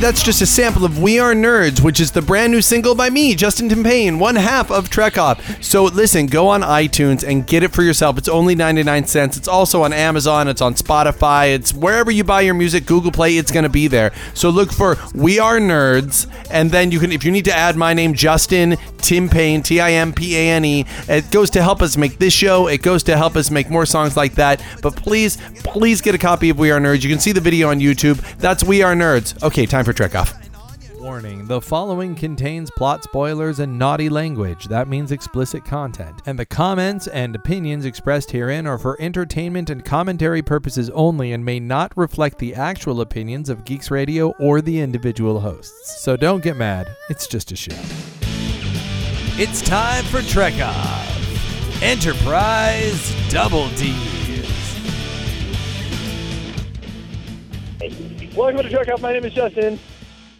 that's just a sample of We Are Nerds, which is the brand new single by me, Justin Timpane, one half of Trek Off. So listen, go on iTunes and get it for yourself. It's only 99 cents. It's also on Amazon, it's on Spotify, it's wherever you buy your music, Google Play, it's going to be there. So look for We Are Nerds, and then you can, if you need to add my name, Justin Timpane, T I M P A N E, it goes to help us make this show, it goes to help us make more songs like that. But please, please get a copy of We Are Nerds. You can see the video on YouTube. That's We Are Nerds. Okay, time for Trek Off. Warning the following contains plot spoilers and naughty language. That means explicit content. And the comments and opinions expressed herein are for entertainment and commentary purposes only and may not reflect the actual opinions of Geeks Radio or the individual hosts. So don't get mad, it's just a show. It's time for Trek Off Enterprise Double D's. Welcome to Trek Off. My name is Justin,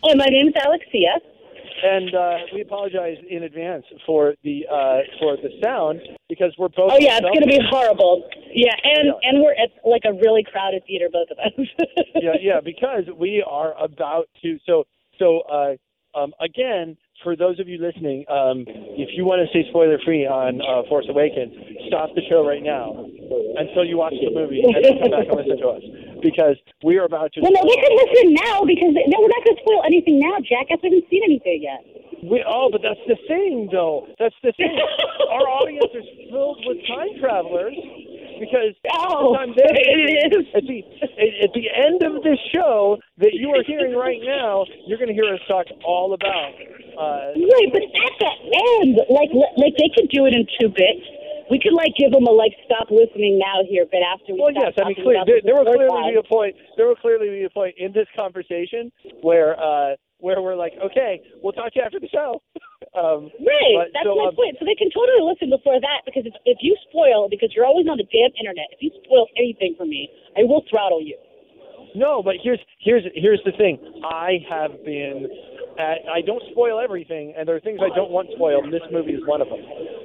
And my name is Alexia. and uh, we apologize in advance for the uh, for the sound because we're both. Oh yeah, it's going to be horrible. Yeah, and Yeah. and we're at like a really crowded theater, both of us. yeah, yeah, because we are about to. So, so uh, um, again, for those of you listening, um, if you want to stay spoiler free on uh, Force Awakens, stop the show right now until you watch the movie and then come back and listen to us because we are about to. well, no, they can listen now because no, we're not going to spoil anything now. Jackass haven't seen anything yet. We, oh, but that's the thing, though. That's the thing. Our audience is filled with time travelers because Oh, by the time they- it is. at the at the end of this show that you are hearing right now, you're going to hear us talk all about. Uh, Right, but at the end, like like they could do it in two bits. We could like give them a like stop listening now here, but after we well, yes, I mean, clear, there, there will clearly be a point. There will clearly be a point in this conversation where uh, where we're like, okay, we'll talk to you after the show. um, Right, but- that's so, my um, point. So they can totally listen before that because if, if you spoil, because you're always on the damn internet, if you spoil anything for me, I will throttle you. No, but here's here's here's the thing. I have been. I don't spoil everything, and there are things I don't want spoiled. And this movie is one of them.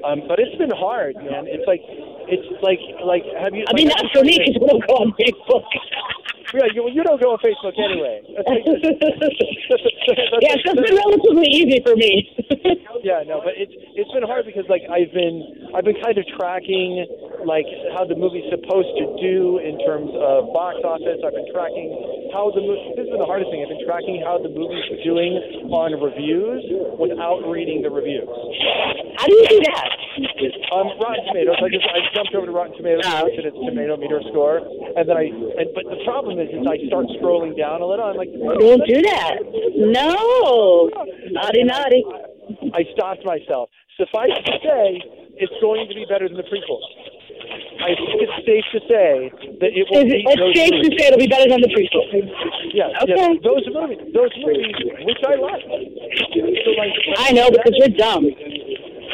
Um, but it's been hard, man. It's like it's like like have you? I mean, like, not for me because we don't go on Facebook. Yeah, you, you don't go on Facebook anyway. That's like- that's- yeah, so it's been relatively easy for me. yeah, no, but it's it's been hard because like I've been I've been kind of tracking like how the movie's supposed to do in terms of box office. I've been tracking how the movie. This has been the hardest thing. I've been tracking how the movie's doing on reviews without reading the reviews. How do you do that? Um, Rotten Tomatoes. I just I jumped over to Rotten Tomatoes and looked at its tomato meter score, and then I. And, but the problem is, is I start scrolling down a little. I'm like, Don't do that. No. Naughty, naughty. I stopped myself. Suffice to say, it's going to be better than the prequels. I think it's safe to say that it will beat it's safe to say it'll be better than the prequel. Yeah, Okay. yeah, those movies, those movies, which I like. So like, I know because you're dumb.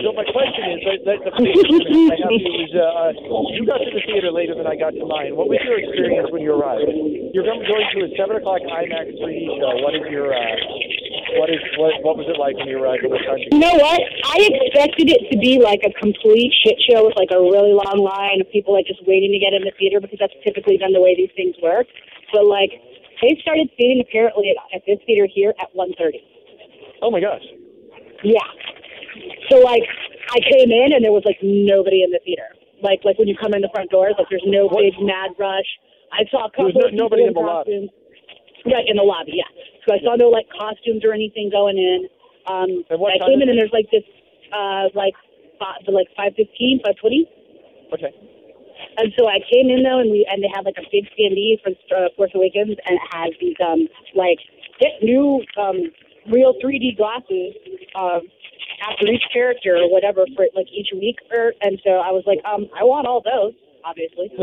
So my question is, the, the, question I have you is, uh, you got to the theater later than I got to mine. What was your experience when you arrived? You're going to a seven o'clock IMAX 3D show. What is your, uh, what is what what was it like when you arrived in the country? You know what? I expected it to be like a complete shit show with like a really long line of people like just waiting to get in the theater because that's typically done the way these things work. But like they started seating apparently at, at this theater here at 1:30. Oh my gosh. Yeah. So like I came in and there was like nobody in the theater. Like like when you come in the front doors, like there's no big mad rush. I saw a couple no- of nobody in the lobby. costumes. Right in the lobby, yeah. So I saw no like costumes or anything going in. Um, And what I came in and there's like this, uh, like five, like five fifteen, five twenty. Okay. And so I came in though, and we and they had like a big standee for uh, Force Awakens, and it has these um like hit new um real 3D glasses um after each character or whatever for like each week. Or and so I was like, um, I want all those, obviously.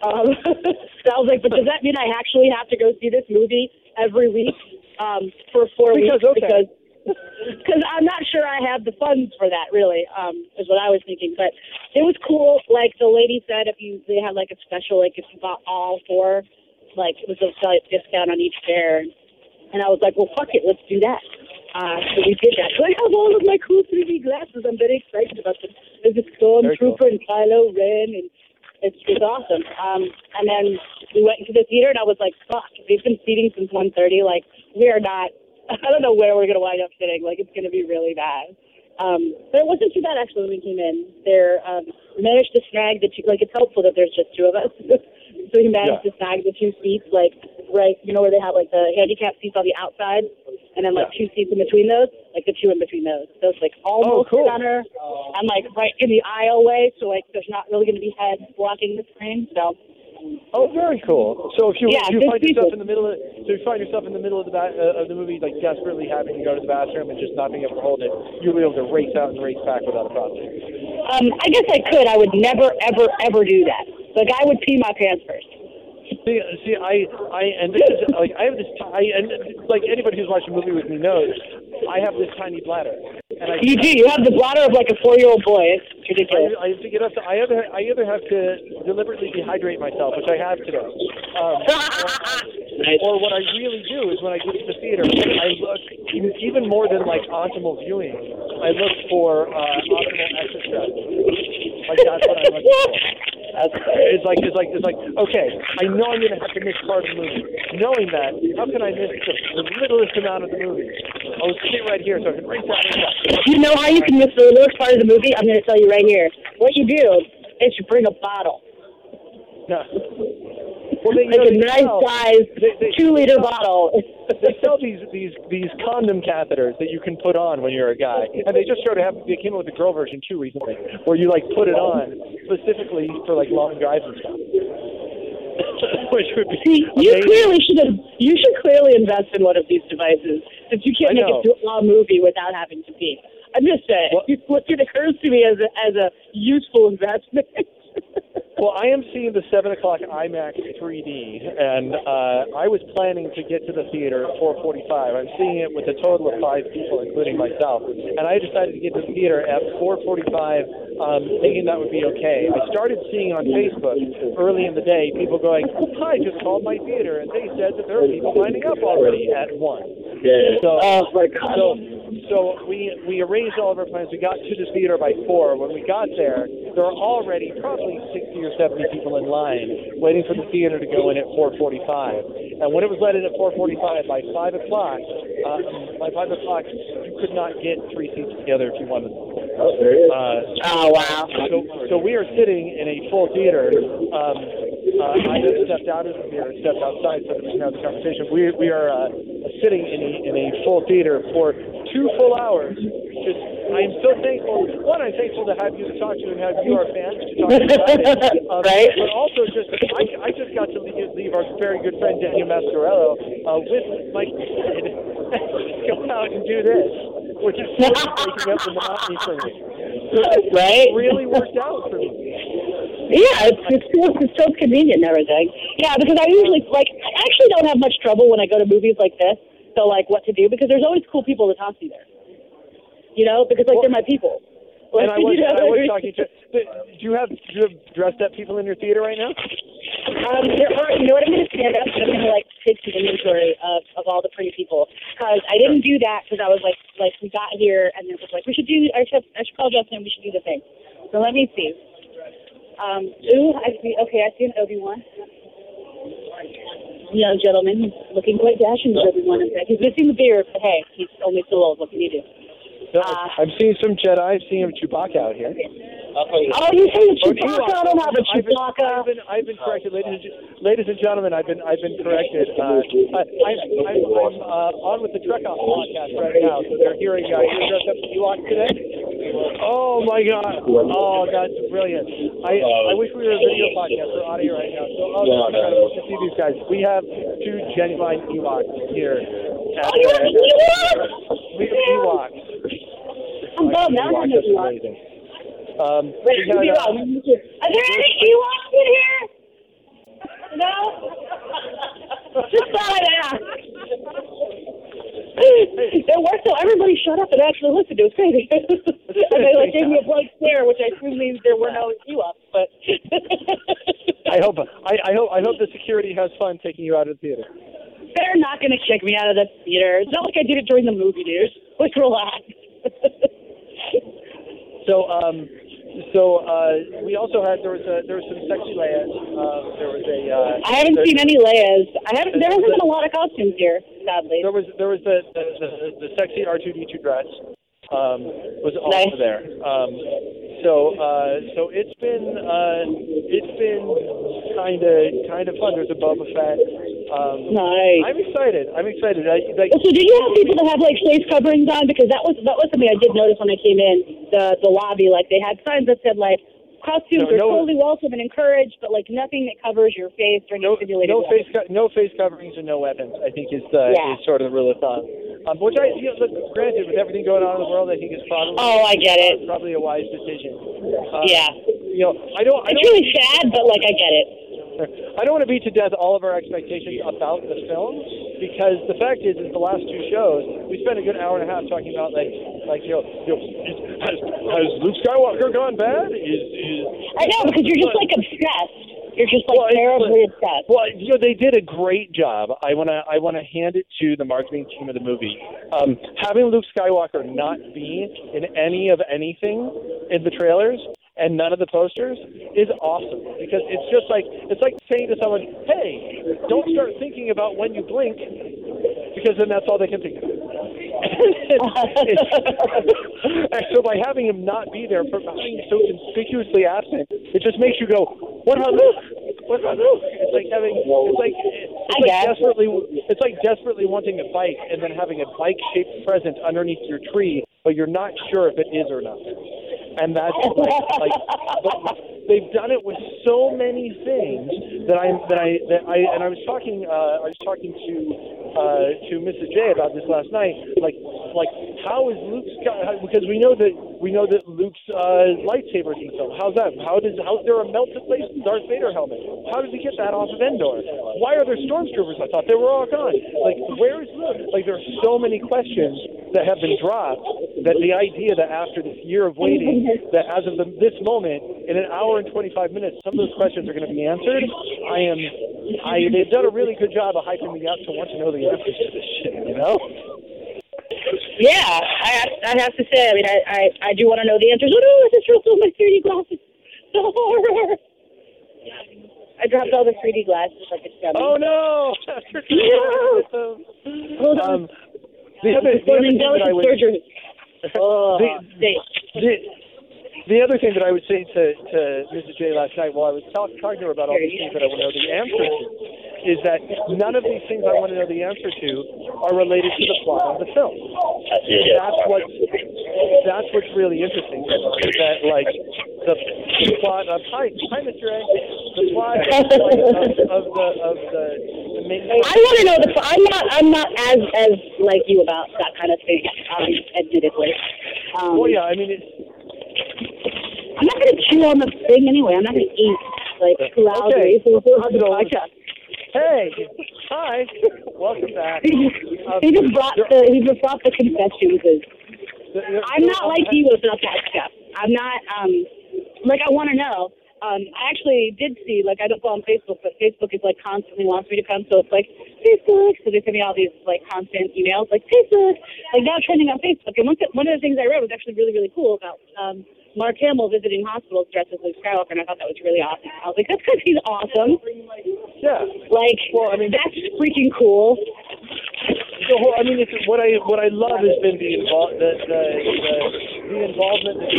Um, so I was like, but does that mean I actually have to go see this movie every week um, for four Because, weeks? okay. Because because I'm not sure I have the funds for that. Really, um, is what I was thinking. But it was cool. Like the lady said, if you they had like a special, like if you bought all four like it was a slight discount on each pair. And I was like, well, fuck it, let's do that. Uh, so we did that. So I have all of my cool 3D glasses. I'm very excited about them. There's a Stormtrooper and Kylo Ren, and it's it's awesome. Um, and then we went into the theater, and I was like, fuck, they've been seating since 1:30. Like we are not. I don't know where we're gonna wind up sitting. Like it's gonna be really bad. Um, but it wasn't too bad actually when we came in. There, um, managed to snag the two. Like it's helpful that there's just two of us. so we managed Yeah. to snag the two seats, like right, you know where they have like the handicap seats on the outside, and then like two seats in between those, like the two in between those. So it's like almost cool. center, and like right in the aisleway. So like there's not really going to be heads blocking the screen. So Oh, very cool. So if you Yeah, if you find yourself people. in the middle of so you find yourself in the middle of the ba- uh, of the movie, like desperately having to go to the bathroom and just not being able to hold it, you'll be able to race out and race back without a problem. um, I guess I could. I would never, ever, ever do that. Like I would pee my pants first. See, see, I, I, and this is like I have this, I, and like anybody who's watched a movie with me knows, I have this tiny bladder, and I, You do. You have the bladder of like a four-year-old boy. It's ridiculous. I, I have to get up. To, I either, I either have to deliberately dehydrate myself, which I have today, um, or what I really do is when I get to the theater, I look even, more than like optimal viewing. I look for uh, optimal exercise. Like that's what I'm looking for. It's like it's like it's like okay, I know I'm gonna have to miss part of the movie. Knowing that, how can I miss the, the littlest amount of the movie? I'll right here so I can race out. You know how you can miss the lowest part of the movie? I'm going to tell you right here. What you do is you bring a bottle, No. Well, they, like a they nice sell- size they- they- two-liter bottle. they sell these these these condom catheters that you can put on when you're a guy, and they just started having they came out with the girl version too recently, where you like put it on specifically for like long drives and stuff. Which would be See, you clearly should have. You should clearly invest in one of these devices, since you can't I make know. a movie without having to pee. I'm just saying. Well- what it occurs to me as a as a useful investment. Well, I am seeing the seven o'clock IMAX 3D, and uh, I was planning to get to the theater at 4:45. I'm seeing it with a total of five people, including myself, and I decided to get to the theater at 4:45, um, thinking that would be okay. I started seeing on Facebook early in the day people going, "I just called my theater, and they said that there are people lining up already at one." So, oh my god. so, so we we arranged all of our plans. We got to the theater by four. When we got there, there were already probably sixty or seventy people in line waiting for the theater to go in at four forty-five. And when it was let in at four forty-five, by five o'clock, uh, by five o'clock, you could not get three seats together if you wanted. Uh, oh wow. so, so we are sitting in a full theater. Um, uh, I have stepped out of the theater, stepped outside so that we can have the conversation. We we are uh, sitting in a in a full theater for two full hours. Just I am so thankful. One, I'm thankful to have you to talk to and have you, our fans, to talk to about it. Um, Right. But also, just I, I just got to leave, leave our very good friend Daniel Mascarello uh, with Mike go out and do this, which is breaking up the monotony for me. So it Right. really worked out for me. Yeah, it's it's so, it's so convenient and everything. Yeah, because I usually like I actually don't have much trouble when I go to movies like this. So like what to do because there's always cool people to talk to there. You know, because like they're my people. Like, And I was, you know, I was talking to. Do you have do you have dressed up people in your theater right now? Um, there are, you know what? I'm going to stand up and I'm going to like take some inventory of, of all the pretty people because I didn't do that because I was like, like we got here and it was like we should do. I should, I should call Justin. and We should do the thing. So let me see. Um, ooh, I see. Okay, I see an Obi Wan. Young gentleman, he's looking quite dashing. Obi Wan. He's missing the beard, but hey, he's only so old. What can you do? No, Uh, I'm seeing some Jedi. I'm seeing Chewbacca out here. Oh, you say Oh, Chewbacca? I don't have a I've Chewbacca. I've been, I've been corrected, ladies and, ladies and gentlemen. I've been, I've been corrected. Uh, I, I'm, I'm, I'm uh, on with the Trek Off podcast right now, so they're hearing. Uh, you dressed up as Ewok today. Oh my God! Oh, that's brilliant. I, I wish we were a video podcast or audio right now. So, oh, that's incredible to see these guys. We have two genuine Ewoks here. At, Oh, you have Ewoks? We have Ewoks. I'm bummed. I don't have no That's amazing. Um, Wait, we got, uh. Are there any Ewoks in here? No? Just thought I'd ask. It worked till everybody shut up and actually listened. It was crazy. and they like gave me a blank stare, which I assume means there were no Ewoks, but I hope I, I hope I hope the security has fun taking you out of the theater. They're not going to kick me out of the theater. It's not like I did it during the movie, dude. Like, relax. So um, so uh, we also had there was a, there was some sexy Leia's. Um, there was a uh, I haven't there, seen any Leia's. I haven't. There hasn't been a lot of costumes here, sadly. There was there was the the, the, the sexy R two D two dress um, was also Nice. there. Um, so uh, so it's been uh, it's been kind of kind of fun. There's a Boba Fett. Um, Nice. I'm excited. I'm excited. I, like, So, do you have people that have like face coverings on? Because that was that was something I did notice when I came in the the lobby. Like they had signs that said like costumes No, are no- totally welcome and encouraged, but like nothing that covers your face or no, simulated. no face co- no face coverings and no weapons. I think is the Yeah. is sort of the rule of thumb. Um, which I you know, look, granted with everything going on in the world, I think is probably Oh, I get it. probably a wise decision. Uh, Yeah. You know, I don't. I It's don't really sad, but like I get it. I don't want to beat to death all of our expectations about the film because the fact is, is the last two shows we spent a good hour and a half talking about like, like you know, you know has, has Luke Skywalker gone bad? Is, is I know because you're just like obsessed. You're just like Well, terribly obsessed. Well, you know, they did a great job. I wanna, I wanna hand it to the marketing team of the movie. Um, having Luke Skywalker not be in any of anything in the trailers and none of the posters is awesome because it's just like it's like saying to someone, "Hey, don't start thinking about when you blink," because then that's all they can think of. and so by having him not be there, for being so conspicuously absent, it just makes you go, "What about Luke? What about Luke?" It's like having, it's like, it's like desperately, it's like desperately wanting a bike and then having a bike-shaped present underneath your tree, but you're not sure if it is or not. And that's like, like they've done it with so many things that I that I that I and I was talking uh, I was talking to uh, to Mrs. J about this last night. Like like how is Luke's? Because we know that we know that Luke's uh, lightsaber's in the film. How's that? How does how is there a melted place Darth Vader helmet? How did he get that off of Endor? Why are there stormtroopers? I thought they were all gone. Like where is Luke? Like there are so many questions that have been dropped that the idea that after this year of waiting, that as of the, this moment, in an hour and 25 minutes, some of those questions are going to be answered. I am, I they've done a really good job of hyping me up to want to know the answers to this shit. You know? Yeah, I have, I have to say, I mean, I, I, I do want to know the answers. Oh no, I just dropped all my 3D glasses. The horror. I dropped all the 3D glasses like a dummy. Oh no! Hold on. um, the other, the other thing that I delicate would, surgery. Oh, The- they- the, the other thing that I would say to, to Mrs. J last night while I was talk, talking to her about all these things that I want to know the answer to is that none of these things I want to know the answer to are related to the plot of the film. That's what that's what's really interesting is that like the, the plot of hi hi Mr. A the plot of, of the of the, the main I want to know the. I'm not. I'm not as as like you about that kind of thing. Um, admittedly. Um, well yeah I mean it's I'm not going to chew on the thing anyway. I'm not going to eat like too loudly. Okay. So the podcast. hey hi welcome back. He just, Um, he just brought the he just brought the the- the- I'm not like you about that stuff. I'm not um like I want to know. Um, I actually did see like I don't go on Facebook, but Facebook is like constantly wants me to come, so it's like Facebook. So they send me all these like constant emails like Facebook, like now trending on Facebook. And one th- one of the things I read was actually really really cool about um Mark Hamill visiting hospitals dressed as Luke Skywalker, and I thought that was really awesome. I was like, that's because he's awesome. yeah Like, Well, I mean- that's freaking cool. the whole, I mean, it's, what I what I love has been the invol- the, the, the the involvement that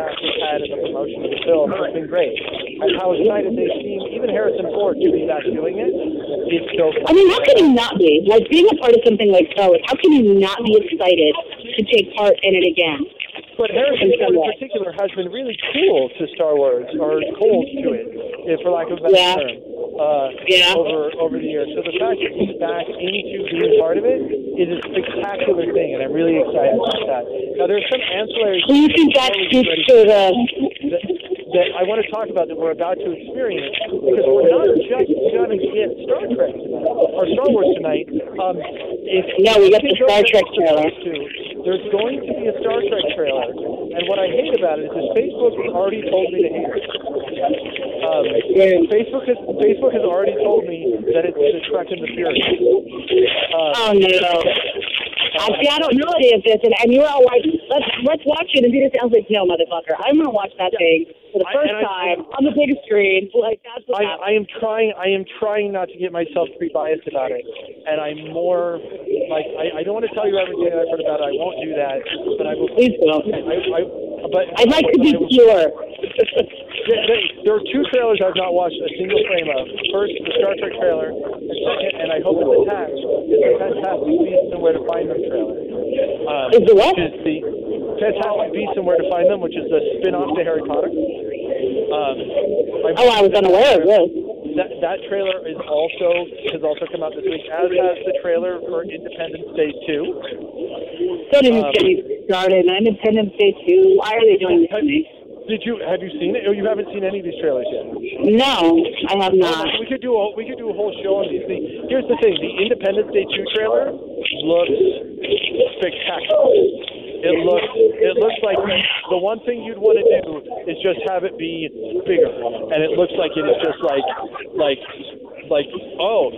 the original had in the promotion of the film has been great, and how excited they seem. Even Harrison Ford to be back doing it is so. I mean, how can you not be? Like, being a part of something like Star Wars, how can you not be excited to take part in it again? But Harrison Ford in particular has been really cool to Star Wars, or cold to it, for lack of a better Yeah. term, uh, Yeah. over over the years. So the fact that he's back into being part of it is a spectacular thing, and I'm really excited about that. Now there's some ancillary Do you think that speaks to the? that, I want to talk about that we're about to experience because we're not just going to get Star Trek tonight or Star Wars tonight. Um, if No, we got the Star Trek trailer. two, There's going to be a Star Trek trailer, and what I hate about it is that Facebook has already told me to hate it. Um, Facebook has Facebook has already told me that it's and the Fury. Uh, Oh no. Actually, I don't know what it is, and, and you were all like, "Let's let's watch it." And Peter sounds like, "No, motherfucker, I'm gonna watch that thing for the first I- time on the big screen." Like that's what I, happened. I am trying. I am trying not to get myself pre-biased about it, and I'm more like I, I don't want to tell you everything I've heard about it. I won't do that, but I will. Please don't. I, I, but I'd like to be pure. There- are two trailers I've not watched a single frame of. First, the Star Trek trailer, and second, and I hope it's attached, is the Fantastic Beasts and Where to Find Them trailer. Um, Is the what? Is the Fantastic Beasts and Where to Find Them, which is the spin-off to Harry Potter. Um, Oh, I was unaware of this. that that trailer is also has also come out this week, as has the trailer for Independence Day two. Don't even Um, get me started. Independence Day two. Why are they doing this to me? Did you have you seen it? Oh, you haven't seen any of these trailers yet. No, I have not. We could do a we could do a whole show on these. The, here's the thing: the Independence Day two trailer looks spectacular. It looks it looks like the one thing you'd want to do is just have it be bigger, and it looks like it is just like like like oh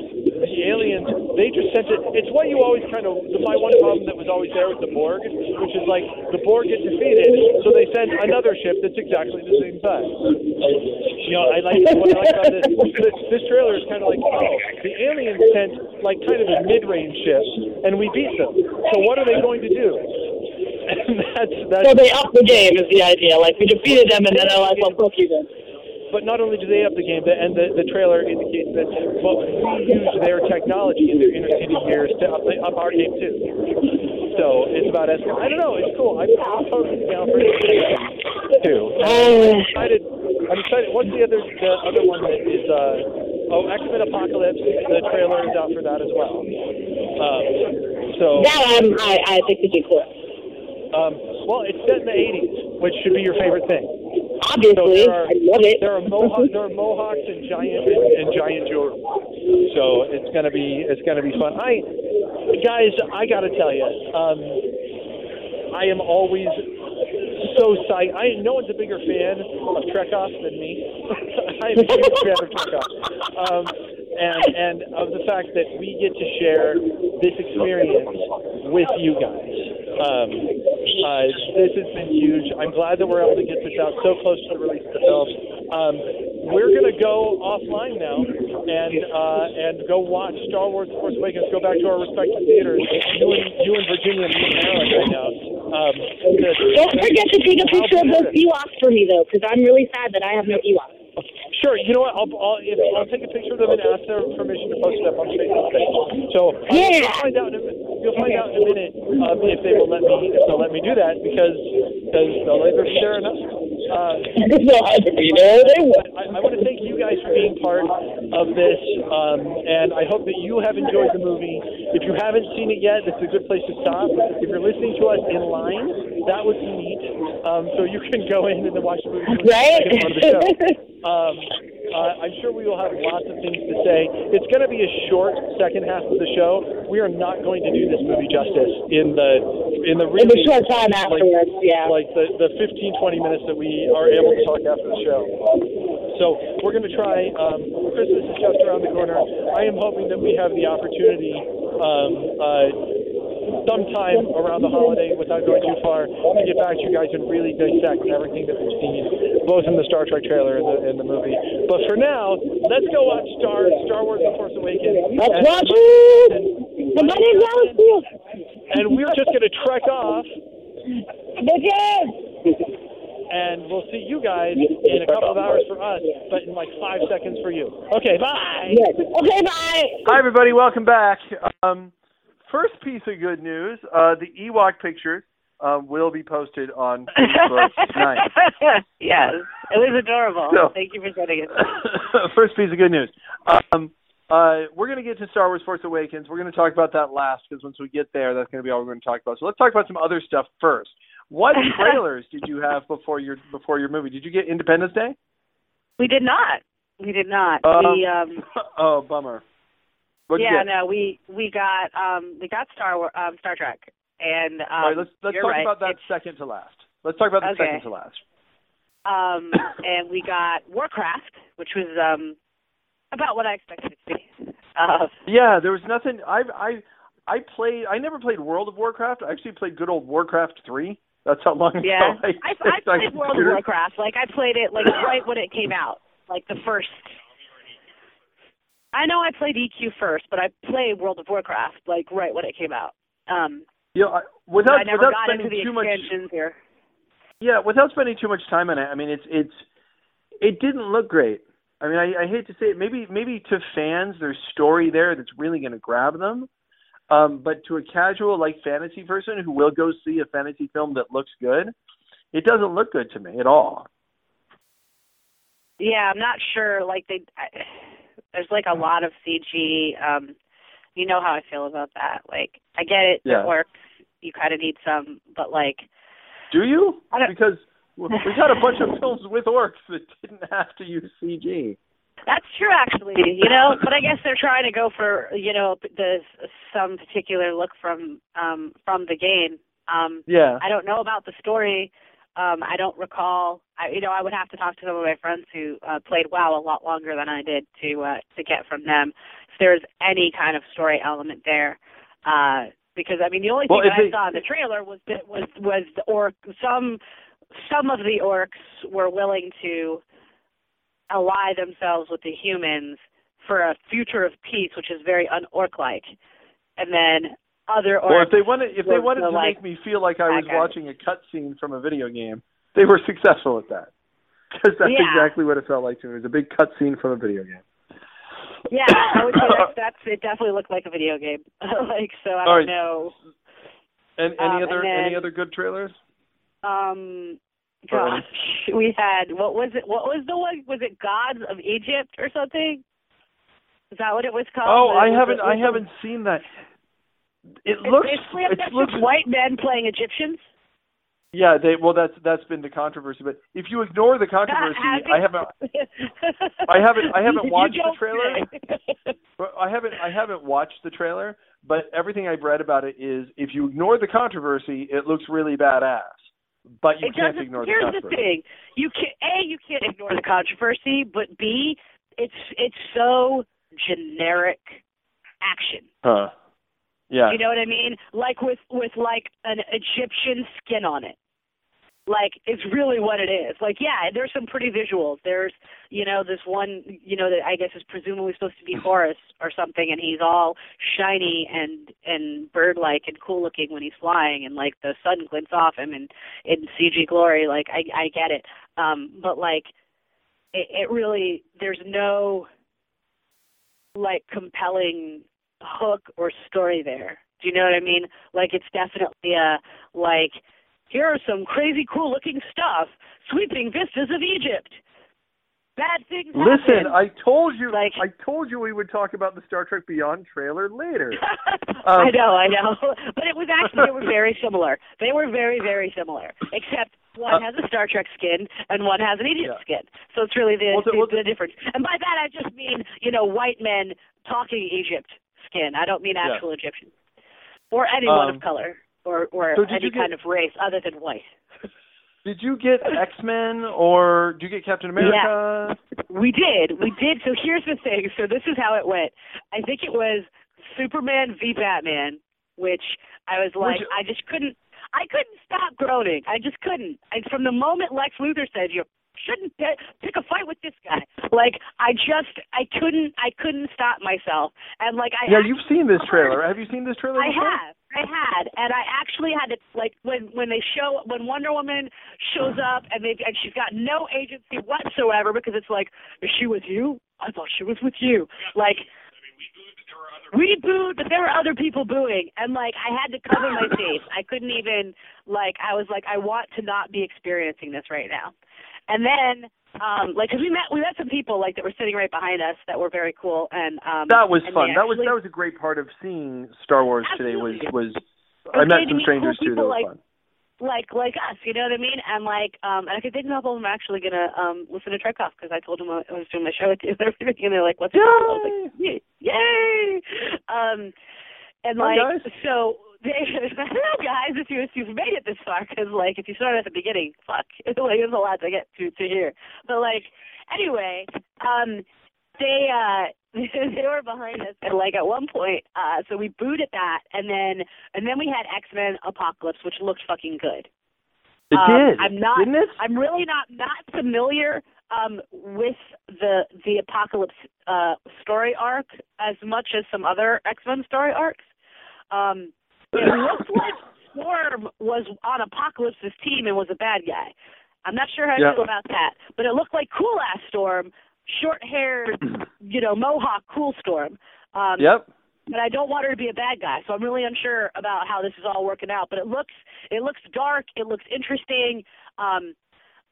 the aliens they just sent it. It's what you always kind of my one problem that was always there with the Borg, which is like the Borg get defeated, so they send another ship that's exactly the same size. You know, I like what I like about this. This, this trailer is kind of like, oh, the aliens sent like kind of a mid-range ship, and we beat them. So what are they going to do? And that's that's. So they up the game is the idea. Like we defeated them, and then they're like, "Well, fuck you then." But not only do they up the game, the, and the, the trailer indicates that well, we use their technology in their interceding years to up, up our game too. So it's about as I don't know. It's cool. I'm, I'm totally down for it too. I'm excited. I'm excited. What's the other the other one that is uh oh X Men Apocalypse? The trailer is out for that as well. Um, so that um, I I think would be cool. Um, well, it's set in the '80s, which should be your favorite thing. Obviously, there are- I love it. There are mohawks, there are mohawks and giant and, and giant jewelry. So it's gonna be it's gonna be fun. I guys, I gotta tell you, um, I am always so psyched. I no one's a bigger fan of Trekoff than me. I'm a huge fan of Trekoff, um, and and of the fact that we get to share this experience with you guys. Um, uh, this has been huge. I'm glad that we're able to get this out so close to the release of the film. Um, we're gonna go offline now and uh, and go watch Star Wars: The Force Awakens. Go back to our respective theaters. You and you and Virginia and Maryland right now. Um, to- Don't forget to take a picture of those Ewoks for me, though, because I'm really sad that I have no Ewoks. Sure. You know what? I'll I'll, if, I'll take a picture of them and ask their permission to post it up on the Facebook page. So Yeah. you'll find out. In a, you'll find out in a minute um, if they will let me if they'll let me do that because because they'll either or not. Uh, no, I have to be. They will. I, I want to thank you guys for being part of this, um, and I hope that you have enjoyed the movie. If you haven't seen it yet, this is a good place to stop. If you're listening to us in line, that would be neat. Um, so you can go in and then watch the movie. Right? the second part of the show. Um, uh, I'm sure we will have lots of things to say. It's going to be a short second half of the show. We are not going to do this movie justice in the in the In the short time afterwards, yeah. like the the 15 20 minutes that we are able to talk after the show. So we're going to try. Um, Christmas is just around the corner. I am hoping that we have the opportunity um, uh, sometime around the holiday, without going too far, to get back to you guys and really dissect everything that we've seen, both in the Star Trek trailer and the, and the movie. But for now, let's go watch Star Star Wars: The Force Awakens. Let's And- watch it. Somebody else. And we're just going to trek off. Bitches. and we'll see you guys in a couple of hours for us, but in like five seconds for you. Okay, bye. Yes. Okay, bye. Hi, everybody. Welcome back. Um, first piece of good news: uh, the Ewok pictures uh, will be posted on Facebook tonight. yes, it was adorable. So- Thank you for sending it. First piece of good news. Um, uh, we're going to get to Star Wars: Force Awakens. We're going to talk about that last because once we get there, that's going to be all we're going to talk about. So let's talk about some other stuff first. What trailers did you have before your before your movie? Did you get Independence Day? We did not. We did not. Uh, we um oh, bummer. Yeah, no, we we got um we got Star War um Star Trek and um All right, let's let's talk right. about that second to last. Let's talk about the Okay. second to last. Um, and we got Warcraft, which was um, about what I expected it to be. Uh, Yeah, there was nothing. I I I played. I never played World of Warcraft. I actually played good old Warcraft three. That's how long ago yeah, I, I, I played World of. Warcraft. Like I played it like right when it came out, like the first. I know I played EQ first, but I played World of Warcraft like right when it came out. Um, Yeah, I, without I never without got spending into the too much. here. Yeah, without spending too much time on it. I mean, it's it's it didn't look great. I mean, I, I hate to say it. Maybe maybe to fans, there's story there that's really going to grab them. Um, but to a casual like fantasy person who will go see a fantasy film that looks good, it doesn't look good to me at all. Yeah, I'm not sure. Like they, I, there's like a lot of CG. Um, you know how I feel about that. Like I get it, Yeah. it works. You kind of need some, but like Do you? I don't- Because we got a bunch of films with orcs that didn't have to use CG. That's true, actually. You know, but I guess they're trying to go for you know the some particular look from um from the game. Um, Yeah. I don't know about the story. Um, I don't recall. I, you know, I would have to talk to some of my friends who uh, played WoW a lot longer than I did to uh, to get from them if there's any kind of story element there. Uh, because I mean, the only thing Well, if that I saw in the trailer was that was was the orc. Some some of the orcs were willing to ally themselves with the humans for a future of peace, which is very un-orc like. And then other. Or if they wanted, if they wanted to like, make me feel like I was watching a cutscene from a video game, they were successful at that. Because that's Yeah. exactly what it felt like to me. It was a big cutscene from a video game. Yeah, I would say that's, that's it. Definitely looked like a video game. like so, I All don't right. know. And any Um, other and then- any other good trailers? Um, gosh, we had what was it? What was the one? Was it Gods of Egypt or something? Is that what it was called? Oh, Was I haven't I haven't seen that. It looks basically it looks white men playing Egyptians. yeah. They well that's that's been the controversy. But if you ignore the controversy, I haven't I haven't- I haven't watched the trailer. But I haven't I haven't watched the trailer, but everything I've read about it is if you ignore the controversy, it looks really badass. But you it can't ignore the controversy. here's the thing: you can a you can't ignore the controversy, but b it's it's so generic action. Huh. Yeah. You know what I mean? Like with with like an Egyptian skin on it. Like it's really what it is. Like yeah, there's some pretty visuals. There's you know this one you know that I guess is presumably supposed to be Horus or something, and he's all shiny and and bird like and cool looking when he's flying, and like the sun glints off him and in CG glory. Like I I get it, um, but like it, it really there's no like compelling hook or story there. Do you know what I mean? Like it's definitely a like here are some crazy cool looking stuff, sweeping vistas of Egypt. Bad things Listen, happen. I told you Like- I told you we would talk about the Star Trek Beyond trailer later. I Um, know, I know. But it was actually they were very similar. They were very, very similar. Except one Uh, has a Star Trek skin and one has an Egypt Yeah. skin. So it's really the, Well, the- the, well, the- the difference. And by that I just mean, you know, white men talking Egypt skin. I don't mean Yeah. actual Egyptian. Or anyone Um, of color. Or or so any get- kind of race other than white. Did you get X Men or do you get Captain America? Yeah, We did. We did. So here's the thing. So this is how it went. I think it was Superman v Batman, which I was like, Which- I just couldn't. I couldn't stop groaning. I just couldn't. And from the moment Lex Luthor said, "You shouldn't pick, pick a fight with this guy," like I just, I couldn't, I couldn't stop myself. And like I Yeah, you've seen this trailer. Have you seen this trailer I before? have. I had, and I actually had to like when when they show when Wonder Woman shows up and they and she's got no agency whatsoever because it's like, is she with you? I thought she was with you. Like, we booed, but there were other people booing, and like I had to cover my face. I couldn't even like I was like I want to not be experiencing this right now. And then um like because we met we met some people like that were sitting right behind us that were very cool and um That was fun. they That was that was a great part of seeing Star Wars today. Was Absolutely. was I met some strangers cool too. That was like- fun. like like us, you know what I mean? And like, um, and I could think of them are actually gonna um listen to Trek Off because I told them I was doing my show with you and everything, and they're like, "What's called?" I was like, "Yay!" Um, And Hi, like, guys. so hello guys, if you if you've made it this far, because like if you started at the beginning, fuck, like there's a lot to get to to hear. But like, anyway, um, they uh they were behind us and like at one point uh so we booted that and then and then we had x-men apocalypse which looked fucking good It Um, did. I'm not- Didn't it? i'm really not not familiar um with the the apocalypse uh story arc as much as some other x-men story arcs um it looked like storm was on apocalypse's team and was a bad guy i'm not sure how Yeah. i feel about that but it looked like cool ass storm short haired you know mohawk cool storm um Yep. but I don't want her to be a bad guy. So I'm really unsure about how this is all working out. But it looks it looks dark. It looks interesting. Um,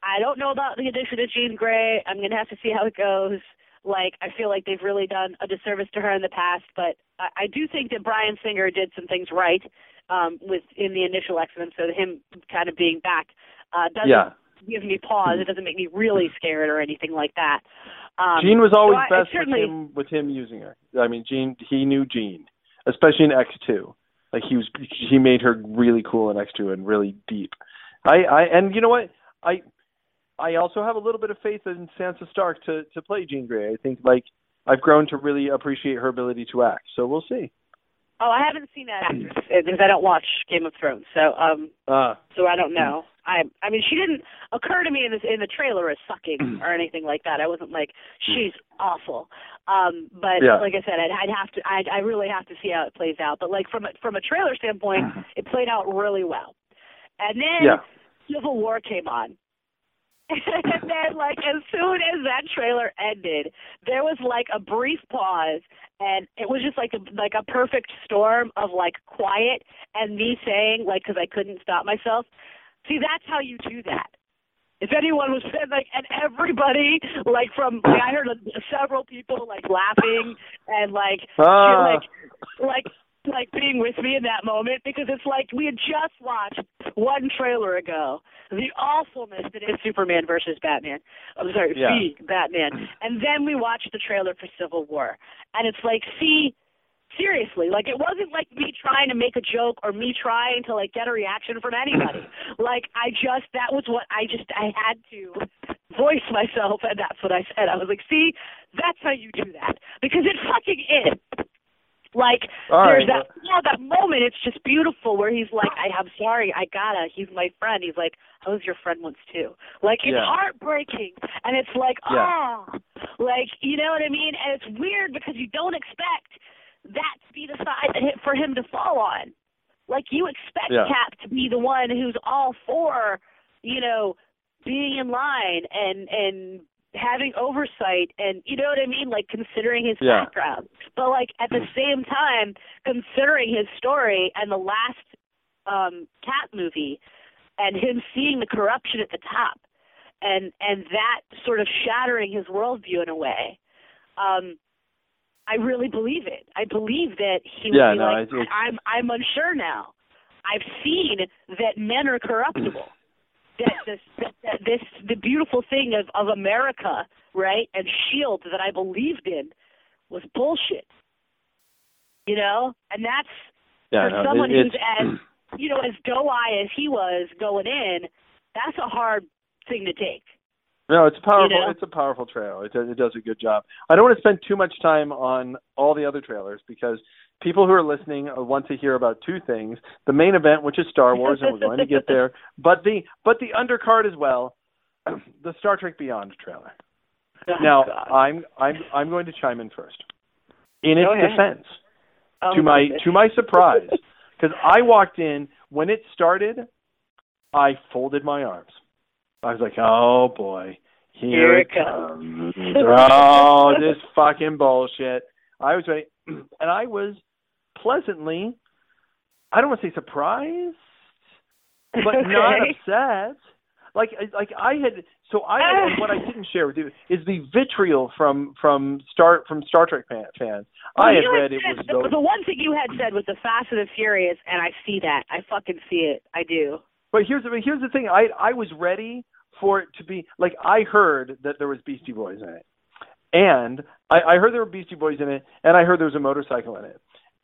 I don't know about the addition of Jean Grey. I'm gonna have to see how it goes. Like I feel like they've really done a disservice to her in the past, but I, I do think that Bryan Singer did some things right um, with in the initial X Men. So him kind of being back uh, doesn't Yeah. give me pause. It doesn't make me really scared or anything like that. Um, Jean was always so I- I best certainly- with him with him using her. I mean, Jean he knew Jean, especially in X two. Like he was he made her really cool in X two and really deep. I I and you know what I I also have a little bit of faith in Sansa Stark to to play Jean Grey. I think like I've grown to really appreciate her ability to act. So we'll see. Oh, I haven't seen that actress because I don't watch Game of Thrones. So um, Uh so I don't know. I I mean, she didn't occur to me in the in the trailer as sucking or anything like that. I wasn't like she's awful. Um, but Yeah. like I said, I'd, I'd have to. I'd, I really have to see how it plays out. But like from a, from a trailer standpoint, it played out really well. And then Yeah. Civil War came on. And then like as soon as that trailer ended, there was like a brief pause and it was just like a like a perfect storm of like quiet and me saying like cuz I couldn't stop myself. See, that's how you do that. If anyone was like, and everybody, like from, like I heard several people like laughing and like, Ah. like, like, like being with me in that moment because it's like we had just watched one trailer ago, the awfulness that is Superman versus Batman. I'm sorry, Yeah. see Batman, and then we watched the trailer for Civil War, and it's like, see, seriously like it wasn't like me trying to make a joke or me trying to like get a reaction from anybody. Like i just that was what i just i had to voice myself and that's what i said. I was like see that's how you do that. Because it fucking is like All there's right, that oh, that moment it's just beautiful where he's like I, i'm sorry i gotta he's my friend he's like i was your friend once too like it's Yeah. heartbreaking and it's like Yeah. oh like you know what i mean and it's weird because you don't expect that to be the side that for him to fall on. Like you expect Yeah. Cap to be the one who's all for, you know, being in line and and having oversight and you know what I mean, like considering his Yeah. background. But like at the same time, considering his story and the last um Cap movie and him seeing the corruption at the top and and that sort of shattering his worldview in a way. Um I really believe it. I believe that he would Yeah, be no, like, it's- I'm I'm unsure now. I've seen that men are corruptible. That this that, that this the beautiful thing of of America, right, and Shield that I believed in was bullshit. You know, and that's Yeah, for no, someone it- who's as you know as doe eye as he was going in. That's a hard thing to take. No, it's powerful. You know? It's a powerful trailer. It does, it does a good job. I don't want to spend too much time on all the other trailers because people who are listening uh, want to hear about two things: the main event, which is Star Wars, and we're going to get there, but the but the undercard as well, the Star Trek Beyond trailer. Oh, Now, God. I'm I'm I'm going to chime in first. In its ahead. defense, Oh, to my goodness. to my surprise, because I walked in when it started, I folded my arms. I was like, "Oh boy, here, Here it it comes." comes! oh, this fucking bullshit!" I was ready, and I was pleasantly, I don't want to say surprised, but not Okay. upset. Like, like I had. So I had, what I didn't share with you is the vitriol from from Star from Star Trek fan, fans. Well, I had read it said- was the, the one thing you had said was the Fast and the Furious, and I see that. I fucking see it. I do. But here's the here's the thing. I I was ready for it to be like I heard that there was Beastie Boys in it, and I, I heard there were Beastie Boys in it, and I heard there was a motorcycle in it,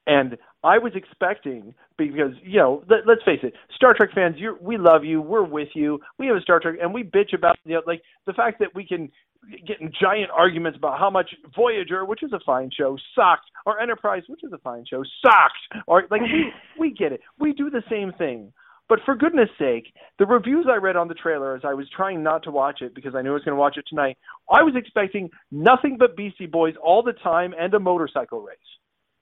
and I was expecting because you know let, let's face it, Star Trek fans, you we love you, we're with you. We have a Star Trek, and we bitch about you know like the fact that we can get in giant arguments about how much Voyager, which is a fine show, sucked, or Enterprise, which is a fine show, sucked, or like we we get it. We do the same thing. But for goodness sake, the reviews I read on the trailer as I was trying not to watch it because I knew I was going to watch it tonight, I was expecting nothing but Beastie Boys all the time and a motorcycle race.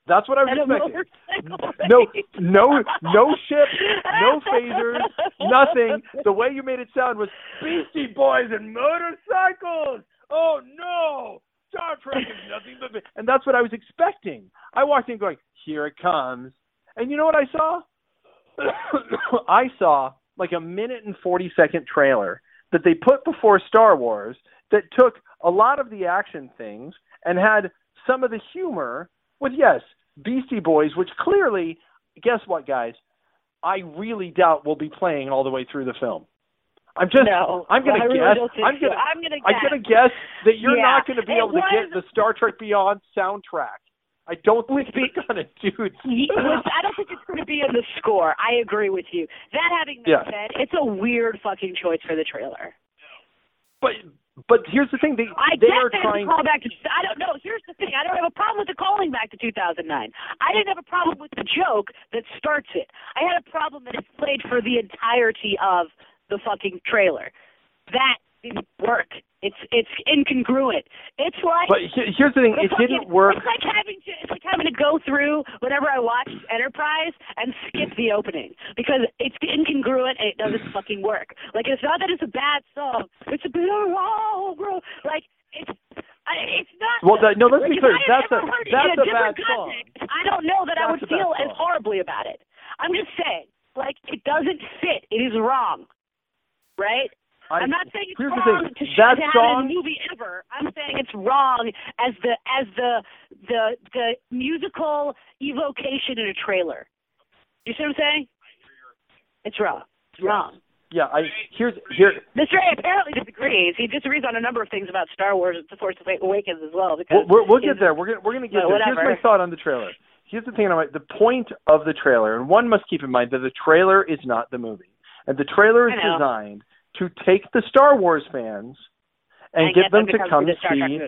That's what I was And expecting. No, no, no ship, no phasers, nothing. The way you made it sound was Beastie Boys and motorcycles. Oh no, Star Trek is nothing but. And that's what I was expecting. I walked in going, here it comes. And you know what I saw? I saw like a minute and 40 second trailer that they put before Star Wars that took a lot of the action things and had some of the humor with, yes, Beastie Boys, which clearly, guess what, guys? I really doubt will be playing all the way through the film. I'm just, No, I'm gonna guess, I'm gonna, I'm gonna I'm guess. gonna guess that you're Yeah, not gonna be it able to get the Star Trek Beyond soundtrack. I don't think With you're gonna do. I don't think it's going to be in the score. I agree with you. That having been Yeah. said, it's a weird fucking choice for the trailer. But but here's the thing: they I they are trying. it's a callback to. I don't know. Here's the thing. I don't have a problem with the calling back to 2009. I didn't have a problem with the joke that starts it. I had a problem that it's played for the entirety of the fucking trailer. That didn't work. It's it's incongruent. It's like But here's the thing: it didn't work. It's like having to it's like having to go through whenever I watch Enterprise and skip the opening because it's incongruent and it doesn't fucking work. Like it's not that it's a bad song. It's a bit of oh, bro. Like it's I, it's not. Well, that- no, let's like, be clear, that's a- that's a, a bad different song. context, I don't know that I would feel as horribly about it. I'm just saying, like it doesn't fit. It is wrong, right? I, I'm not saying it's wrong to, sh- that to song- a movie ever. I'm saying it's wrong as the as the the the musical evocation in a trailer. You see what I'm saying? It's wrong. It's wrong. Yeah, I here's here. Mr. A apparently disagrees. He disagrees on a number of things about Star Wars The Force Awakens as well. Because We'll, we'll, get there. We're gonna we're gonna get No, there. Here's my thought on the trailer. Here's the thing. I the point of the trailer, and one must keep in mind that the trailer is not the movie, and the trailer is designed to take the Star Wars fans and, And get get them them to come to Star see.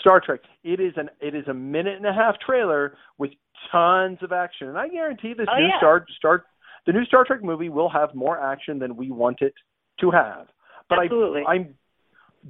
Star Trek. It is an it is a minute and a half trailer with tons of action, and I guarantee this Oh, new yeah. Star Star the new Star Trek movie will have more action than we want it to have. But Absolutely. I I'm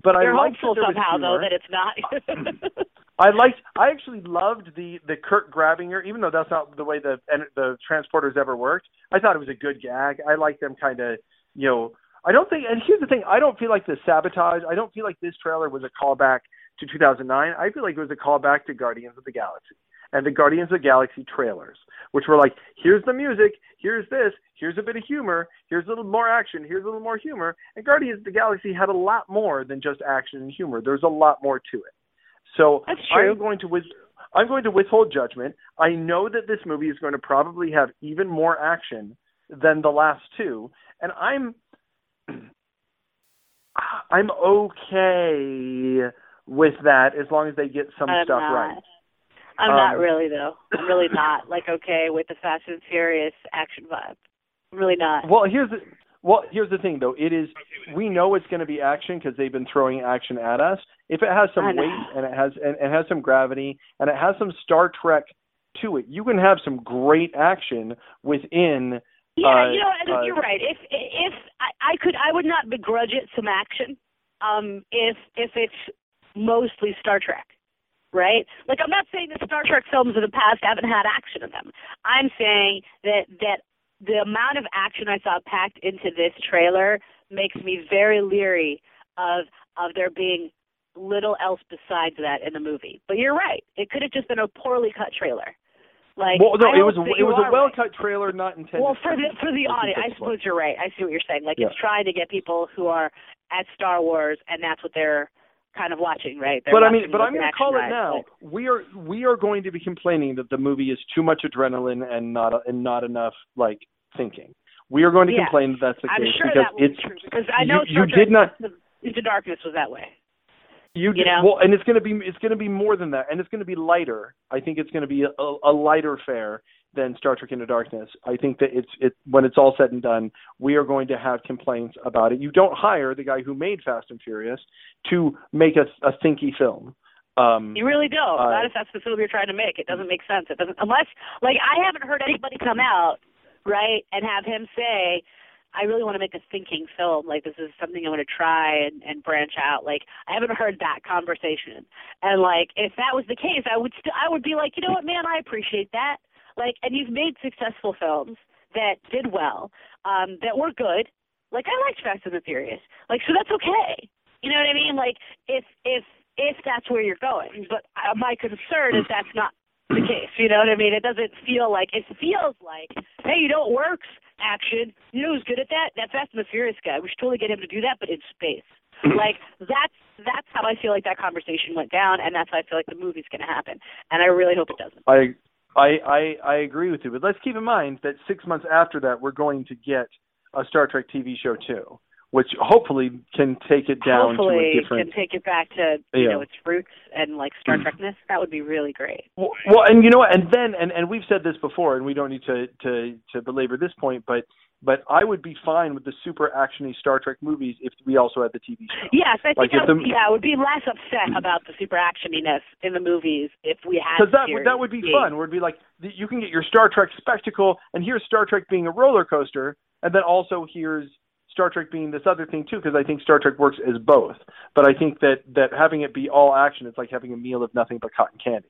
but You're I liked hopeful that there somehow though that it's not. I liked. I actually loved the the Kirk grabbing her, even though that's not the way the and the transporters ever worked. I thought it was a good gag. I like them kind of, you know. I don't think. And here's the thing: I don't feel like the sabotage. I don't feel like this trailer was a callback to 2009. I feel like it was a callback to Guardians of the Galaxy and the Guardians of the Galaxy trailers, which were like, here's the music, here's this, here's a bit of humor, here's a little more action, here's a little more humor. And Guardians of the Galaxy had a lot more than just action and humor. There's a lot more to it. So That's true. I'm going to with I'm going to withhold judgment. I know that this movie is going to probably have even more action than the last two, and I'm I'm okay with that as long as they get some I'm stuff not. right. I'm Um, not really though. I'm really not like okay with the Fast and Furious action vibe. I'm really not. Well, here's the well, here's the thing though. It is we know it's going to be action because they've been throwing action at us. If it has some weight and it has and, and has some gravity and it has some Star Trek to it, you can have some great action within. Yeah, uh, you know, uh, you're right. If if I, I could, I would not begrudge it some action. Um, if if it's mostly Star Trek, right? Like I'm not saying that Star Trek films of the past haven't had action in them. I'm saying that that the amount of action I saw packed into this trailer makes me very leery of of there being little else besides that in the movie. But you're right. It could have just been a poorly cut trailer. Like well, no, it was it was a well right. cut trailer, not intended. Well, for the for the audience, I suppose you're right. I see what you're saying. Like Yeah. it's trying to get people who are at Star Wars, and that's what they're kind of watching, right? They're but I mean, but I'm going to call it now. We are we are going to be complaining that the movie is too much adrenaline and not and not enough like thinking. We are going to Yeah. complain that that's the I'm case sure because it's be true because I know you, you did not Into Darkness was that way. You, you know? well, and it's going to be it's going to be more than that, and it's going to be lighter. I think it's going to be a, a lighter fare than Star Trek Into Darkness. I think that it's it when it's all said and done, we are going to have complaints about it. You don't hire the guy who made Fast and Furious to make a, a thinky film. Um, You really don't. Uh, Not if that's the film you're trying to make. It doesn't make sense. It doesn't unless like I haven't heard anybody come out right and have him say, "I really want to make a thinking film. Like this is something I want to try and, and branch out." Like I haven't heard that conversation. And like if that was the case, I would st- I would be like, you know what, man, I appreciate that. Like, and you've made successful films that did well, um, that were good. Like I liked Fast and the Furious. Like so that's okay. You know what I mean? Like if if if that's where you're going. But uh, my concern is that's not the case. You know what I mean? It doesn't feel like it feels like, hey, you know what works? Action. You know who's good at that? That Fast and the Furious guy. We should totally get him to do that, but in space. like that's that's how I feel like that conversation went down, and that's how I feel like the movie's going to happen. And I really hope it doesn't. I, I I I agree with you, but let's keep in mind that six months after that, we're going to get a Star Trek TV show too, which hopefully can take it down Hopefully, to a different. can take it back to you Yeah. know its roots and like Star mm-hmm. Trekness. That would be really great. Well, well, and you know what? And then, and and we've said this before, and we don't need to to to belabor this point, but but I would be fine with the super actiony Star Trek movies if we also had the TV show. Yes, I think Like, I would, the- yeah, I would be less upset about the super actioniness in the movies if we had Because that would that would be being- fun. Where it'd be like you can get your Star Trek spectacle, and here's Star Trek being a roller coaster, and then also here's Star Trek being this other thing too. Because I think Star Trek works as both. But I think that that having it be all action, it's like having a meal of nothing but cotton candy.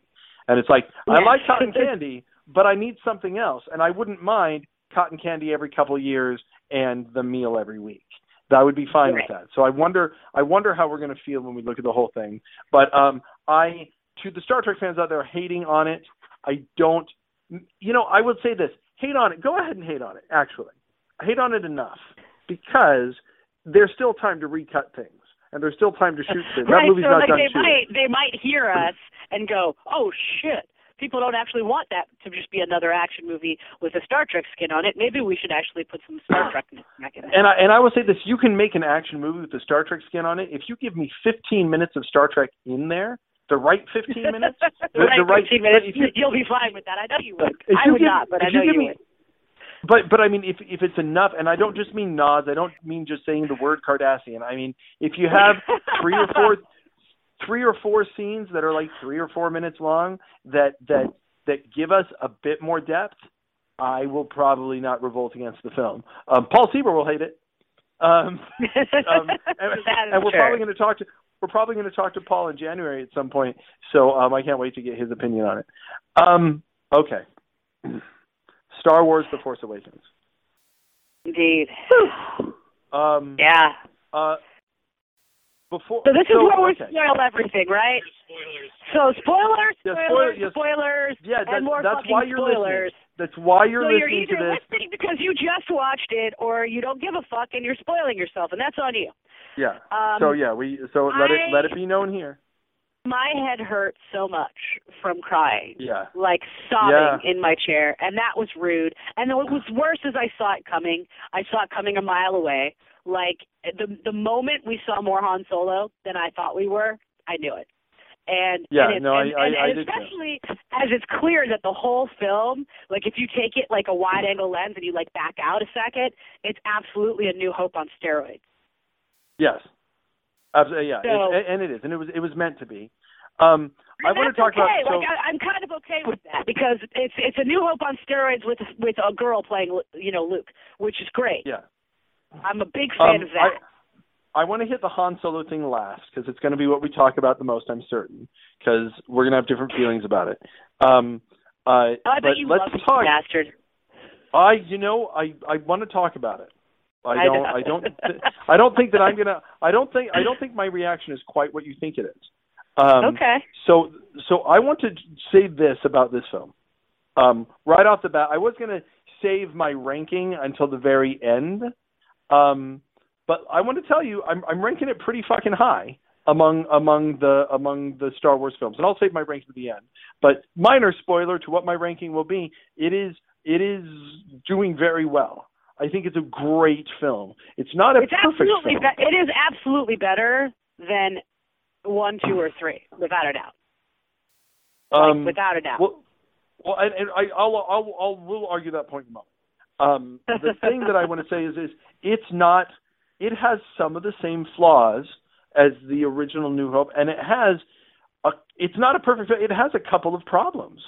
And it's like I like cotton candy, but I need something else, and I wouldn't mind cotton candy every couple of years and the meal every week. That would be fine Right. with that. So I wonder I wonder how we're going to feel when we look at the whole thing. But um I to the Star Trek fans out there hating on it, I don't you know, I would say this, hate on it. Go ahead and hate on it actually. Hate on it enough because there's still time to recut things and there's still time to shoot things. right, that movie's so not like done they shooting. might they might hear us and go, "Oh shit." People don't actually want that to just be another action movie with a Star Trek skin on it. Maybe we should actually put some Star Trek back in it. And I and I will say this: you can make an action movie with a Star Trek skin on it. If you give me 15 minutes of Star Trek in there, the right 15 minutes, the, the, right the right 15 minutes, you- you'll be fine with that. I know you would. I you would give- not, but I know you you, give me- would. But but I mean, if if it's enough, and I don't just mean nods. I don't mean just saying the word Cardassian. I mean, if you have three or four, three or four scenes that are like three or four minutes long that that that give us a bit more depth, I will probably not revolt against the film. Um, Paul Sieber will hate it. Um, um, and, and we're true. probably going to talk to we're probably going to talk to Paul in January at some point. So um, I can't wait to get his opinion on it. Um, okay, Star Wars: The Force Awakens. Indeed. Um, Yeah. uh, before So this is where we okay. spoil everything, right? So spoilers, Yeah, spoiler- spoilers, yes. spoilers, Yeah, and that's, more that's fucking why you're spoilers. listening. That's why you're so you're either to this. listening because you just watched it, or you don't give a fuck and you're spoiling yourself, and that's on you. Yeah. Um, so yeah, we so let it let it be known here. My head hurt so much from crying. Yeah. like sobbing Yeah. in my chair, and that was rude. And what was worse is I saw it coming. I saw it coming a mile away. Like the the moment we saw more Han Solo than I thought we were, I knew it. And Yeah, and, it, no, I- and, I- I and did too. especially as it's clear that the whole film, like if you take it like a wide angle lens and you like back out a second, it's absolutely a New Hope on steroids. Yes. Absolutely. Yeah. So- It- and it is, and it was it was meant to be. Um, I want to talk okay. about so like I, I'm kind of okay with that because it's it's a New Hope on steroids with with a girl playing you know Luke, which is great. yeah. I'm a big fan Um, of that. I, I want to hit the Han Solo thing last because it's going to be what we talk about the most. I'm certain because we're going to have different feelings about it. Um, uh, I but bet you let's love talk. bastard. I, you know, I I want to talk about it. I don't. I, don't. I don't think that I'm gonna. I don't think. I don't think my reaction is quite what you think it is. Um, okay. So, so I want to say this about this film. Um, right off the bat, I was going to save my ranking until the very end, um, but I want to tell you, I'm, I'm ranking it pretty fucking high among among the among the Star Wars films, and I'll save my ranking to the end. But minor spoiler to what my ranking will be: it is it is doing very well. I think it's a great film. It's not a It's perfect absolutely film. be- it is absolutely better than one, two, or three, without a doubt. Like, Um, without a doubt. Well, Well, and, and I, I'll, I'll, I'll, will argue that point in a moment. Um, the thing that I want to say is, is it's not. It has some of the same flaws as the original New Hope, and it has. A, it's not a perfect. It has a couple of problems,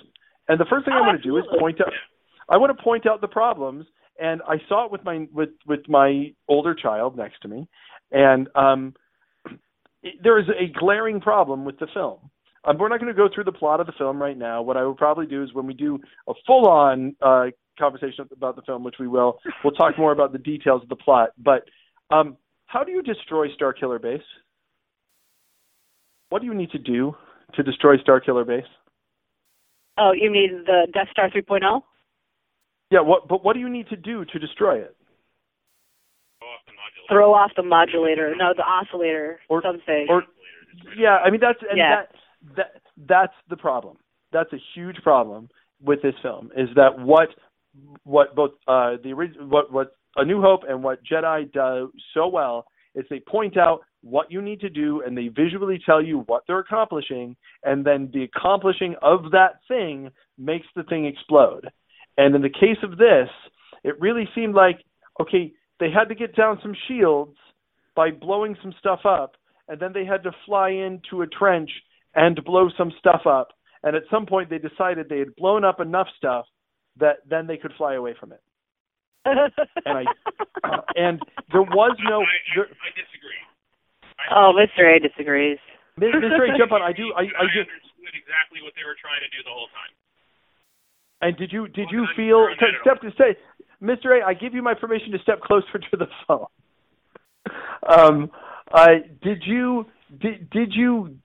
and the first thing Oh, I want to do is point out. I want to point out the problems, and I saw it with my with with my older child next to me, and um, it- there is a glaring problem with the film. Um, we're not going to go through the plot of the film right now. What I will probably do is when we do a full-on uh, conversation about the film, which we will, we'll talk more about the details of the plot. But um, how do you destroy Star Killer Base? What do you need to do to destroy Star Killer Base? Oh, you mean the Death Star oh? 3.0? Yeah, what? But what do you need to do to destroy it? Throw off the modulator. No, the oscillator. Or- something. Or yeah, I mean that's and Yeah. that that that's the problem. That's a huge problem with this film is that what what both uh the orig- what what A New Hope and what Jedi do so well is they point out what you need to do and they visually tell you what they're accomplishing and then the accomplishing of that thing makes the thing explode. And in the case of this, it really seemed like okay, they had to get down some shields by blowing some stuff up and then they had to fly into a trench and blow some stuff up. And at some point, they decided they had blown up enough stuff that then they could fly away from it. And I and there was no. There, I disagree. oh, Mr. A disagrees. Mr. A, jump on. I do. I, I do. understood exactly what they were trying to do the whole time. And did you did you feel step to say, Mr. A? I give you my permission to step closer to the phone. Um, uh, did you did did you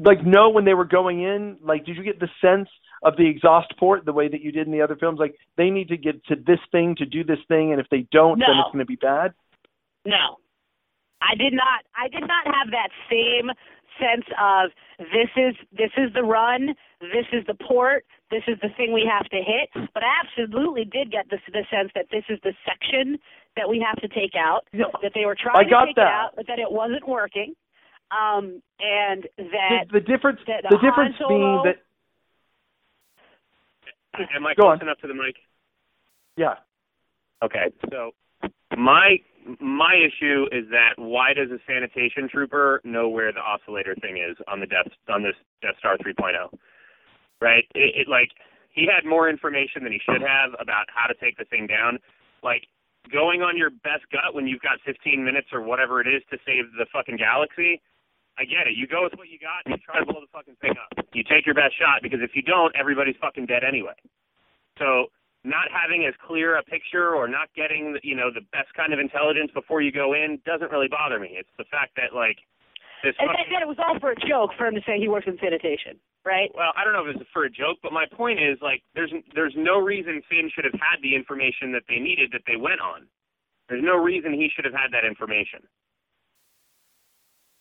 like know when they were going in? Like, did you get the sense of the exhaust port the way that you did in the other films? Like, they need to get to this thing to do this thing, and if they don't, then it's going to be bad. No, I did not. I did not have that same sense of this is this is the run, this is the port, this is the thing we have to hit. But I absolutely did get the the sense that this is the section that we have to take out. Yeah, That they were trying to take that. it out, but that it wasn't working. Um, and that The, the difference that the Han difference being that Am I Go close on. enough to the mic? yeah. Okay, so my my issue is that why does a sanitation trooper know where the oscillator thing is on the Death on this Death Star 3.0? Right? It, it like he had more information than he should have about how to take the thing down. Like going on your best gut when you've got 15 minutes or whatever it is to save the fucking galaxy. I get it. You go with what you got and you try to blow the fucking thing up. You take your best shot because if you don't, everybody's fucking dead anyway. So not having as clear a picture or not getting you know the best kind of intelligence before you go in doesn't really bother me. It's the fact that like this. and fucking- that it was all for a joke for him to say he works in sanitation, right? well, I don't know if it's for a joke, but my point is like there's there's no reason Finn should have had the information that they needed that they went on. There's no reason he should have had that information.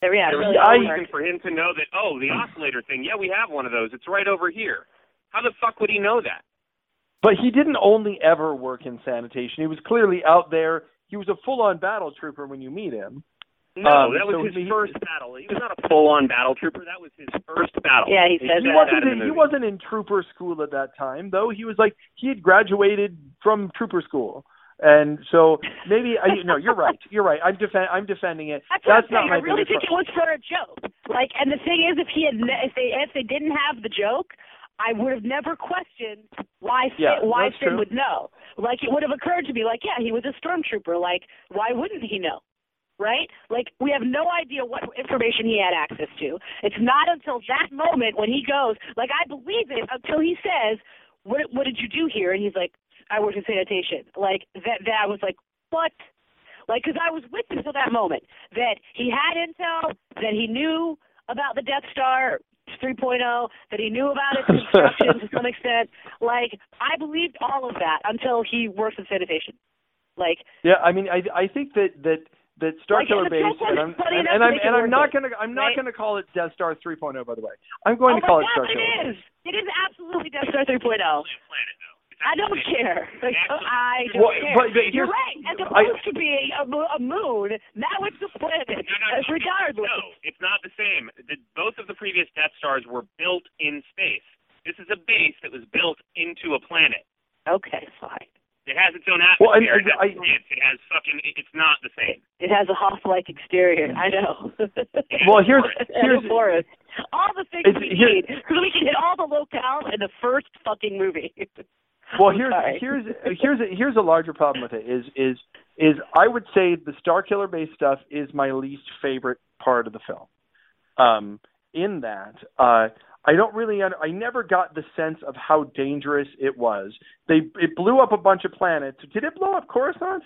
There, yeah, There was really no reason for him to know that oh the oscillator thing yeah we have one of those it's right over here. How the fuck would he know that? But he didn't only ever work in sanitation. He was clearly out there. He was a full-on battle trooper when you meet him. No, Um, that was so his he- first battle. He was not a full-on battle trooper. That was his first battle. Yeah, he says he that. wasn't in in, the he wasn't in trooper school at that time though. He was like he had graduated from trooper school. And so maybe I no, you're right. You're right. I'm defend I'm defending it. That's, That's I'm not saying. my I really biggest think it was for a joke. Like, and the thing is, if he had, if they, if they didn't have the joke, I would have never questioned why Finn, Yeah, why Finn true. would know. Like, it would have occurred to me, like, yeah, he was a stormtrooper. Like, why wouldn't he know? Right? Like, we have no idea what information he had access to. It's not until that moment when he goes, like, I believe it until he says, "What, what did you do here?" And he's like, "I work in sanitation." Like that. That I was like, "What?" Like, because I was with him till that moment that he had intel, that he knew about the Death Star 3.0, that he knew about its construction to some extent. Like, I believed all of that until he works in sanitation. Like, Yeah, I mean I I think that that that Star Like, Killer and Base and I'm and, and I'm and I'm not gonna I'm not right? gonna call it Death Star 3.0 by the way. I'm going oh to call my it Star God, Killer. it Base. is. It is absolutely Death Star 3.0. Planet though. It's I don't care. Like, I don't Well, care. but- but You're here's- right. It's I- supposed to be a, a moon. Now it's a planet. No, no, regardless. No, it's not the same. The, both of the previous Death Stars were built in space. This is a base that was built into a planet. Okay, fine. It has its own Well, and- atmosphere. and it, has I- it has fucking. It's not the same. It has a Hoth-like exterior. I know. Well, here's and here's a forest. All the things It's- we here- need because we can hit all the locales in the first fucking movie. well here's here's here's a, here's a larger problem with it is is is I would say the Star Killer based stuff is my least favorite part of the film. Um, in that, uh, I don't really un- I never got the sense of how dangerous it was. They it blew up a bunch of planets. Did it blow up Coruscant?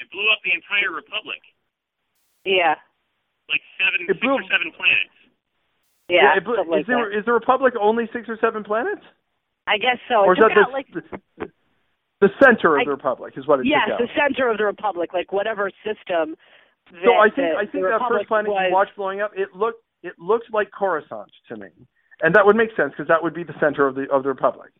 It blew up the entire Republic, yeah, like seven, It six blew- or seven planets. yeah. it blew- like is there that. is the Republic only six or seven planets? I guess so. or is that out, like the, the center of I- the Republic is what it yes, the center of the republic, like whatever system. That, So I think that I think that republic first planet was, you watched blowing up, it looked it looked like Coruscant to me, and that would make sense because that would be the center of the of the Republic.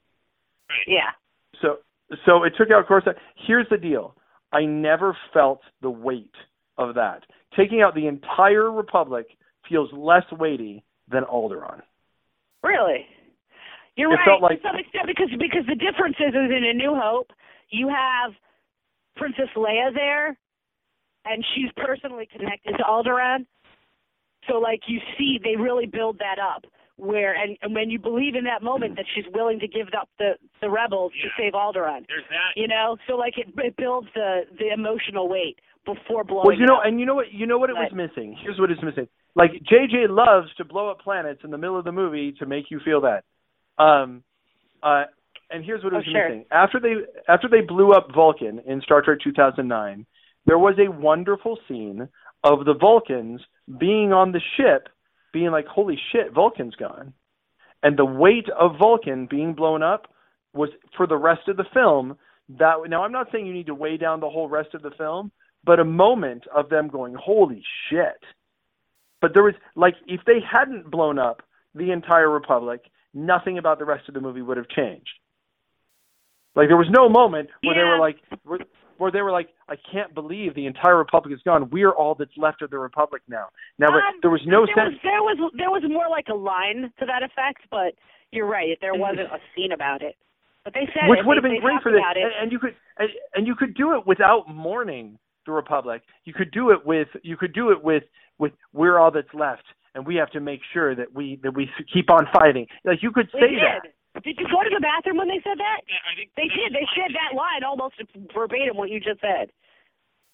Yeah. So so it took out Coruscant. Here's the deal: I never felt the weight of that. Taking out the entire Republic feels less weighty than Alderaan. Really? You're It right felt like- to some extent because because the difference is, is in A New Hope you have Princess Leia there, and she's personally connected to Alderaan. So like you see, they really build that up where and, and when you believe in that moment that she's willing to give up the the rebels to save Alderaan. There's that. You know, so like it, it builds the the emotional weight before blowing. Well, you know, up. and you know what? You know what it was missing. Here's what it's missing. Like JJ loves to blow up planets in the middle of the movie to make you feel that. Um, uh, and here's what it Oh, was sure. missing. After they after they blew up Vulcan in Star Trek 2009, there was a wonderful scene of the Vulcans being on the ship, being like, "Holy shit, Vulcan's gone," and the weight of Vulcan being blown up was for the rest of the film. That now I'm not saying you need to weigh down the whole rest of the film, but a moment of them going, "Holy shit!" But there was like if they hadn't blown up the entire Republic, nothing about the rest of the movie would have changed. Like there was no moment where they were like where, where they were like, I can't believe the entire Republic is gone. We're all that's left of the Republic now. Now Um, there was no there sense. Was, there was there was more like a line to that effect, but you're right. There wasn't a scene about it. But they said which it. would have been great for this. And, and you could and, and you could do it without mourning the Republic. You could do it with you could do it with with we're all that's left, and we have to make sure that we that we keep on fighting. Like you could say did. that. Did you go to the bathroom when they said that? Yeah, I think They did. They said that line almost verbatim what you just said.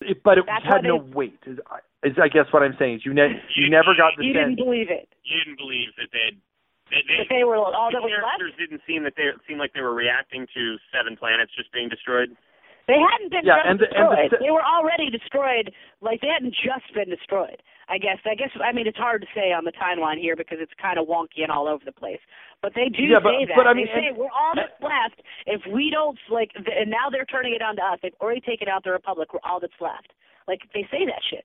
It- but it That's had no they- weight. Is, is I guess what I'm saying is you ne- you never got the You sense. didn't believe it. you didn't believe that they'd. They, they, That they were all the that was left. characters didn't seem that they seemed like they were reacting to seven planets just being destroyed. They hadn't been Yeah, just and the- and the destroyed. they were already destroyed. Like they hadn't just been destroyed. I guess. I guess. I mean, it's hard to say on the timeline here because it's kind of wonky and all over the place. But they do Yeah, but- say that. but I mean, they say and- we're all that's left. If we don't like, and now they're turning it on to us. They've already taken out the Republic. We're all that's left. Like they say that shit.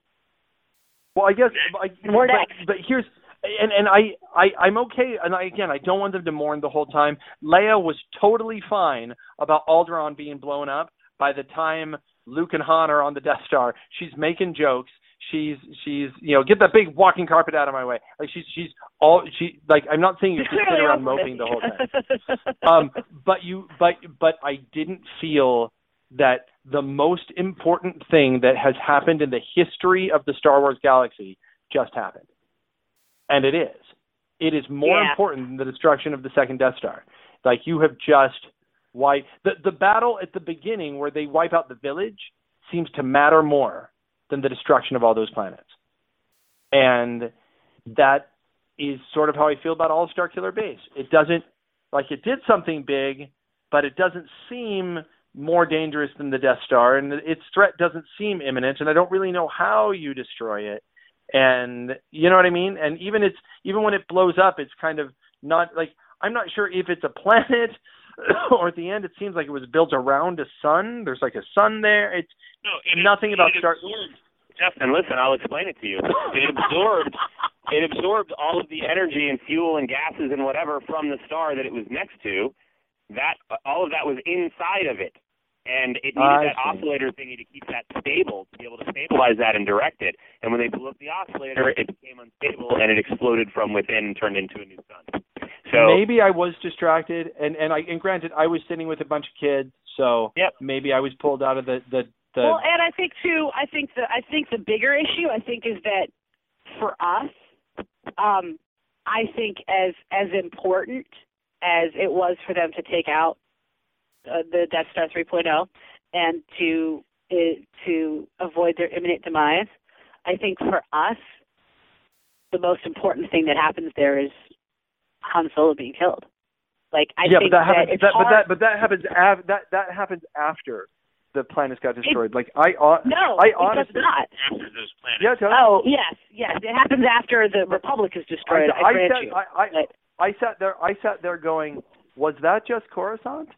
Well, I guess, I, We're but, next. but here's, and and I I I'm okay, and I, again I don't want them to mourn the whole time. Leia was totally fine about Alderaan being blown up by the time Luke and Han are on the Death Star. She's making jokes. She's she's you know get that big walking carpet out of my way. Like she's she's all she like I'm not saying you should sit around moping the whole time. um, but you, but but I didn't feel that the most important thing that has happened in the history of the Star Wars galaxy just happened, and it is. It is more Yeah. important than the destruction of the second Death Star. Like you have just wiped the the battle at the beginning where they wipe out the village seems to matter more than the destruction of all those planets, and that is sort of how I feel about All Star Killer Base. It doesn't like it did something big, but it doesn't seem more dangerous than the Death Star, and its threat doesn't seem imminent, and I don't really know how you destroy it. And you know what I mean? And even it's even when it blows up, it's kind of not like I'm not sure if it's a planet or at the end it seems like it was built around a sun. There's like a sun there. It's No, it, Nothing about it Star- absorbed- Justin, listen, I'll explain it to you. It absorbed it absorbed all of the energy and fuel and gases and whatever from the star that it was next to. That all of that was inside of it, and it needed I that see. oscillator thingy to keep that stable, to be able to stabilize that and direct it. And when they blew up the oscillator, it became unstable and it exploded from within and turned into a new sun. So maybe I was distracted, and and I and granted I was sitting with a bunch of kids, so Yep. maybe I was pulled out of the the the. well, and I think too. I think the I think the bigger issue I think is that for us, um, I think as as important as it was for them to take out uh, the Death Star 3.0 and to uh, to avoid their imminent demise, I think for us, the most important thing that happens there is Han Solo being killed. Like I yeah, think but that happens. that, but that but that happens. Av- that that happens after the planets got destroyed. like I, hon- no, I it does not. after those planets. yeah, tell Oh yes, yes. It happens after the Republic is destroyed. I, I, I grant sat, you. I, I, But- I sat there. I sat there going, was that just Coruscant?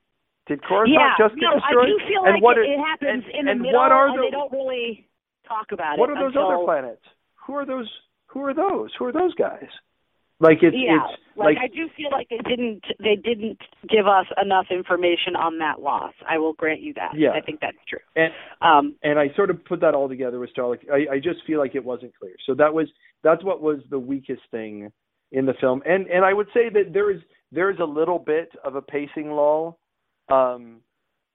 Did Coruscant yeah, just get no, destroyed? I do feel and like what it, it happens and- in the and middle, what are and the- they don't really talk about what it. What are those until, other planets? Who are those? Who are those? Who are those guys? Like it's yeah, it's like, like I do feel like they didn't they didn't give us enough information on that loss. I will grant you that. Yeah. I think that's true. and Um, and I sort of put that all together with Star. Like I, I just feel like it wasn't clear. So that was that's what was the weakest thing in the film. And and I would say that there is there is a little bit of a pacing lull, um,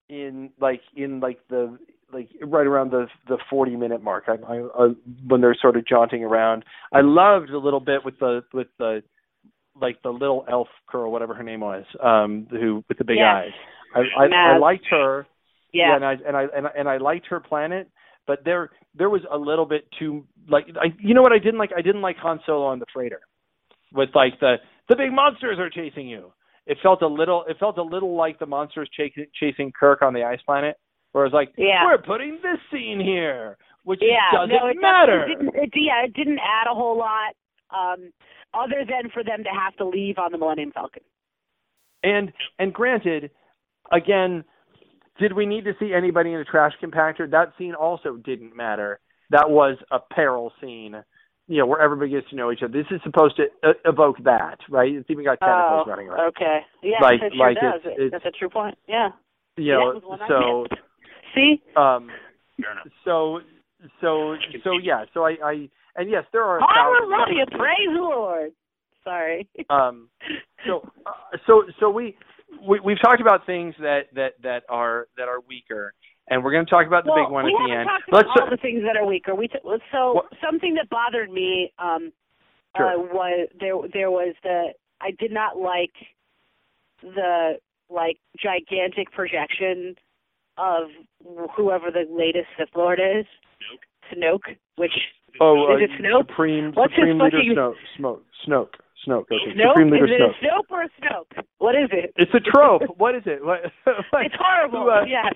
in like in like the like right around the the 40 minute mark. I, I, I when they're sort of jaunting around. I loved a little bit with the with the like the little elf girl, whatever her name was, um, who with the big Yes. eyes. I I, I liked her. yeah. and I and I and I, and I liked her planet, but there there was a little bit too like I you know what I didn't like I didn't like Han Solo on the freighter, with like the the big monsters are chasing you. It felt a little it felt a little like the monsters chasing chasing Kirk on the ice planet, where it's like Yeah. we're putting this scene here, which yeah, doesn't no, it matter. It didn't, it, yeah, it didn't add a whole lot, um, other than for them to have to leave on the Millennium Falcon. And and granted, again, did we need to see anybody in a trash compactor? That scene also didn't matter. That was a peril scene, you know, where everybody gets to know each other. This is supposed to uh, evoke that, right? It's even got tentacles oh, running around. okay. Yeah, Like- it sure like does. it's- it's- That's a true point. Yeah. You Yeah, know, it was one I so. See? um, so so so yeah. So I I and yes, there are. a thousand- Hallelujah! Praise the Lord. Sorry. um so uh, so so we, we we've talked about things that that that are that are weaker and we're going to talk about the well, big one we at the haven't end talked about let's all the things that are weaker. We t- so What- something that bothered me um, Sure. uh, was there. There was the I did not like the like gigantic projection of whoever the latest Sith Lord is, Snoke. Which oh Is uh, it Snoke? supreme What's his supreme leader fucking- snoke smoke snoke snoke okay Snoke supreme leader is it snoke a Snoke or a Snoke? What is it? it's a trope what is it what, It's horrible. Who, uh, yeah,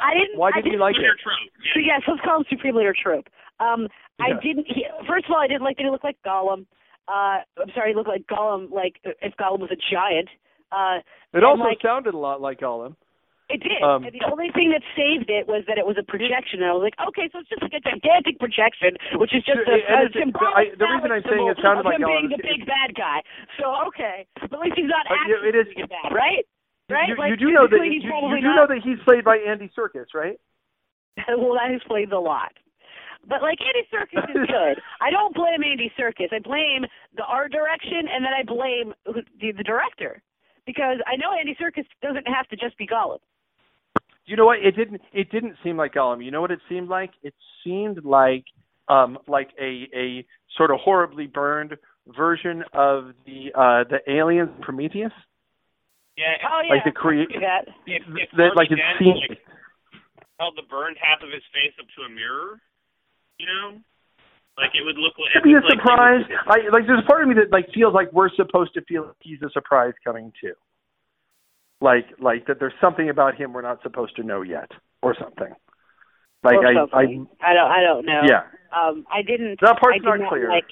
I didn't. why did you didn't like Leader it trope. So yes, let's call him Supreme Leader Troop. Um, I didn't. He, first of all, I didn't like that he looked like Gollum. Uh, I'm sorry, he looked like Gollum, like if Gollum was a giant. Uh, it also like- sounded a lot like Gollum it did. Um, and the only thing that saved it was that it was a projection. And I was like, okay, so it's just like a gigantic projection, which is just a, a symbolic I- the reason I'm saying it sounded like him being the big bad guy. So okay, but at least he's not Uh, actually it is- and bad, right? Right? you, like, you do know that you, you do know that he's played by Andy Serkis right well, that explains a lot. But like Andy Serkis is good. I don't blame Andy Serkis. I blame the art direction, and then I blame the, the director because I know Andy Serkis doesn't have to just be Gollum. You know what it didn't it didn't seem like Gollum. You know what it seemed like? It seemed like um like a a sort of horribly burned version of the uh the aliens Prometheus. Yeah, Oh yeah, Like the crea- I that. if, if That like Harvey it Dent, seemed like, held the burned half of his face up to a mirror, you know, like it would look like. to be a like, surprise. would- I like there's a part of me that like feels like we're supposed to feel like he's a surprise coming too. Like like that there's something about him we're not supposed to know yet or something. Like or I something. I don't. I don't know. Yeah. Um, I didn't. That part's I did not not clear. Like,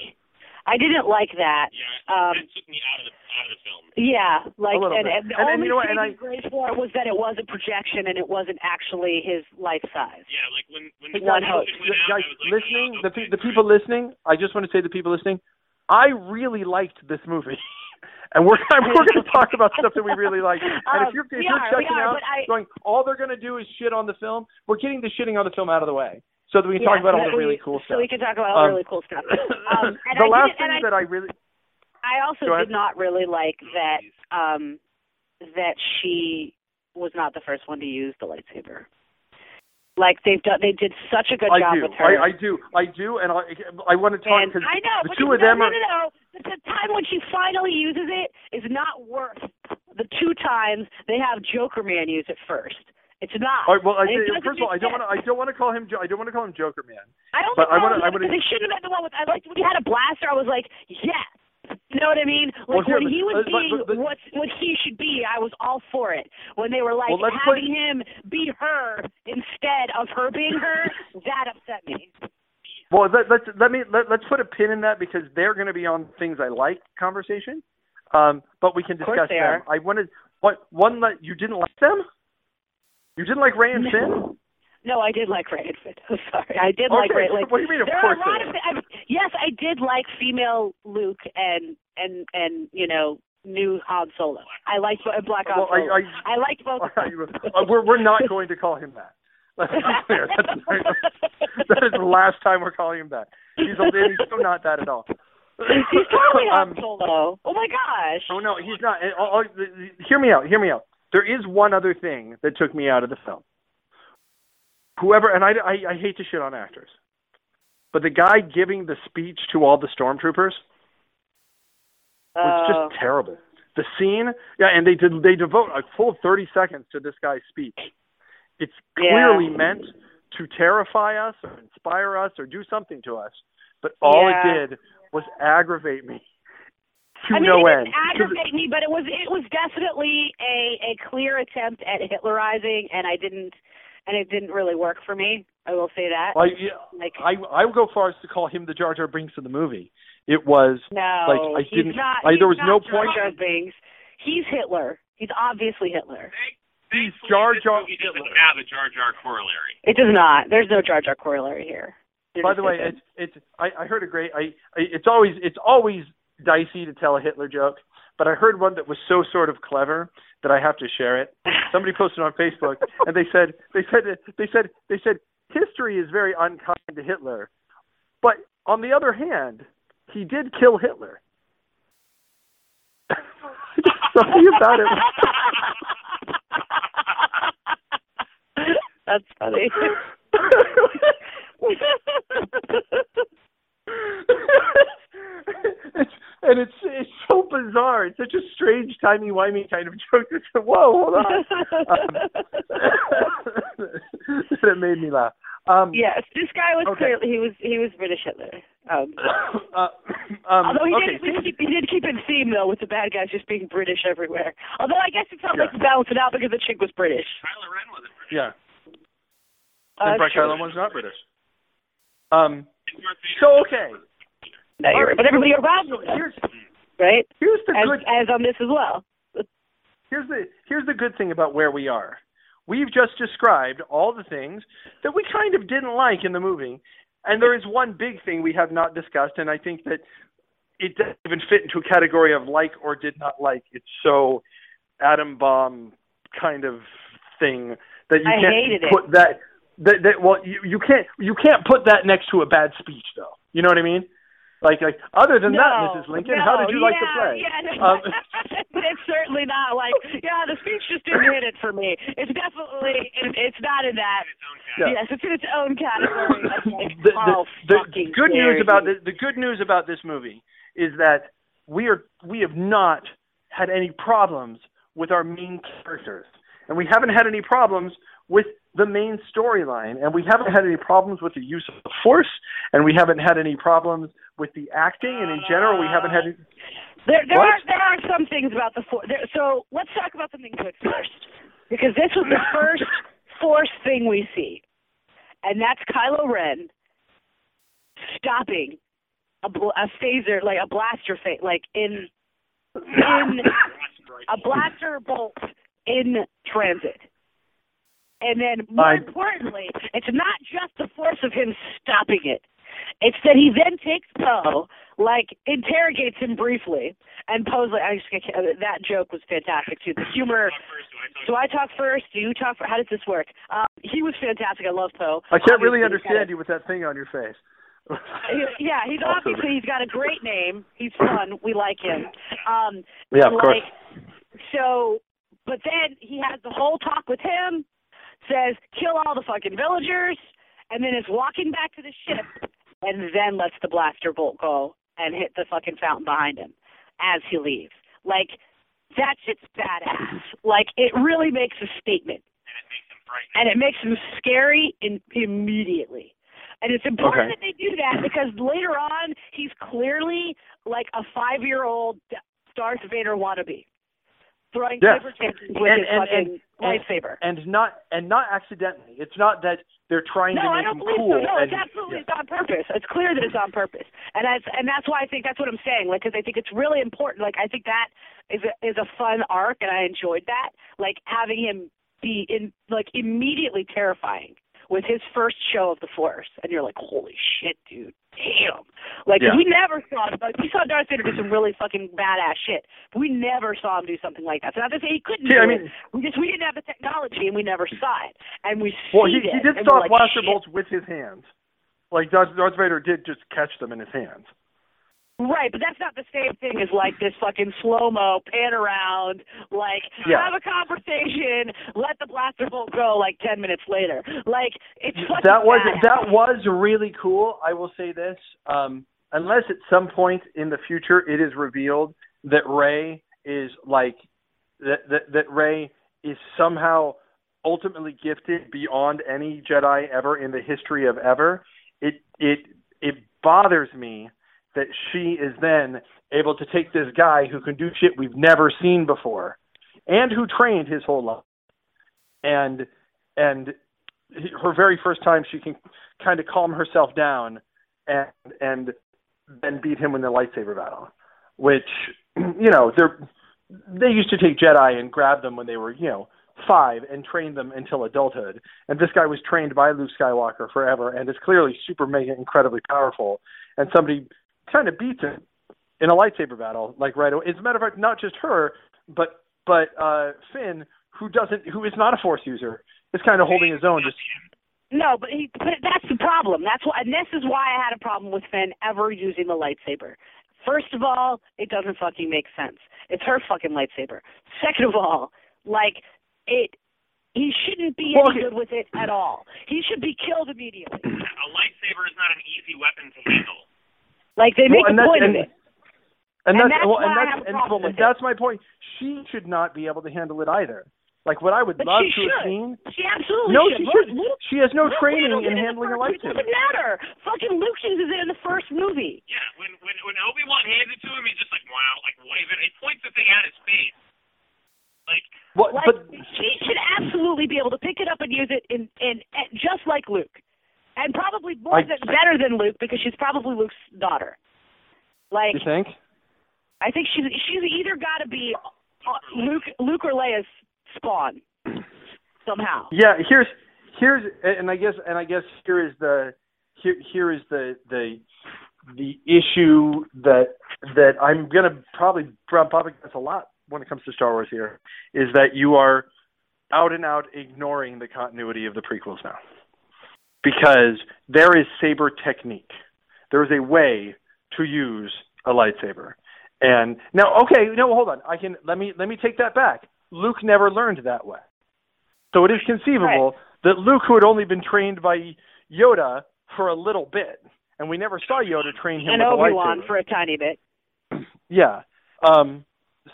I didn't like that. Yeah, Um, it took me out of the out of the film. Yeah, like, and, bit. and the And- and only you know what, thing and I- grace for it was that it was a projection and it wasn't actually his life size. Yeah, like when when the One host. went out, guys was like, listening, oh, the okay, pe- the people listening, I just want to say the people listening, I really liked this movie. And we're we're going to talk about stuff that we really like. And Um, if you're if you're are, checking are, out, I- going, all they're going to do is shit on the film. We're getting the shitting on the film out of the way, so that we can Yeah, talk about all the really we- cool So stuff. we can talk about all Um, the really cool stuff. Um, and the I last thing I- that I really, I also ahead. did not really like that um that she was not the first one to use the lightsaber. Like they've done, they did such a good I job do. with her. I, I do. I do, and I I want to talk because the two of them no, are. no, no. The, time when she finally uses it is not worth the two times they have Joker Man use it first. It's not. All right, well, I, first of all, I don't want to. I don't want to call him. I don't want to call him Joker Man. I don't But I wanna- wanna, I wanna- They shouldn't have been the one with. I liked when he had a blaster. I was like, yes. You know what I mean? Well, Like here, when he was but- being but- but- what what he should be, I was all for it. When they were like Well, having put- him be her instead of her being her, that upset me. Well, let, let's let me let, let's put a pin in that because they're going to be on things I like conversation. Um, but we can discuss them. are. I wanted what one that you didn't like them. You didn't like Rey and No. Finn. No, I did like Rey and Finn. I'm sorry, I did like Rey. Like what do you mean, of there course are a lot of. I mean, yes, I did like female Luke and and and you know new Han Solo. I liked Black Han Well, I- Solo. I- I liked both. them. Uh, we're we're not going to call him that. Let's be clear. That's, that is the last time we're calling him that. He's a, and he's still not that at all. He's totally Um, Solo. Oh my gosh. Oh no, he's not. And, oh, oh, hear me out. Hear me out. There is one other thing that took me out of the film. Whoever, and I, I, I hate to shit on actors, but the guy giving the speech to all the stormtroopers was Oh. just terrible. The scene, yeah, and they did they devote a full thirty seconds to this guy's speech. It's Yeah. clearly meant to terrify us or inspire us or do something to us, but all Yeah. it did was aggravate me to I mean, no it end. didn't aggravate me, but it was it was definitely a a clear attempt at Hitlerizing, and I didn't and it didn't really work for me. I will say that. I, yeah, Like I I would go far as to call him the Jar Jar Binks of the movie. It was no, like I didn't. not. I, he's there was not no Jar point. Jar Binks. He's Hitler. He's obviously Hitler. He's Jar Jar. He doesn't have a Jar Jar corollary. It does not. There's no Jar Jar corollary here. There By just the way, it's it's. I, I heard a great. I, I it's always it's always dicey to tell a Hitler joke, but I heard one that was so sort of clever that I have to share it. Somebody posted on Facebook, and they said they said they said they said history is very unkind to Hitler, but on the other hand, he did kill Hitler. Something about it. That's funny. it's, and it's it's so bizarre. It's such a strange, timey wimey kind of joke. It's whoa, hold on. Um, it made me laugh. Um, yes, this guy was Okay. clearly he was he was British Hitler. Um, uh, um, although he okay, did he, he did keep in theme though with the bad guys just being British everywhere. Although I guess it felt like Yeah. to balance it out because the chick was British. Kylo Ren wasn't British. yeah. Uh, and Brett true. Kylo was not British. Um, so okay, No, you're right. But everybody around him, here's right? here's the As good as on this as well. here's the here's the good thing about where we are. We've just described all the things that we kind of didn't like in the movie, and there is one big thing we have not discussed, and I think that it doesn't even fit into a category of like or did not like. It's so atom bomb kind of thing that you I can't hated it. put that that that well you you can't you can't put that next to a bad speech though. You know what I mean? Like like other than no, that, Mrs. Lincoln, no, how did you like the play? Yeah, no, Um, it's certainly not like yeah. The speech just didn't hit it for me. It's definitely it, it's not in that. Yeah. Yes, it's in its own category. like, the, the, oh, the fucking good news about the, the good news about this movie is that we are we have not had any problems with our main characters, and we haven't had any problems with the main storyline, and we haven't had any problems with the use of the force, and we haven't had any problems with the acting, and in general, we haven't had. Any, There, there What? are there are some things about the force. So let's talk about something good first, because this was the first force thing we see, and that's Kylo Ren stopping a, bl- a phaser, like a blaster, fa- like in in a blaster bolt in transit. And then, more I- importantly, it's not just the force of him stopping it. It's that he then takes Poe, like interrogates him briefly, and Poe's like, I just, I can't- that joke was fantastic too. The humor. Do I talk first? Do you talk? First? How does this work? Um, he was fantastic. I love Poe. I can't really understand kinda- you with that thing on your face. Yeah, he's obviously he's got a great name. He's fun. We like him. Um, Yeah, of like, course. So, but then he has the whole talk with him, says kill all the fucking villagers, and then is walking back to the ship, and then lets the blaster bolt go and hit the fucking fountain behind him as he leaves. Like that shit's badass. Like it really makes a statement, and it makes him bright. And it makes him scary in, immediately. And it's important Okay. that they do that because later on he's clearly like a five-year-old Darth Vader wannabe, throwing Yes. paper chances with And- his and- fucking and- lightsaber. and not and not accidentally. It's not that they're trying No, to I make don't him believe cool. so. No, and, it's absolutely yeah. it's on purpose. It's clear that it's on purpose, and that's and that's why I think that's what I'm saying. Like, because I think it's really important. Like, I think that is a, is a fun arc, and I enjoyed that. Like having him be in like immediately terrifying with his first show of the Force, and you're like, holy shit, dude, damn. Like, Yeah. we never saw like we saw Darth Vader do some really fucking badass shit, but we never saw him do something like that. So not to say he couldn't Yeah, do I it. We just we didn't have the technology, and we never saw it, and we Well, he, it, he did stop like, blaster bolts with his hands. Like Darth, Darth Vader did just catch them in his hands. Right, but that's not the same thing as like this fucking slow mo pan around, like Yeah. have a conversation, let the blaster bolt go like ten minutes later. Like it's fucking that was badass. that was really cool. I will say this: um, unless at some point in the future it is revealed that Rey is like that that, that Rey is somehow ultimately gifted beyond any Jedi ever in the history of ever, it it it bothers me that she is then able to take this guy who can do shit we've never seen before and who trained his whole life. And and her very first time she can kind of calm herself down and and then beat him in the lightsaber battle which you know they're they used to take jedi and grab them when they were you know five and train them until adulthood. And this guy was trained by luke skywalker forever and is clearly super mega incredibly powerful. And somebody kind of beats him in a lightsaber battle like right away as a matter of fact not just her but but uh finn who doesn't who is not a force user is kind of holding his own just No, but he but that's the problem. That's why and this is why I had a problem with Finn ever using the lightsaber. First of all, it doesn't fucking make sense. It's her fucking lightsaber. Second of all, like it he shouldn't be Well, any good with it at all. He should be killed immediately. A lightsaber is not an easy weapon to handle. Like they make Well, and a that's- point of and- it. And, And that's, that's well, and that's and, problem and that's my point. She should not be able to handle it either. Like what I would But love she to have seen. She absolutely No, should. she should. Luke- She has no Luke training handled in handling a the first- It lightsaber. doesn't matter. Fucking Luke uses it in the first movie. Yeah, when when when Obi Wan hands it to him, he's just like, wow, like wave it. He points the thing at his face. Like, what, Like but she should absolutely be able to pick it up and use it in in, in just like Luke, and probably more I- than better than Luke because she's probably Luke's daughter. Like you think? I think she's she's either got to be uh, Luke Luke or Leia's spawn somehow. Yeah, here's here's and I guess and I guess here is the here here is the the the issue that that I'm gonna probably up against a lot when it comes to Star Wars here is that you are out and out ignoring the continuity of the prequels now. Because there is saber technique. There is a way to use a lightsaber. And now okay, no hold on. I can let me let me take that back. Luke never learned that way. So it is conceivable that Luke, who had only been trained by Yoda for a little bit, and we never saw Yoda train him And with a Obi Wan lightsaber. for a tiny bit. Yeah. Um,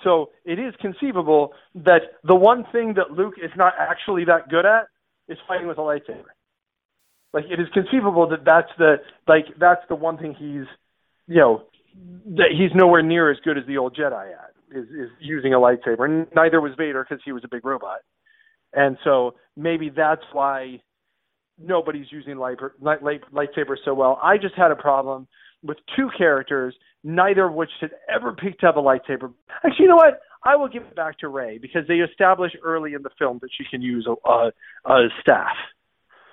so it is conceivable that the one thing that Luke is not actually that good at is fighting with a lightsaber. Like it is conceivable that that's the like that's the one thing he's you know that he's nowhere near as good as the old Jedi at is is using a lightsaber. And neither was Vader because he was a big robot. And so maybe that's why nobody's using light, light, light, lightsabers so well. I just had a problem with two characters, neither of which had ever picked up a lightsaber. Actually, you know what? I will give it back to Rey because they establish early in the film that she can use a, a, a staff.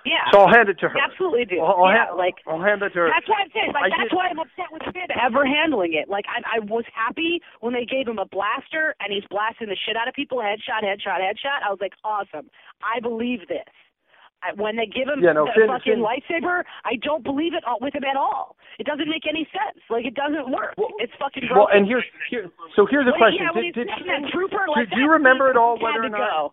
Yeah. So I'll hand it to her. You absolutely do. I'll, I'll yeah, hand, like I'll hand it to her. That's why I'm saying. Like I that's did- why I'm upset with Finn ever handling it. Like I, I was happy when they gave him a blaster and he's blasting the shit out of people, headshot, headshot, headshot. I was like, awesome. I believe this. I- when they give him Yeah, no, the Finn- fucking Finn- lightsaber, I don't believe it all, with him at all. It doesn't make any sense. Like it doesn't work. it's fucking broken. Well, and here's here. So here's a Well, question. Yeah, did, did, trooper, like do you remember at all whether or not go.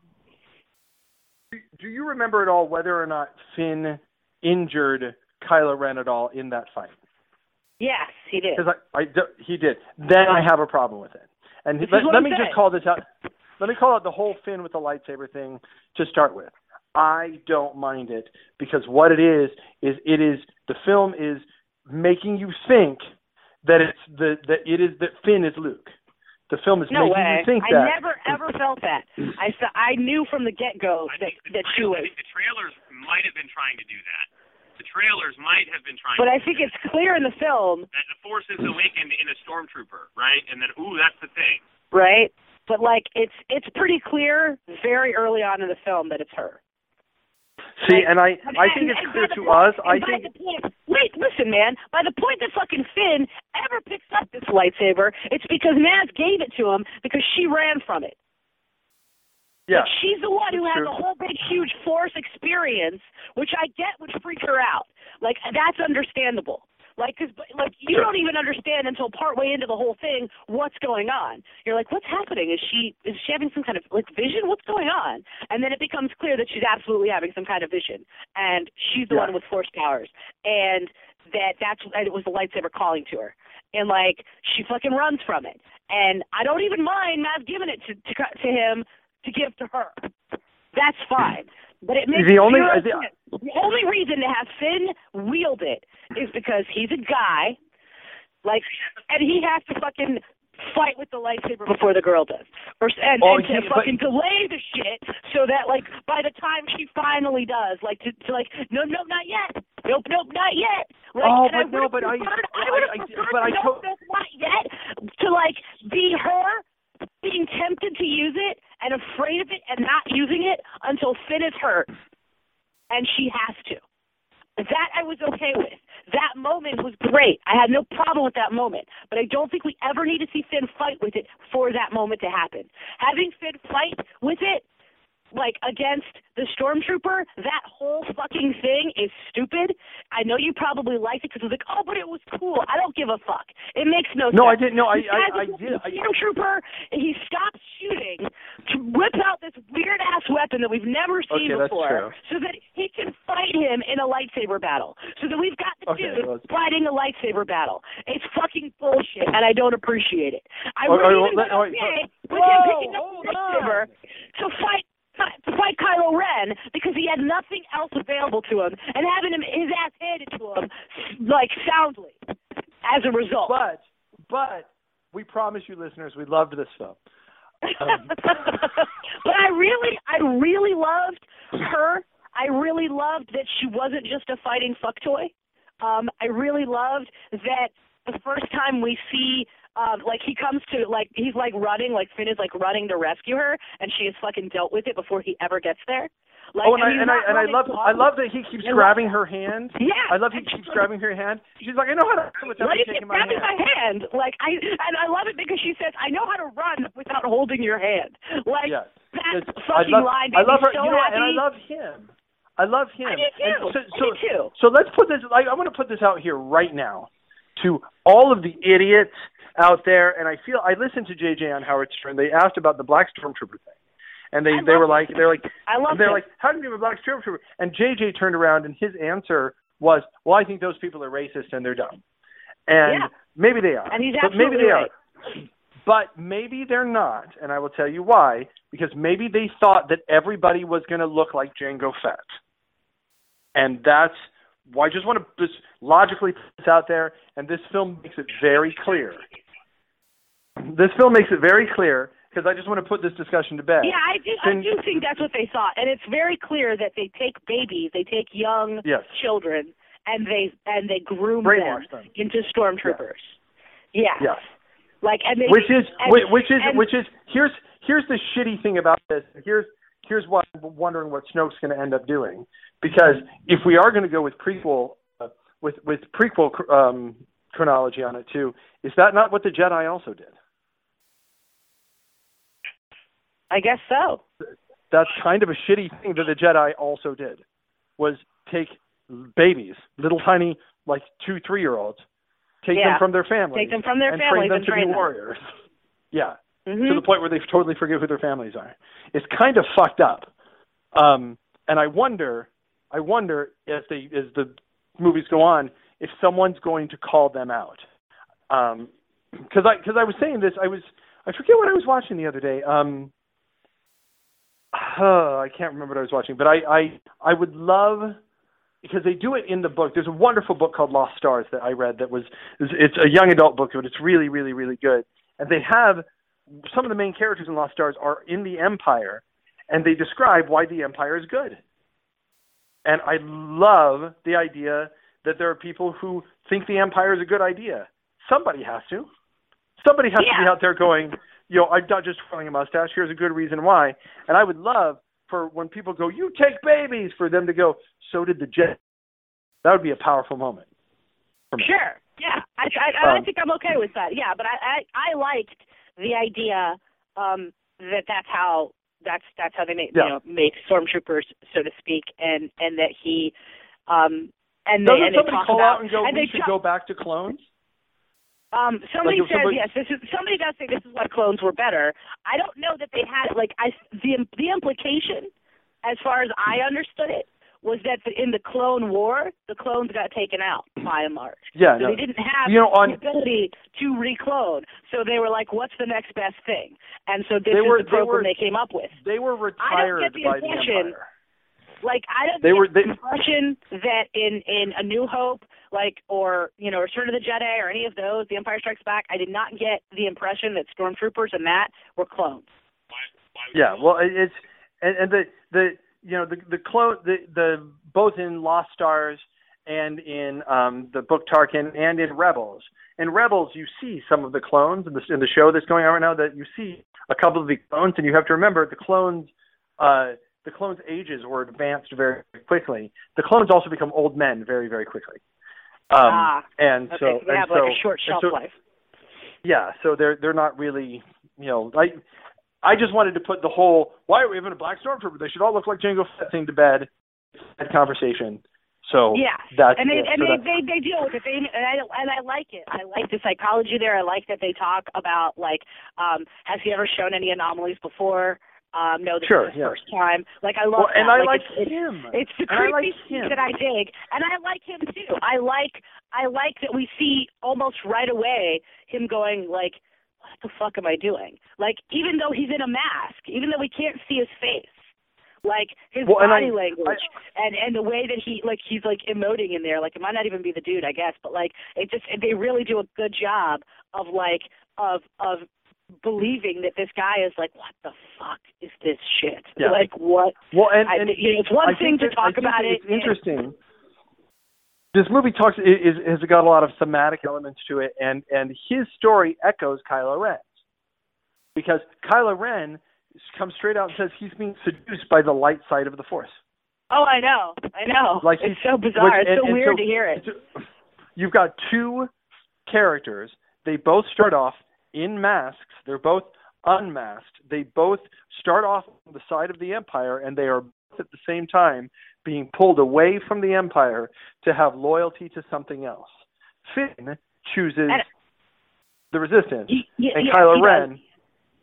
Do you remember at all whether or not Finn injured Kylo Ren at all in that fight? Yes, he did. Because I, I he did. Then I have a problem with it. And This let, let me just call this out. Let me call out the whole Finn with the lightsaber thing to start with. I don't mind it because what it is is it is the film is making you think that it's the that it is that Finn is Luke. The film is No making way. you think I that. never ever felt that. I sa- I knew from the get go that think the that she was. I think the trailers might have been trying to do that. The trailers might have been trying. But to I do think that. it's clear in the film, that the Force is awakened in a stormtrooper, right? And then, ooh, that's the thing. right? But like it's it's pretty clear very early on in the film that it's her. See, and I I think it's clear to us. I think point, wait, listen, man. By the point that fucking Finn ever picks up this lightsaber, it's because Maz gave it to him because she ran from it. yeah. Like, she's the one who has true. a whole big, huge force experience, which I get would freak her out. Like that's understandable. Like, cause like you Sure. don't even understand until partway into the whole thing what's going on. You're like, what's happening? Is she is she having some kind of like vision? What's going on? And then it becomes clear that she's absolutely having some kind of vision, and she's the Yeah. one with force powers, and that that's and it was the lightsaber calling to her, and like she fucking runs from it. And I don't even mind Maz giving it to to, to him to give to her. That's fine. But it makes The only- I sense. the only reason to have Finn wield it is because he's a guy, like, and he has to fucking fight with the lightsaber before the girl does, or and, Oh, and to but- fucking delay the shit so that like by the time she finally does, like to, to like no no not yet, nope nope not yet. Like, Oh, and I but no, but I- preferred, I- I would have I- preferred but I to- not yet to like be her being tempted to use it and afraid of it and not using it until Finn is hurt and she has to. That I was okay with. That moment was great. I had no problem with that moment. But I don't think we ever need to see Finn fight with it for that moment to happen. Having Finn fight with it, like against the stormtrooper, that whole fucking thing is stupid. I know you probably liked it because it was like, oh, but it was cool. I don't give a fuck. It makes no, sense. No, I didn't. No, I I, I, I did. I, stormtrooper, and he stops shooting to whip out this weird ass weapon that we've never seen Okay, before, so that he can fight him in a lightsaber battle. So that we've got the Okay, dude well- fighting a lightsaber battle. It's fucking bullshit, and I don't appreciate it. I All would right, even well, been let- all right, uh, okay so- with him picking up the lightsaber to fight fight Kylo Ren because he had nothing else available to him, and having him his ass handed to him like soundly as a result. But but we promise you, listeners, we loved this film. Um, but I really, I really loved her. I really loved that she wasn't just a fighting fuck toy. Um, I really loved that the first time we see, um, like he comes to, like he's like running, like Finn is like running to rescue her, and she has fucking dealt with it before he ever gets there. Like, oh, and I and I and I love I love that he keeps grabbing her hand. Yeah, I love he keeps grabbing her hand. She's like, I know how to run without Why you do you taking my hand. my hand? Like I and I love it because she says, "I know how to run without holding your hand." Like Yes. that It's- fucking I love, line I love her. so you know. And I love him. I love him. I do too. And so, I so, do too. so let's put this. Like, I want to put this out here right now to all of the idiots out there. And I feel I listened to JJ on Howard Stern. They asked about the Black Stormtrooper thing, and they they were like they're like I love they're it. like how do you have a Black Stormtrooper? And JJ turned around and his answer was, well, I think those people are racist and they're dumb. And Yeah. maybe they are. And he's but maybe they right. are. But maybe they're not, and I will tell you why. Because maybe they thought that everybody was going to look like Jango Fett, and that's why I just want to just logically put this out there. And this film makes it very clear. This film makes it very clear because I just want to put this discussion to bed. Yeah, I do. I do think that's what they thought, and it's very clear that they take babies, they take young Yes. children, and they and they groom them, them. into stormtroopers. Yeah. Yes. Like and they which is and, which, which is and, which is here's here's the shitty thing about this. Here's here's why I'm wondering what Snoke's going to end up doing because if we are going to go with prequel uh, with with prequel um, chronology on it too, is that not what the Jedi also did? I guess so. That's kind of a shitty thing that the Jedi also did. was take babies, little tiny like two, three year olds, take Yeah. them from their families, Take them from their and families train them and to train be them. warriors. yeah, Mhm. to the point where they totally forget who their families are. It's kind of fucked up. Um, and I wonder, I wonder as they as the movies go on, if someone's going to call them out. Um, because I because I was saying this, I was I forget what I was watching the other day. Um, uh, I can't remember what I was watching, but I I I would love because they do it in the book. There's a wonderful book called Lost Stars that I read that was it's it's a young adult book, but it's really really really good. And they have some of the main characters in Lost Stars are in the Empire, and they describe why the Empire is good. And I love the idea that there are people who think the Empire is a good idea. Somebody has to. Somebody has to be out there going, you know, I'm not just twirling a mustache. Here's a good reason why. And I would love for when people go, you take babies, for them to go, so did the jet. That would be a powerful moment. For me. Sure. Yeah. I I, I Um, think I'm okay with that. Yeah, but I I, I liked the idea um that that's how that's that's how they make Yeah. you know make stormtroopers so to speak and and that he um and Doesn't they and they talk call about out and go, and we they should talk- go back to clones? Um, somebody Like says somebody- yes. This is somebody does say this is why clones were better. I don't know that they had like I the the implication, as far as I understood it, was that the, in the Clone War the clones got taken out by and large. Yeah, So no. they didn't have You know, on- the ability to reclone. So they were like, "What's the next best thing?" And so this They is were- the they program were- they came up with. They were retired I don't by the impression- Empire. Like I don't They get were- they- the impression that in in A New Hope, like or you know Return of the Jedi or any of those, The Empire Strikes Back, I did not get the impression that stormtroopers and that were clones. Yeah, well, it- it's and, and the the you know the the clone the the both in Lost Stars and in um the book Tarkin and in Rebels. In Rebels, you see some of the clones in the in the show that's going on right now. That you see a couple of the clones, and you have to remember the clones. uh the clones' ages were advanced very quickly. The clones also become old men very, very quickly. Um, ah, and okay, so, so they and have so, like a short shelf so- life. yeah, so they're they're not really, you know, I I just wanted to put the whole why are we having a black stormtrooper? They should all look like Jango Fett thing to bed. That conversation. So Yeah, that's and they it. and So they, they they deal with it. They and I and I like it. I like the psychology there. I like that they talk about like, um, has he ever shown any anomalies before? Um, no, this Sure, is his yeah. first time. Like I love well, and that. I like it's, it's, him. It's the And creepy like thing that I dig, and I like him too. I like I like that we see almost right away him going like, "What the fuck am I doing?" Like even though he's in a mask, even though we can't see his face, like his Well, and body I- language and and the way that he like he's like emoting in there. Like it might not even be the dude, I guess, but like it just they really do a good job of like of of believing that this guy is like, what the fuck is this shit? Yeah. Like what? Well, and, I- and you know, it's one I thing to talk about it It's interesting. This movie talks is has got a lot of thematic elements to it, and and his story echoes Kylo Ren's because Kylo Ren comes straight out and says he's being seduced by the light side of the Force. Oh, I know, I know. Like it's so bizarre. which- it's and- so and weird so- to hear it. You've got two characters. They both start off in masks. They're both unmasked. They both start off on the side of the Empire, and they are both at the same time being pulled away from the Empire to have loyalty to something else. Finn chooses the Resistance, He- he- and Kylo he Ren does.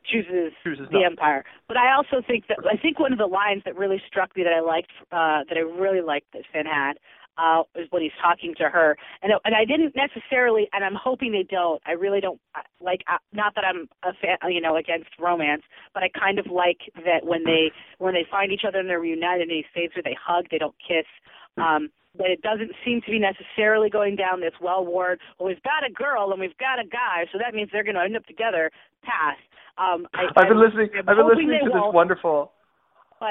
chooses chooses the not. Empire. But I also think that I think one of the lines that really struck me that I liked uh that I really liked that Finn had uh is when he's talking to her. And it- and I didn't necessarily and I'm hoping they don't. I really don't uh, like uh, not that I'm a fan, you know, against romance, but I kind of like that when they when they find each other and they're reunited and he saves her, they hug, they don't kiss. Um but it doesn't seem to be necessarily going down this well-worn, well, we've got a girl and we've got a guy, so that means they're going to end up together Pass. Um, I, I've been listening. I'm I've been listening to this wonderful.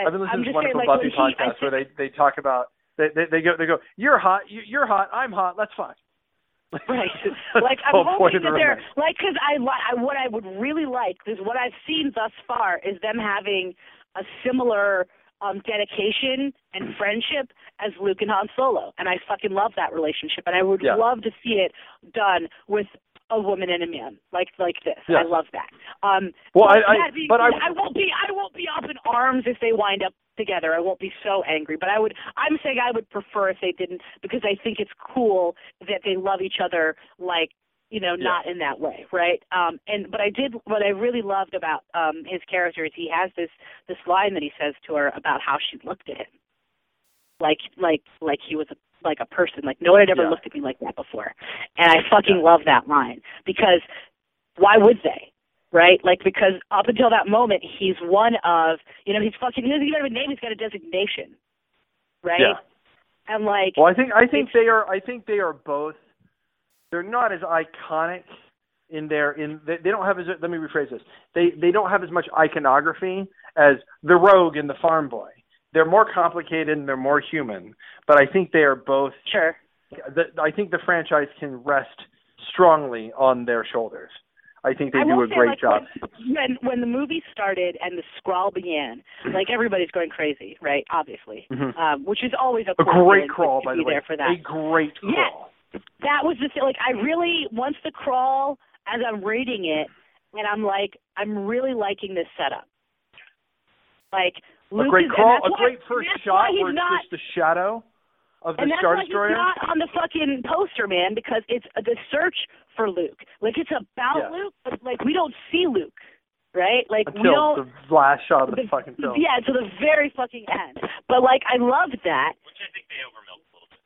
I've been listening to this just saying, wonderful like, Buffy he- podcast where they they talk about they, they they go they go you're hot you, you're hot I'm hot let's fuck. Right. Like I'm hoping that they're like because I, li- I what I would really like is what I've seen thus far is them having a similar um dedication and friendship as Luke and Han Solo, and I fucking love that relationship, and I would Yeah. love to see it done with a woman and a man like like this. Yes. I love that. Um, Well, but I- I- but I- I won't be I won't be up in arms if they wind up together, I won't be so angry. But I would, I'm saying I would prefer if they didn't because I think it's cool that they love each other like you know, not in that way, right? Um, and but I did what I really loved about um, his character is he has this this line that he says to her about how she looked at him, like like like he was a, like a person, like no one had ever Yeah. looked at me like that before, and I fucking love that line because why would they? Right, like because up until that moment, he's one of you know he's fucking he doesn't even have a name, he's got a designation, right? Yeah. And like Well, I think I think they are. I think they are both. They're not as iconic in their in. They, they don't have as. Let me rephrase this. They they don't have as much iconography as the Rogue and the Farm Boy. They're more complicated and they're more human. But I think they are both. sure. The, I think the franchise can rest strongly on their shoulders. I think they I do a say, great like, job. When when the movie started and the scrawl began, like everybody's going crazy, right? Obviously, Mhm. um, which is always a, A great crawl, by the way. there for that. A great Yeah. crawl. that was the thing. Like I really once the crawl, as I'm reading it, and I'm like, I'm really liking this setup. Like A Luke great is, crawl. A why- great first shot where it's not, just the shadow of the and that's Star why Destroyer. he's not on the fucking poster, man, because it's the search for Luke. Like it's about Yeah. Luke, but like we don't see Luke, right? Like we until don't. the last shot of the, fucking film. Yeah, to the very fucking end. But like, I loved that. Which I think they overmilked a little bit.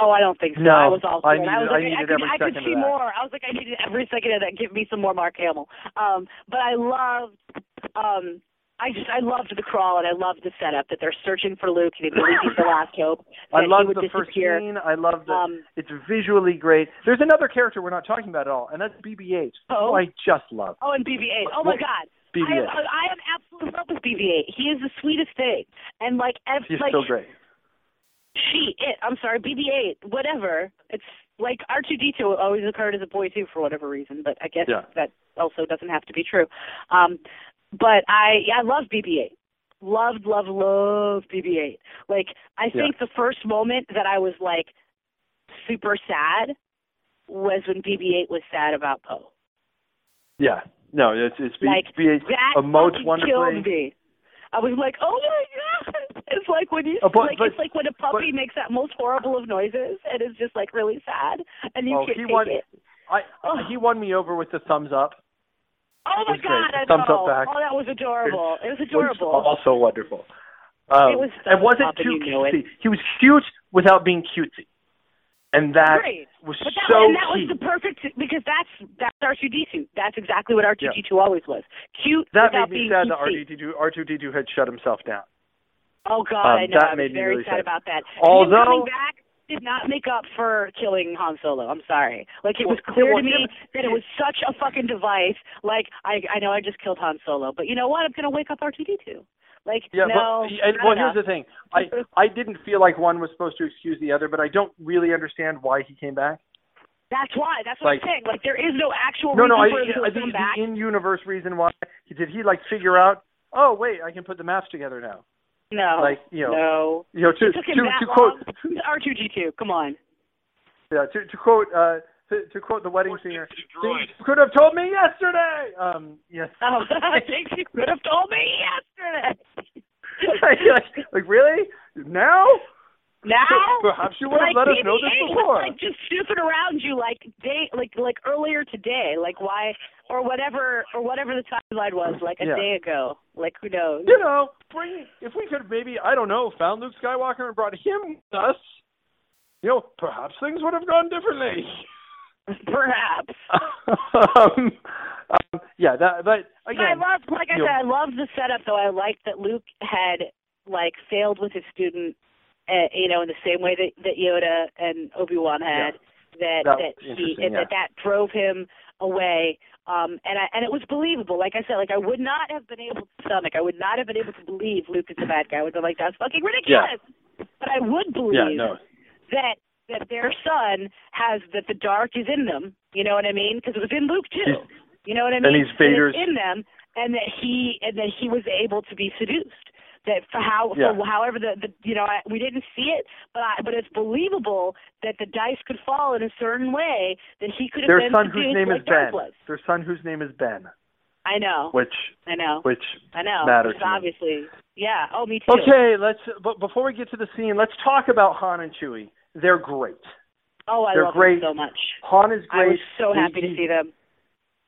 Oh, I don't think so. No, I was all I for it. needed- I was I like, needed could, every I could see more. I was like, I needed every second of that. Give me some more Mark Hamill. Um, but I loved, um, I just, I loved the crawl and I loved the setup that they're searching for Luke. And they believe he's the last hope. I love the first disappear. scene. I love the. Um, it's visually great. There's another character we're not talking about at all, and that's BB-8. Oh? I just love. Oh, and BB-8. Oh my God. I BB-8. am, I am absolutely in love with BB-8. He is the sweetest thing, and like, ev- He's like so great. she, it. I'm sorry, BB-8. Whatever. It's like R2D2 always occurred as a boy too for whatever reason, but I guess Yeah. that also doesn't have to be true. Um, but I, I love BB-8. Loved, loved, loved BB-8. Like, I Yeah. think the first moment that I was like super sad was when BB-8 was sad about Poe. Yeah. No, it's it's Like BB-8 that emotes fucking wonderfully. me. I was like, oh my god! It's like when you Uh, but- like but- it's like when a puppy makes that most horrible of noises and it's just like really sad and you Oh, can't he take won. it. I Oh. he won me over with the thumbs up. Oh my was great. god! I Thumbs know. up back. Oh, that was adorable. It was was adorable. also wonderful. Um, It was and wasn't too you it. cutesy. He was cute without being cutesy, and that Great. was But that, so and that key. was the perfect because that's that's R2D2. That's exactly what R2D2 always was. Cute that made me sad that cutesy. R2D2 R2D2 had shut himself down. Oh God, Um, I know. that I was made me very really sad sad. about that. Although- coming back did not make up for killing Han Solo. I'm sorry. Like it Well, was clear well, to me that it was such a fucking device. Like I I know I just killed Han Solo, but you know what? I'm gonna wake up R2D2. Like Yeah, no. but and, well, enough. here's the thing. I I didn't feel like one was supposed to excuse the other, but I don't really understand why he came back. That's why. That's what like- I'm saying. Like there is no actual No, reason no, I, for him to I come think back. the in-universe reason why did he like figure out? Oh, wait, I can put the maps together now. No. like, you know, no. You know, to It took him to, that to long. quote R2D2? Come on. yeah to, to quote uh to, to quote the wedding singer, droid. "Things could have told me yesterday. Um, yes. Oh, thanks. You could have told me yesterday. like, like really now? Now, Perhaps you would have like, let us know this BB-8 was, before. like just snooping around you, like day, like like earlier today, like why or whatever or whatever the timeline was, like a Yeah. day ago. Like who knows? You know, bring if we could maybe I don't know found Luke Skywalker and brought him with us. You know, perhaps things would have gone differently. Perhaps. um, um, yeah, that. But But I again, love, like I said, know- I loved the setup. Though I liked that Luke had like failed with his student, uh, you know, in the same way that that Yoda and Obi Wan had. That That that was he interesting, that that drove him away. Um, and I and it was believable. Like I said, like I would not have been able to stomach. I would not have been able to believe Luke is the bad guy. I would have been like, that's fucking ridiculous. Yeah. But I would believe yeah, no, that that their son has that the dark is in them. You know what I mean? Because it was in Luke too. He's- you know what I and mean? he's That it's Vader's- in them, and that he and that he was able to be seduced. That for how Yeah. for however the, the you know I, we didn't see it, but I, but it's believable that the dice could fall in a certain way that he could have their been son whose name like is Ben. was. Their son whose name is Ben. I know. which I know. which I know. matters me. obviously. Yeah. Oh, me too. Okay, let's. But before we get to the scene, let's talk about Han and Chewie. They're great. Oh, I They're love great. them so much. Han is great. I was so He- happy to see them.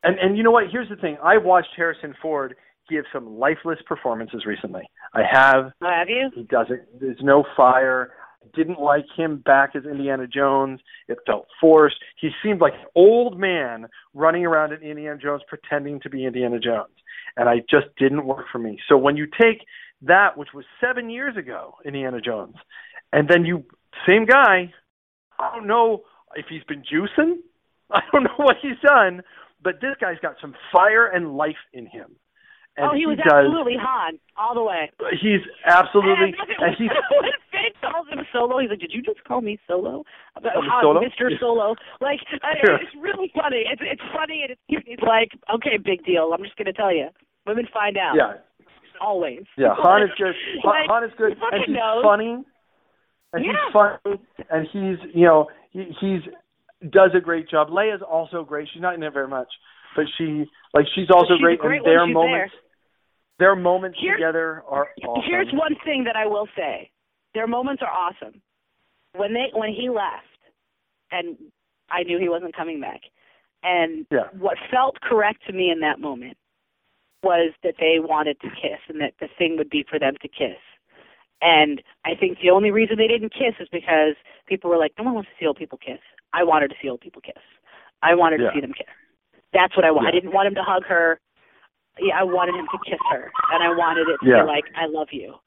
And and you know what? Here's the thing. I watched Harrison Ford give some lifeless performances recently. I have. Oh, have you? He doesn't. There's no fire. Didn't like him back as Indiana Jones. It felt forced. He seemed like an old man running around in Indiana Jones pretending to be Indiana Jones, and I just didn't work for me. So when you take that, which was seven years ago, Indiana Jones, and then you same guy, I don't know if he's been juicing. I don't know what he's done, but this guy's got some fire and life in him. And oh, he was does, absolutely Han all the way. He's absolutely, And and he's when Finn calls him Solo, he's like, "Did you just call me Solo?" Like, Oh, uh, Solo? Mr. Solo. Like, it's really funny. It's it's funny and it's cute. He's like, "Okay, big deal. I'm just gonna tell you. Women find out. yeah, always." yeah. Han is good. Han, Like, Han is good, he and he's knows. funny, and Yeah. he's funny, and he's you know he, he's does a great job. Leia's also great. She's not in it very much, but she like she's also she's great. great and their moments, their moments Here's- together are awesome. Here's one thing that I will say: their moments are awesome. When they when he left, and I knew he wasn't coming back, and Yeah. what felt correct to me in that moment was that they wanted to kiss, and that the thing would be for them to kiss. And I think the only reason they didn't kiss is because people were like, "No one wants to see old people kiss." I wanted to see old people kiss. I wanted Yeah. to see them kiss. That's what I want. I didn't want him to hug her. Yeah, I wanted him to kiss her, and I wanted it to Yeah. be like, "I love you,"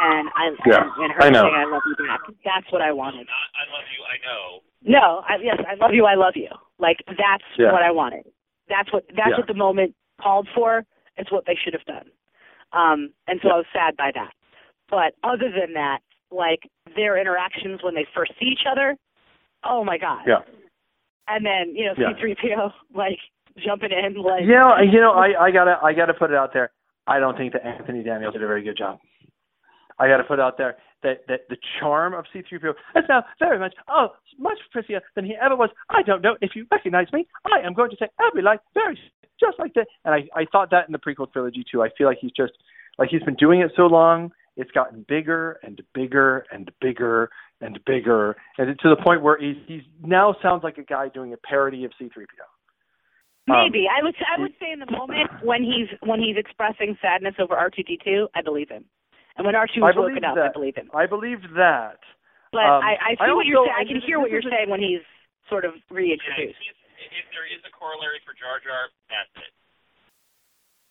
and I Yeah, and, and her I know. saying, "I love you back." That's what I wanted. Not I love you, I know. No, I, yes, I love you. I love you. Like that's Yeah. what I wanted. That's what that's Yeah. what the moment called for. It's what they should have done. Um, and so I was sad by that. But other than that, like their interactions when they first see each other, oh my god. Yeah. And then you know Yeah. C3PO like jumping in like You know, you know, I, I gotta, I gotta put it out there. I don't think that Anthony Daniels did a very good job. I gotta put it out there that that the charm of C-3PO is now very much, oh, much prettier than he ever was. I don't know if you recognize me. I am going to say every line very just like that. And I, I thought that in the prequel trilogy too. I feel like he's just like he's been doing it so long. It's gotten bigger and bigger and bigger and bigger, and to the point where he's, he's now sounds like a guy doing a parody of C-3PO. Um, maybe. I would I would say in the moment when he's when he's expressing sadness over R2D2, I believe him. And when R2 I is woken believe up, that. I believe him. I believe that. But Um, I, I see I what you're saying. I can hear what you're saying when he's sort of Yeah, reintroduced. if there is a corollary for Jar Jar, that's it.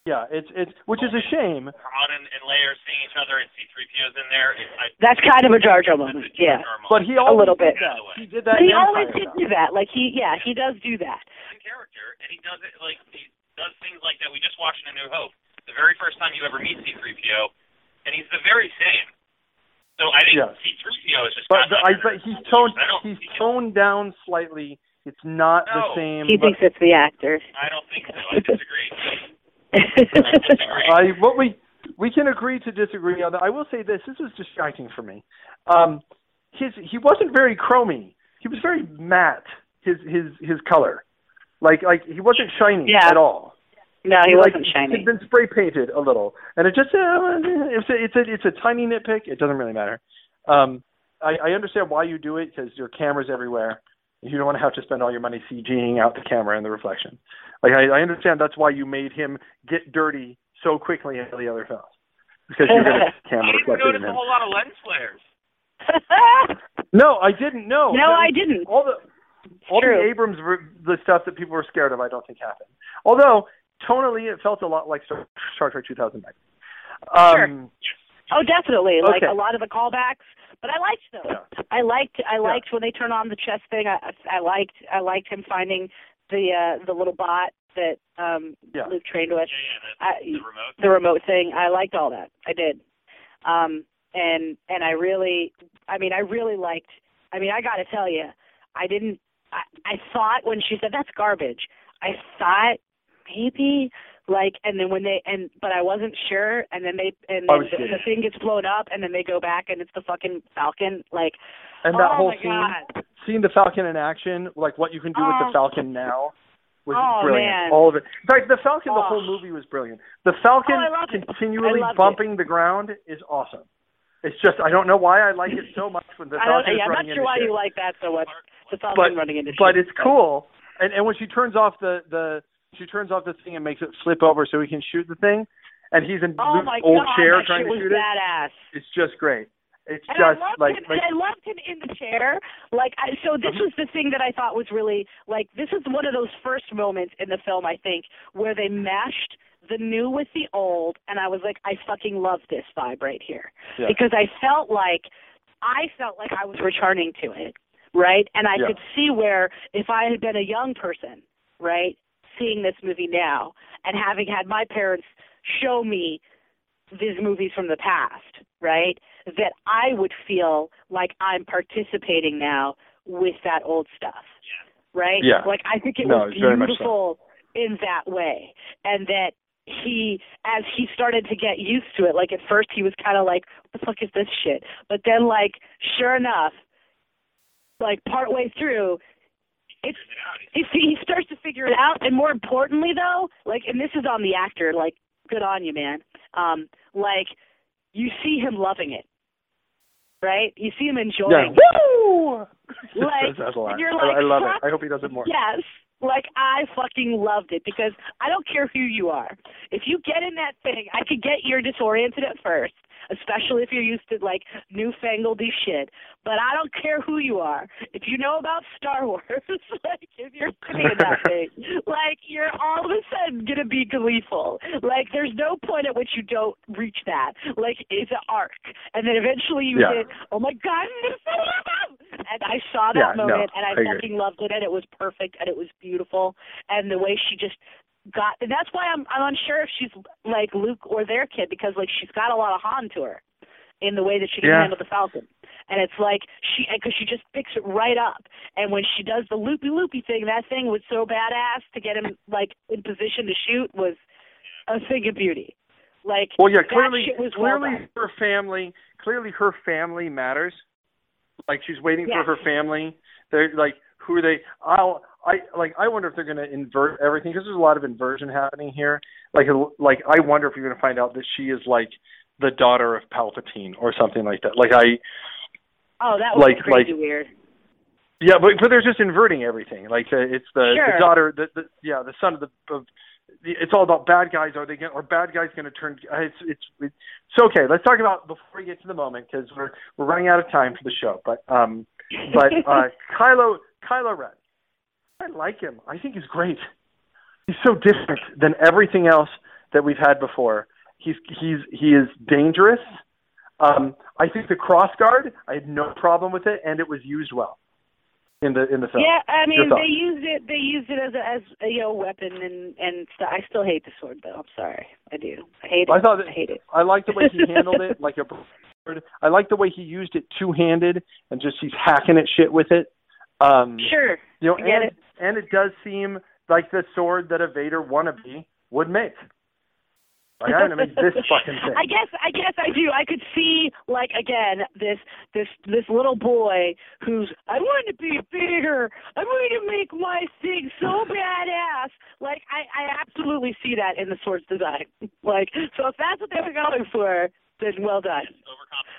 Yeah, it's it's which is a shame. Han and, and Leia are seeing each other, and C-3PO's in there. It, I, That's kind of a Jar Jar that's moment. Yeah. Moment. But he always A little bit. that. He did that. But he always did do that. Like he, yeah, he does do that. in character, and he does it like he does things like that. We just watched in A New Hope. The very first time you ever meet C-3PO, and he's the very same. So I think Yeah. C-3PO is just. But, gotten but I but he's toned he's think it- toned down slightly. It's not the same. He thinks it's the actors. I don't think so. I disagree. I what we we can agree to disagree on that. I will say this: this was distracting for me. Um, his he wasn't very chromy. He was very matte. His his his color, like like he wasn't shiny Yeah. at all. no, he like, wasn't shiny. It's been spray painted a little, and it just uh, it's a, it's a it's a tiny nitpick. It doesn't really matter. Um, I, I understand why you do it because your camera's everywhere. You don't want to have to spend all your money CGing out the camera and the reflection. Like I, I understand that's why you made him get dirty so quickly in the other films because you're going to I camera didn't reflected notice in a whole lot of lens flares. No, I didn't know. no, I didn't. All the all True. the Abrams ver- the stuff that people were scared of, I don't think happened. Although tonally, it felt a lot like Star, Star Trek 2009. Um, Oh, definitely. Like Okay. a lot of the callbacks, but I liked them. Yeah. I liked I liked when they turn on the chest thing. I I liked I liked him finding the uh the little bot that um Yeah. Luke trained with. Yeah, yeah, I, the, the remote. the remote thing. I liked all that. I did. Um and and I really I mean I really liked I mean I got to tell you I didn't I, I thought when she said that's garbage I thought maybe like and then when they and but I wasn't sure and then they and then the, the thing gets blown up and then they go back and it's the fucking Falcon like and that oh whole scene, God. seeing the Falcon in action, like what you can do with Oh. the Falcon now, was Oh, brilliant. man. All of it. In fact, the Falcon, the Oh. whole movie was brilliant. The Falcon Oh, it. continually bumping the ground is awesome. It's just I don't know why I like it so much when the Falcon is yeah, I'm not sure why shit. you like that so much. The Falcon but running into but shit. it's cool. And and when she turns off the the she turns off the thing and makes it flip over so he can shoot the thing, and he's in Oh my old god, chair trying to shoot it. badass. It's just great. It's And just I loved like him, like and I loved him in the chair. Like, I, so this Uh-huh. was the thing that I thought was really like this is one of those first moments in the film I think where they mashed the new with the old, and I was like, I fucking love this vibe right here Yeah. because I felt like I felt like I was returning to it, right? And I Yeah. could see where if I had been a young person, right, seeing this movie now and having had my parents show me these movies from the past, right? That I would feel like I'm participating now with that old stuff. Right? Yeah. Like I think it No, was much so. beautiful in that way. And that he as he started to get used to it, like at first he was kinda like, What the fuck is this shit? But then like sure enough, like partway through it's he he starts to figure it out and more importantly though, like and this is on the actor, like good on you, man. Um, like you see him loving it. Right? You see him enjoying it. Woo! Like, That's a lot. you're I- like, I love it. I hope he does it more. Yes. Like I fucking loved it because I don't care who you are. If you get in that thing, I could get you're disoriented at first, especially if you're used to like newfangledy shit. But I don't care who you are. If you know about Star Wars, like if you're sitting in that thing, like you're all of a sudden gonna be gleeful. Like there's no point at which you don't reach that. Like it's an arc, and then eventually you Yeah. hit. Oh my god! I'm gonna fall in love!" And I saw that Yeah, no, moment, and I, I agree. fucking loved it, and it was perfect, and it was beautiful, and the way she just got. And that's why I'm I'm unsure if she's like Luke or their kid because like she's got a lot of Han to her in the way that she can Yeah. handle the Falcon. And it's like she, because she just picks it right up. And when she does the loopy loopy thing, that thing was so badass to get him like in position to shoot was a thing of beauty. Like Well, yeah, clearly, was well clearly done. her family, clearly her family matters. Like she's waiting for her family. They're like, who are they? I'll, I like. I wonder if they're going to invert everything because there's a lot of inversion happening here. Like, like I wonder if you're going to find out that she is like the daughter of Palpatine or something like that. Like I, Oh, that was like- crazy like- weird. yeah, but but they're just inverting everything. Like uh, it's the, Sure. the daughter, the, the yeah, the son of the. Of, the- it's all about bad guys. Are they going? Are bad guys going to turn? It's it's it's so okay. Let's talk about before we get to the moment because we're we're running out of time for the show. But um, but uh, Kylo Kylo Ren, I like him. I think he's great. He's so different than everything else that we've had before. He's he's he is dangerous. Um, I think the cross guard, I had no problem with it, and it was used well in the in the film. Yeah, I mean they used it. They used it as a as a you know weapon and and st- I still hate the sword though. I'm sorry, I do. I hate it. I thought that- I hate it. I like the way he handled it, like a bird. I like the way he used it two handed and just he's hacking at shit with it. Um, Sure. you know, and it. and it does seem like the sword that a Vader wannabe would make. Like I'm gonna make this fucking thing. I guess I guess I do. I could see like again this this this little boy who's I want to be bigger. I'm going to make my thing so badass. Like I I absolutely see that in the sword's design. Like so if that's what they were going for, then well done.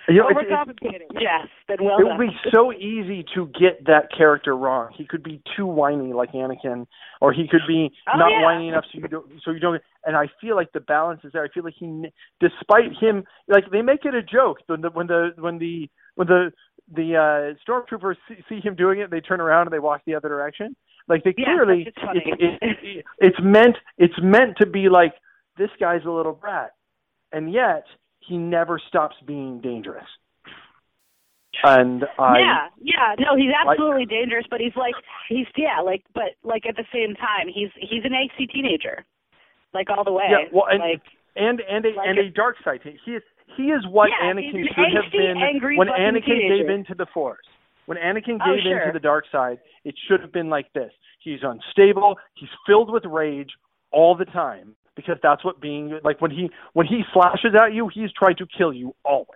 You know, Overcompensating. Yes, then well it done. It would be so easy to get that character wrong. He could be too whiny like Anakin, or he could be Oh, not yeah. whiny enough so you don't so you don't. And I feel like the balance is there. I feel like he, despite him, like they make it a joke when the when the when the when the the uh stormtroopers see, see him doing it, they turn around and they walk the other direction. Like they Yeah, clearly, it, it, it, it's meant it's meant to be like this guy's a little brat, and yet he never stops being dangerous. And I, yeah, yeah, no, he's Like- absolutely dangerous, but he's like he's yeah, like but like at the same time, he's he's an angsty teenager, like all the way. Yeah, well, and like and and a, Like and a- dark side. He is he is what Yeah, Anakin should have been angry when Anakin teenager. gave into the Force. When Anakin Oh, gave sure. into the dark side, it should have been like this. He's unstable. He's filled with rage all the time because that's what being like when he when he slashes at you, he's trying to kill you always.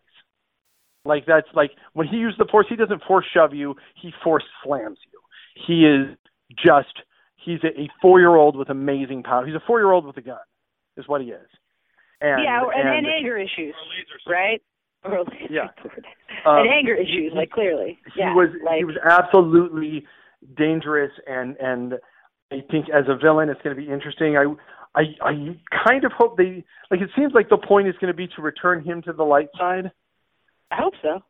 Like that's like when he uses the force, he doesn't force shove you, he force slams you. He is just he's a, a four year old with amazing power. He's a four year old with a gun, is what he is. And, yeah, and, and, and anger issues, right? Or Yeah. and um, anger issues, like clearly. he yeah, was like, he was absolutely dangerous and and I think as a villain it's going to be interesting. I I I kind of hope they like it seems like the point is going to be to return him to the light side. I hope so.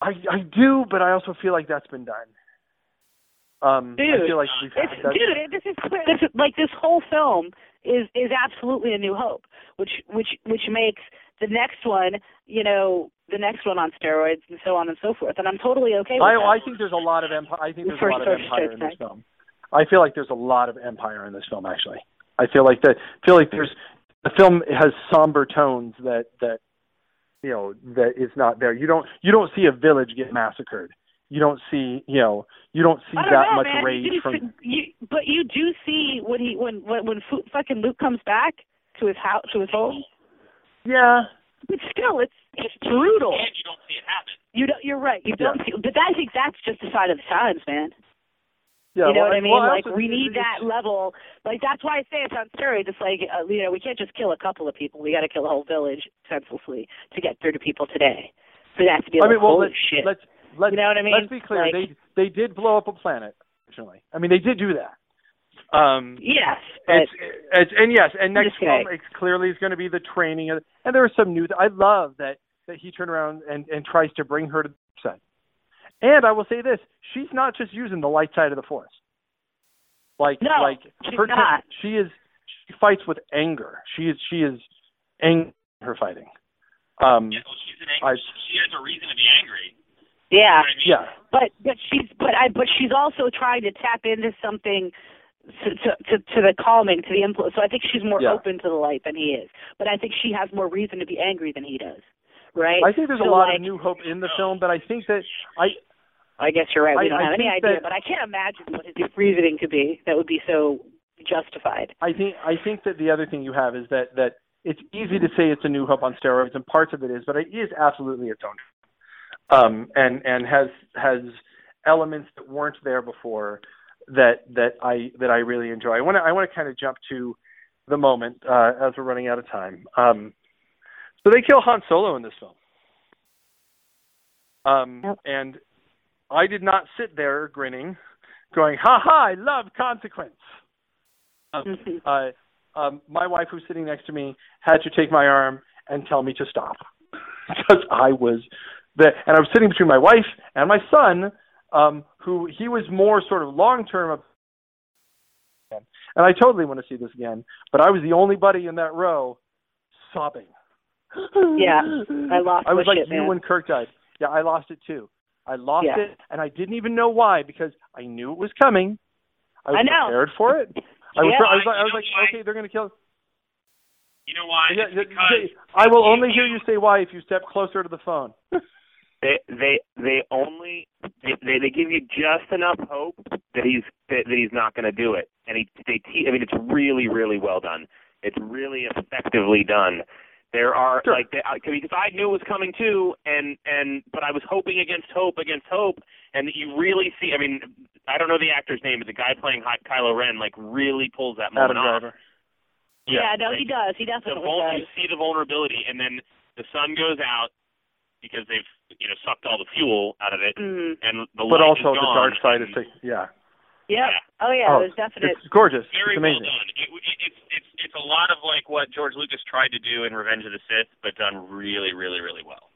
I I do, but I also feel like that's been done. Um I Dude, feel like we've had It's, that. dude, this is clear. This is, like this whole film is is absolutely a new hope, which which which makes the next one, you know, the next one on steroids and so on and so forth. And I'm totally okay with I that. I think there's a lot of empire I think there's a lot of empire in this film. I feel like there's a lot of empire in this film actually. I feel like that feel like there's the film has somber tones that that you know that is not there. You don't you don't see a village get massacred. You don't see you know you don't see I don't that know, much man. rage you, from. do- you, but you do see when he when when when fu- fucking Luke comes back to his house to his home. Yeah, But still, it's it's brutal. And you don't see it happen. You don't. You're right. You don't. Yeah. See, but I think that's just a sign of the times, man. Yeah. you know well, what I mean? well, like also we need that level. Like that's why I say it's on steroids. It's like uh, you know we can't just kill a couple of people. We got to kill a whole village senselessly to get through to people today. For that to be I like mean, well, holy let's, shit. let's let's You know what I mean? let's be clear. Like- they they did blow up a planet. Originally, I mean, they did do that. Um, yes, but it's, it's and yes, and next Just film it's clearly is going to be the training, of, and there are some new. I love that that he turned around and and tries to bring her to the side. And I will say this: she's not just using the light side of the force. Like No, like she's her not. she is she fights with anger. She is she is angry her fighting. Um, Yeah, well, she's an angry. I- she has a reason to be angry. yeah. You know I mean? yeah, But but she's but I but she's also trying to tap into something to to to, to the calming to the influence. So I think she's more Yeah. open to the light than he is. But I think she has more reason to be angry than he does. Right? I think there's so a lot like, of new hope in the film, but I think that I I guess you're right. We I- don't I have any think idea, that- but I can't imagine what his reasoning could be that would be so justified. I think I think that the other thing you have is that that it's easy to say it's a new hope on steroids, and parts of it is, but it is absolutely its own, um, and and has has elements that weren't there before that that I that I really enjoy. I want to I want to kind of jump to the moment uh, as we're running out of time. Um, so they kill Han Solo in this film, um, Yep. and I did not sit there grinning, going, "Ha ha! I love consequence." Um, Mhm. uh, um, my wife, who's sitting next to me, had to take my arm and tell me to stop because I was the and I was sitting between my wife and my son, um, who he was more sort of long term. And I totally want to see this again, but I was the only buddy in that row sobbing. Yeah, I lost I was like shit, you man. when Kirk died. Yeah, I lost it too. I lost Yeah. it, and I didn't even know why because I knew it was coming. I was I know. prepared for it. I was, Yeah. I was like, I was like, why? okay, they're gonna kill. You know why? Yeah, because I will only hear you say why if you step closer to the phone. They they they only they they, they give you just enough hope that he's that, that he's not going to do it, and he they te- I mean it's really really well done. It's really effectively done. There are Sure. like they, I- because I knew it was coming too, and and but I was hoping against hope against hope, and you really see. I mean, I don't know the actor's name, but the guy playing Hy- Kylo Ren like really pulls that moment off. Driver. Yeah, no, like, he does. He the definitely vul- does. you see the vulnerability, and then the sun goes out because they've you know sucked all the fuel out of it, Mm. and the But also is the dark side is and taken. Yeah. Yep. Yeah. Oh yeah, oh, there's definite. It's gorgeous. very it's well done. It, it, it's it's it's a lot of like what George Lucas tried to do in Revenge of the Sith, but done really really really well.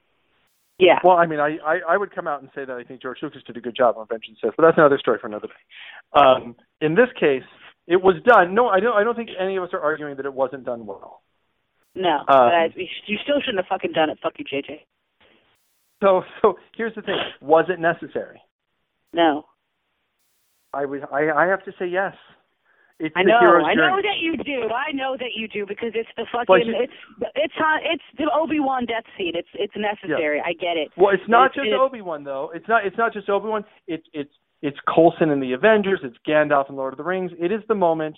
Yeah. Well, I mean, I, I I would come out and say that I think George Lucas did a good job on Revenge of the Sith, but that's another story for another day. Um, in this case, it was done. No, I don't. I don't think any of us are arguing that it wasn't done well. No, Um, but I, you still shouldn't have fucking done it. Fuck you, JJ. So so here's the thing: was it necessary? No. I would. I I have to say yes. It's I know, I know that you do. I know that you do because it's the fucking it's it's uh, it's the Obi Wan death scene. It's it's necessary. I get it. Well, it's not It's- just Obi Wan though. It's not. It's not just Obi Wan. It's it's it's Coulson in the Avengers. It's Gandalf in Lord of the Rings. It is the moment,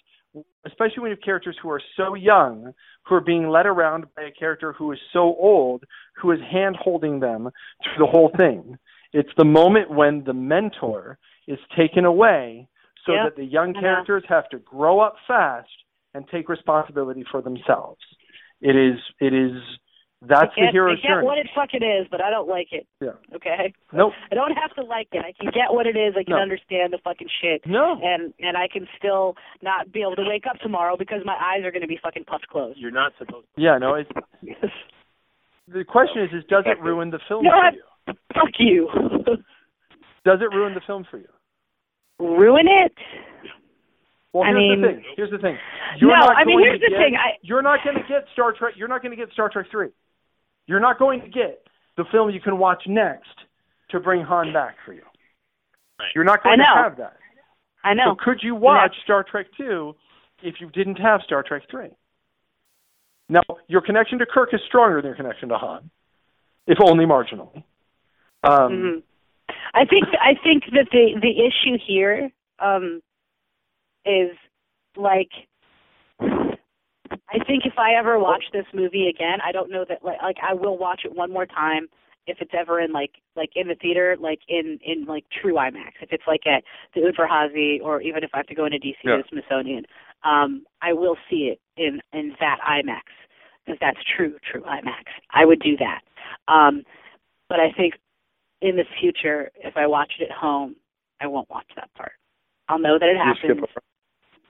especially when you have characters who are so young, who are being led around by a character who is so old, who is hand holding them through the whole thing. It's the moment when the mentor is taken away, so Yep, that the young I know. characters have to grow up fast and take responsibility for themselves. It is it is that's get, the hero's I get journey. what it fucking is, but I don't like it. Yeah. Okay. Nope. I don't have to like it. I can get what it is. I can No. understand the fucking shit. No. And and I can still not be able to wake up tomorrow because my eyes are going to be fucking puffed closed. You're not supposed. To. Yeah, no. It's, the question is, is does it ruin the film No, for I- you? Fuck you. Does it ruin the film for you? Ruin it? Well, I here's mean- the thing. Here's the thing. You're No, not I mean, going here's to the get- thing. I- You're not going to get Star Trek. You're not going to get Star Trek three. You're not going to get the film you can watch next to bring Han back for you. Right. You're not going to have that. I know. So could you watch Star Trek two if you didn't have Star Trek three? Now, your connection to Kirk is stronger than your connection to Han, if only marginally. Um, Mhm. I think I think that the the issue here um is like I think if I ever watch this movie again, I don't know that like like I will watch it one more time if it's ever in like like in the theater, like in in like true IMAX. If it's like at the Udvarhazy or even if I have to go into DC Yeah. to the Smithsonian, um, I will see it in in that IMAX because that's true true IMAX. I would do that. Um, but I think in the future, if I watch it at home, I won't watch that part. I'll know that it happens,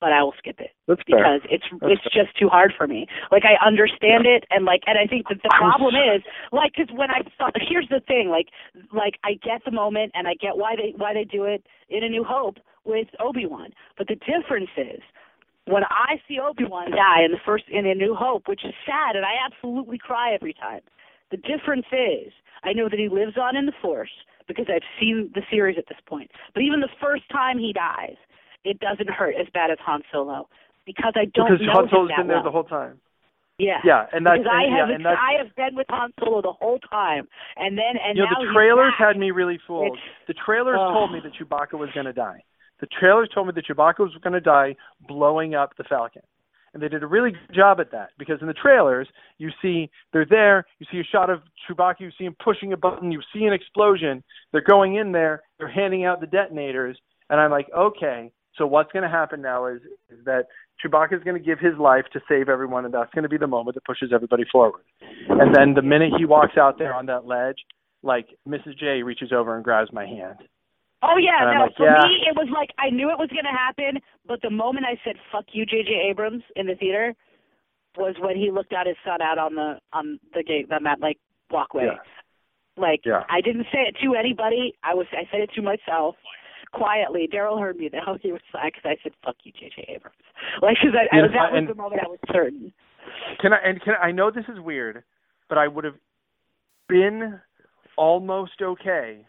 but I will skip it That's fair. because it's That's it's just too hard for me. Like I understand it, and like, and I think that the problem is like, because when I saw, here's the thing, like, like I get the moment, and I get why they why they do it in A New Hope with Obi Wan, but the difference is. When I see Obi Wan die in the first in A New Hope, which is sad, and I absolutely cry every time. The difference is I know that he lives on in the Force because I've seen the series at this point. But even the first time he dies, it doesn't hurt as bad as Han Solo because I don't because know Han him Solo's that been there well. the whole time. Yeah. Yeah, and that's because I and, have yeah, and that's I have been with Han Solo the whole time, and then and you know now the trailers had me really fooled. It's- The trailers Ugh. told me that Chewbacca was going to die. The trailers told me that Chewbacca was going to die blowing up the Falcon. And they did a really good job at that because in the trailers, you see they're there, you see a shot of Chewbacca, you see him pushing a button, you see an explosion. They're going in there, they're handing out the detonators, and I'm like, okay, so what's going to happen now is, is that Chewbacca is going to give his life to save everyone, and that's going to be the moment that pushes everybody forward. And then the minute he walks out there on that ledge, like Mrs. J reaches over and grabs my hand. Oh yeah, And no. like, for yeah. me, it was like I knew it was going to happen, but the moment I said "fuck you, J.J. Abrams" in the theater was when he looked at his son out on the on the gate, on that like walkway. Yeah. Like Yeah. I didn't say it to anybody. I was I said it to myself quietly. Daryl heard me though. He was like, cause I said "fuck you, J.J. Abrams." Like, cause I, Yeah, I, that was and- the moment I was certain. Can I and can I know this is weird, but I would have been almost okay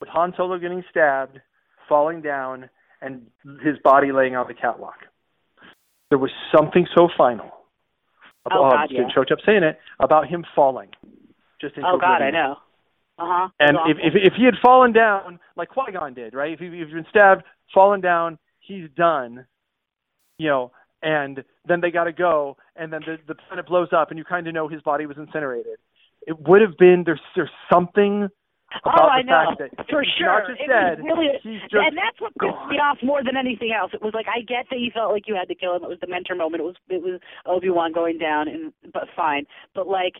with Han Solo getting stabbed, falling down, and his body laying on the catwalk. There was something so final. Oh, I'm God, just getting yeah. choked up saying it about him falling. Just into Oh God, I know. Uh huh. And if, if if he had fallen down like Qui Gon did, right? If he if he'd been stabbed, fallen down, he's done. You know, and then they got to go, and then the the planet blows up, and you kind of know his body was incinerated. It would have been there's there's something Oh, about oh, I the know. fact that For sure. not just it dead, really, he's just and that's what pissed me off more than anything else. It was like I get that you felt like you had to kill him. It was the mentor moment. It was it was Obi Wan going down, and but fine. But like,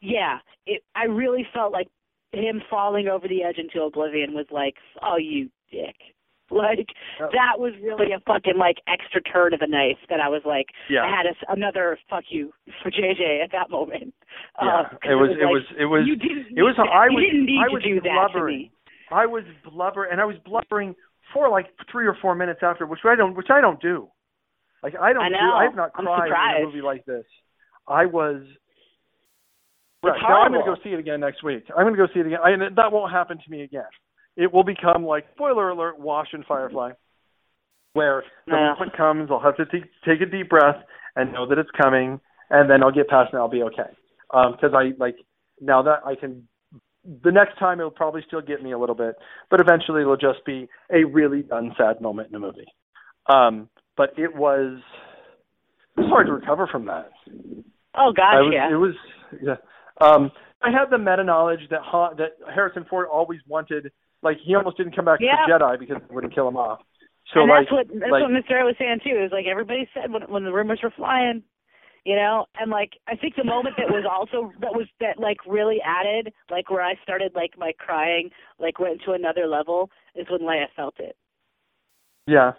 yeah, it. I really felt like him falling over the edge into oblivion was like, oh, you dick. Like Yep. that was really a fucking like extra turn of the knife that I was like Yeah. I had a, another fuck you for JJ at that moment. Yeah, Uh, it was it like, was it was you didn't it was need that. I was I was do blubbering. I was blubber and I was blubbering for like three or four minutes after, which I don't which I don't do. Like I don't I do know. I have not I'm cried in a movie like this. I was Right. Now I'm going to go see it again next week. I'm going to go see it again. I, and that won't happen to me again. It will become like spoiler alert: Wash and Firefly, where the Yeah. moment comes, I'll have to t- take a deep breath and know that it's coming, and then I'll get past it and I'll be okay. Because I like now that I can. The next time it'll probably still get me a little bit, but eventually it'll just be a really unsad moment in a movie. Um, but it was it was hard to recover from that. Oh gosh, was, yeah. It was yeah. Um, I had the meta knowledge that Han, that Harrison Ford always wanted. Like he almost didn't come back Yeah. to Jedi because they wouldn't kill him off. So and like, that's what that's like, what Mr. A was saying too. Is like everybody said when when the rumors were flying, you know, and like I think the moment that was also that was that like really added, like where I started like my crying, like went to another level, is when Leia felt it. yeah,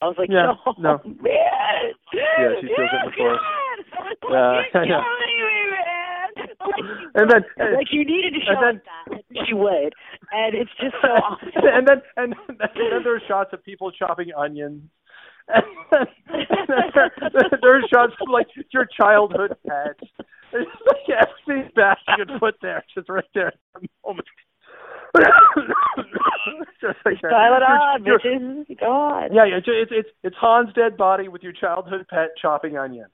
I was like, Yeah, oh, no. man. Yeah, she feels it before. God. I was like, Yeah, yeah. and then like you needed to show then- us that. She would, and it's just so awesome. and then and then, and then there are shots of people chopping onions. And then, there, there are shots of like your childhood pet. It's like everything's bad you could put there, just right there at the moment. just like that. Pile it on, bitches. Go on. Yeah, yeah, it's it's it's Han's dead body with your childhood pet chopping onions.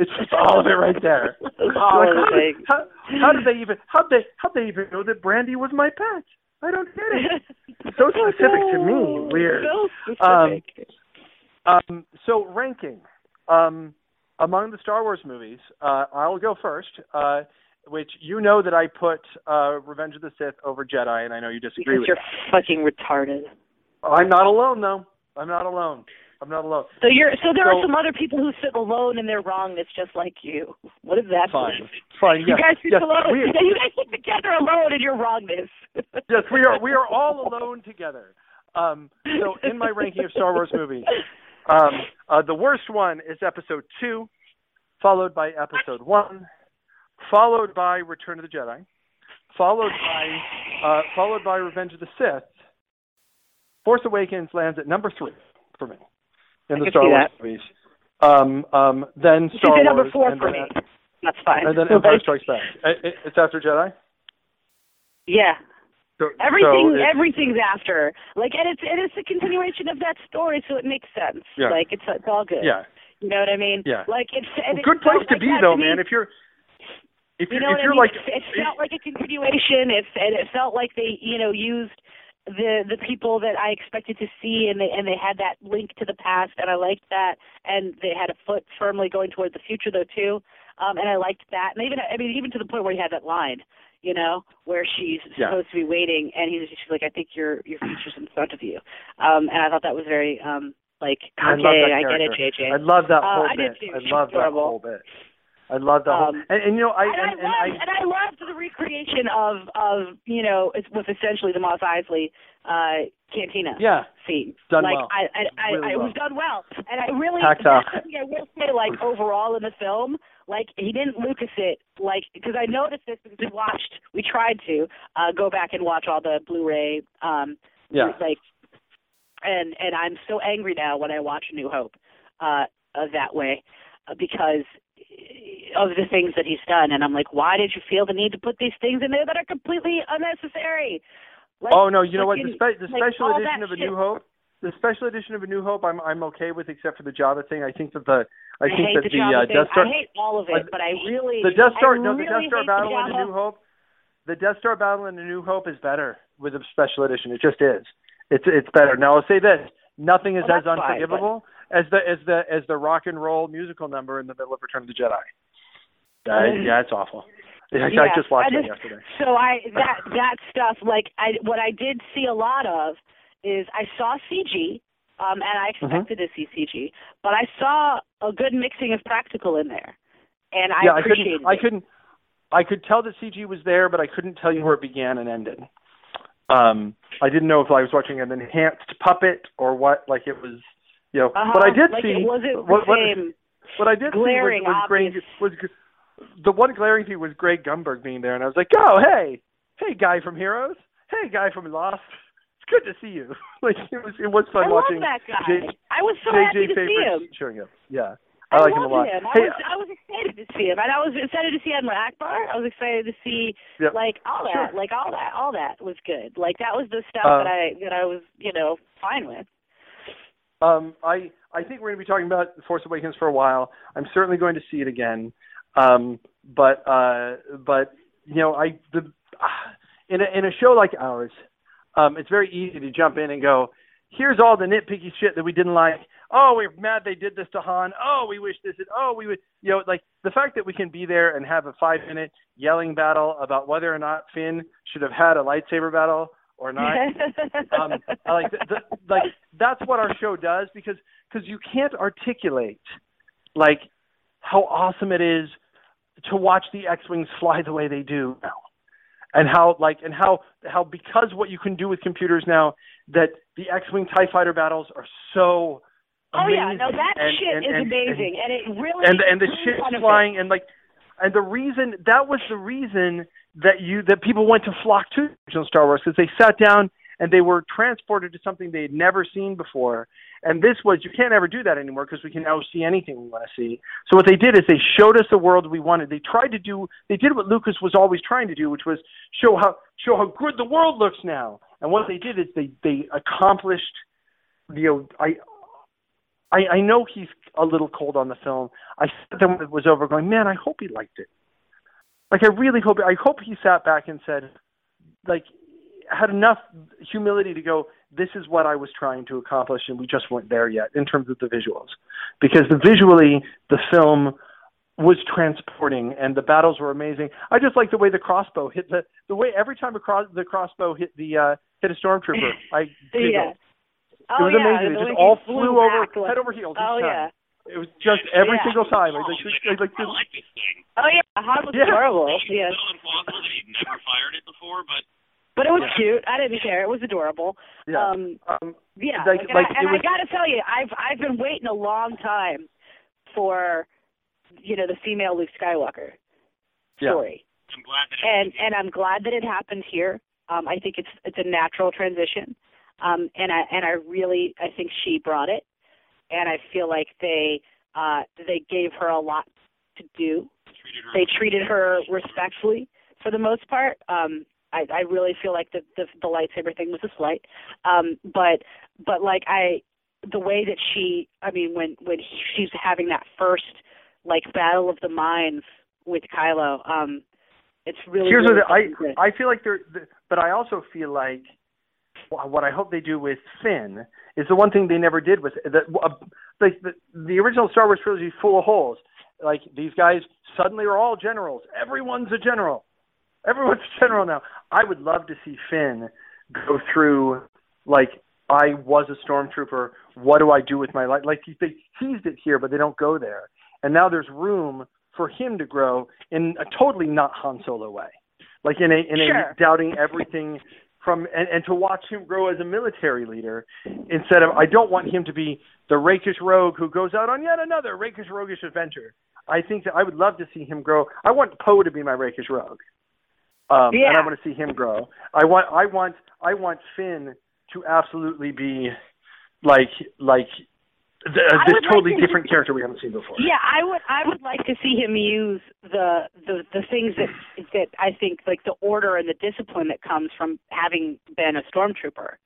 It's just all of it right there. All Like, how, it. how, how did they even how they how they even know that Brandy was my pet? I don't get it. So specific to me. Weird. So Um. Um, so ranking um, among the Star Wars movies, uh, I'll go first. Uh, which you know that I put uh, Revenge of the Sith over Jedi, and I know you disagree because with you're that. fucking retarded. I'm not alone, though. I'm not alone. I'm not alone. So you're so there are some other people who sit alone in their wrongness just like you. What is that? Fine. Fine. You Yes. guys sit yes. alone. We, you guys sit together alone in your wrongness. yes, we are. We are all alone together. Um, so, in my ranking of Star Wars movies, um, uh, the worst one is Episode Two, followed by Episode One, followed by Return of the Jedi, followed by uh, followed by Revenge of the Sith. Force Awakens lands at number three for me in I the Star Wars that. movies. Um, um, then Star at number Wars, four for then, me. That's fine. and then Empire Strikes Back. It- it- It's after Jedi. Yeah. So, Everything, so everything's after. Like, and it's it's a continuation of that story, so it makes sense. Yeah. Like, it's it's all good. yeah. You know what I mean? Yeah. Like it's and it good place to like be though, me. man. If you're if You you're know if what I mean? like it, it felt like a continuation. It and it felt like they, you know, used the the people that I expected to see, and they and they had that link to the past, and I liked that. And they had a foot firmly going toward the future, though, too. Um, and I liked that. And even I mean, even to the point where he had that line, you know, where she's Yeah. supposed to be waiting, and he's she's like, I think your your future's in front of you. Um, and I thought that was very um like I okay, that I get it. JJ. I love that Uh, whole I did bit. too. I She's love that whole bit. I love whole Um, and, and you know I and, and, I and loved, and I loved the recreation of of you know it's with essentially the Mos Eisley uh cantina yeah scene. Done like well. I I, I, Really I it was done well, and I really I will say like overall in the film. Like he didn't Lucas it like because I noticed this because we watched we tried to uh go back and watch all the Blu-ray um yeah like and and I'm so angry now when I watch New Hope uh, uh that way uh, because of the things that he's done. And I'm like why did you feel the need to put these things in there that are completely unnecessary? Oh no you know what? The, spe- the like, special edition of A shit. New Hope the special edition of A New Hope I'm I'm okay with except for the Jabba thing. I think that the I, I, think that the the uh. Death Star I hate all of it uh, but I really the Death Star I no the Death Star battle the in A New Hope the Death Star battle in A New Hope is better with a special edition. It just is. It's it's better. Now I'll say this. Nothing is Well, as unforgivable as the as the as the rock and roll musical number in the middle of Return of the Jedi uh, yeah it's awful I, I just watched I it just- yesterday So I that that stuff like I what I did see a lot of is I saw CG um and I Mm-hmm. expected to see CG, but I saw a good mixing of practical in there. And I yeah, I appreciated couldn't. I couldn't. I could tell that CG was there, but I couldn't tell you where it began and ended. Um, I didn't know if I was watching an enhanced puppet or what. Like it was, you know. uh-huh. What I did like see. what, the what, what I did glaring, see was, was Greg. Was the one glaring thing was Greg Grunberg being there, and I was like, oh hey, hey guy from Heroes, hey guy from Lost. It's good to see you. like it was. It was fun I love watching that guy. J- I was so happy JJ to see him. showing up. Yeah, I, like him a lot. him. I Hey, was I was excited to see him, and I was excited to see Admiral Ackbar. I was excited to see Yep. like all that, Sure. like all that, all that was good. Like that was the stuff Uh, that I that I was you know fine with. Um, I I think we're going to be talking about The Force Awakens for a while. I'm certainly going to see it again. Um, but uh, but you know, I the ah, in a in a show like ours, um, it's very easy to jump in and go, here's all the nitpicky shit that we didn't like. Oh, we're mad they did this to Han. Oh, we wish this. Had, oh, we would. You know, like the fact that we can be there and have a five minute yelling battle about whether or not Finn should have had a lightsaber battle or not. um, I like the, the, like that's what our show does because because you can't articulate like how awesome it is to watch the X-wings fly the way they do now, and how like and how how because what you can do with computers now that the X-wing Tie Fighter battles are so Oh yeah, no, that and, shit and, is and, amazing, and, it really and and the makes shit's fun of flying and like and the reason that was the reason that you that people went to flock to original Star Wars because they sat down and they were transported to something they had never seen before. And this was you can't ever do that anymore because we can now see anything we want to see. So what they did is they showed us the world we wanted. They tried to do they did what Lucas was always trying to do, which was show how show how good the world looks now. And what they did is they they accomplished you know I I, I know he's a little cold on the film. I sat there when it was over, going, "Man, I hope he liked it." Like, I really hope. I hope he sat back and said, like, had enough humility to go, "This is what I was trying to accomplish, and we just weren't there yet in terms of the visuals." Because the visually, the film was transporting, and the battles were amazing. I just like the way the crossbow hit the the way every time a cross the crossbow hit the uh hit a stormtrooper. I giggled. Yeah. It Oh was yeah, amazing. the It way just he all flew flew over back, like- head over heels Oh time. yeah. It was just every Yeah. single time. I Oh, like, like, like, like I like this thing. Oh yeah, Han was Yeah. adorable. It's Yeah, a little implausible that he'd never fired it before, but but it was Yeah. cute. I didn't care. It was adorable. yeah. Um, Um, yeah, Like- like, and, like, I, and was- I gotta tell you, I've I've been waiting a long time for you know the female Luke Skywalker story. Yeah. I'm glad that it and and I'm glad that it happened here. Um, I think it's it's a natural transition, um, and I and I really I think she brought it, and I feel like they uh they gave her a lot to do. treated They treated her respectfully for the most part. Um, I, I really feel like the, the the lightsaber thing was a slight, um, but but like I, the way that she, I mean, when when she's having that first like battle of the minds with Kylo, um, it's really. Here's really what I. I feel like they're, the- but I also feel like wh- what I hope they do with Finn is the one thing they never did with the uh, like the, the original Star Wars trilogy is full of holes. Like these guys suddenly are all generals. Everyone's a general. Everyone's a general now. I would love to see Finn go through like I was a stormtrooper. What do I do with my life? Like they teased it here, but they don't go there. And now there's room for him to grow in a totally not Han Solo way, like in a in Sure. a doubting everything from and, and to watch him grow as a military leader instead of I don't want him to be the rakish rogue who goes out on yet another rakish roguish adventure. I think that I would love to see him grow. I want Poe to be my rakish rogue. Um and I want to see him grow. I want I want I want Finn to absolutely be like like th- I this like totally to- different character we haven't seen before. Yeah, I would I would like to see him use the the the things that that I think like the order and the discipline that comes from having been a stormtrooper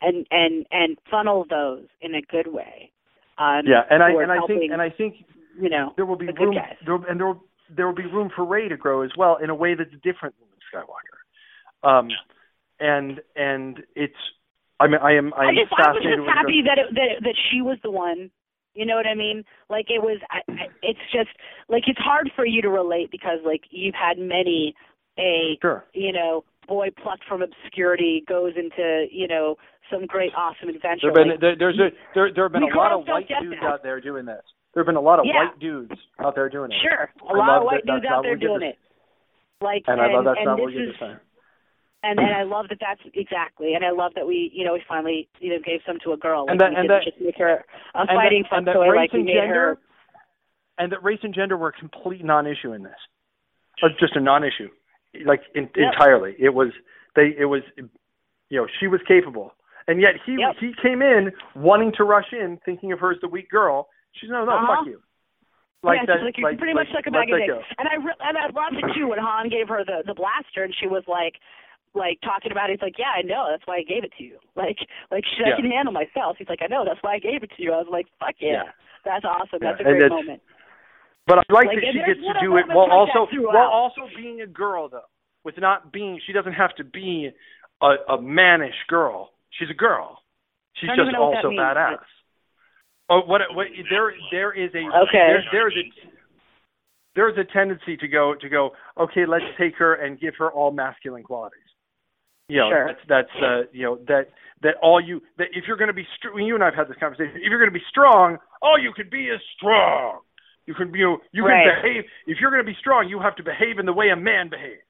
and and and funnel those in a good way. Um Yeah, and I and I think and I think you know there will be the room there, and there will, there will be room for Rey to grow as well in a way that's different than Skywalker. Um, and and it's I mean I am I I am just I was just happy that it, that that she was the one. You know what I mean? Like it was. I, I, it's just like it's hard for you to relate because like you've had many a Sure. you know boy plucked from obscurity goes into you know some great awesome adventure. There have been like, there, there's a there there have been a lot of white dudes that. out there doing this. There have been a lot of Yeah. white dudes out there doing it. sure, a I lot of white that dudes out there what we get doing to- it. Like And, I love that's and not what this we get is this time. And and I love that that's exactly and I love that we you know we finally you know gave some to a girl like And that- we and that- just make her a And fighting that, and that race like and gender her and that race and gender were a complete non-issue in this. Uh, just a non-issue, like in, Yep. entirely. It was they. It was, you know, she was capable, and yet he Yep. he came in wanting to rush in, thinking of her as the weak girl. She's no, no, Uh-huh. fuck you. Like yeah, that. she's like, you're pretty much like a bag of dicks. And I re- and I loved it too when Han gave her the the blaster and she was like like talking about it. He's like, yeah, I know. That's why I gave it to you. Like like shit, Yeah. I can handle myself. He's like, I know. That's why I gave it to you. I was like, fuck yeah, Yeah. that's awesome. Yeah, That's a great moment. But I like, Like, that she gets to do it while also while also being a girl though, with not being. She doesn't have to be a, a mannish girl. She's a girl. She's just also badass. Oh, what? What? There, there is a Okay. There, there's a there's a tendency to go to go. Okay, let's take her and give her all masculine qualities. You know, Sure. that's that's uh, you know that that all you that if you're going to be str- you and I've had this conversation. If you're going to be strong, all you can be is strong. You can you know, you can behave. If you're going to be strong, you have to behave in the way a man behaves.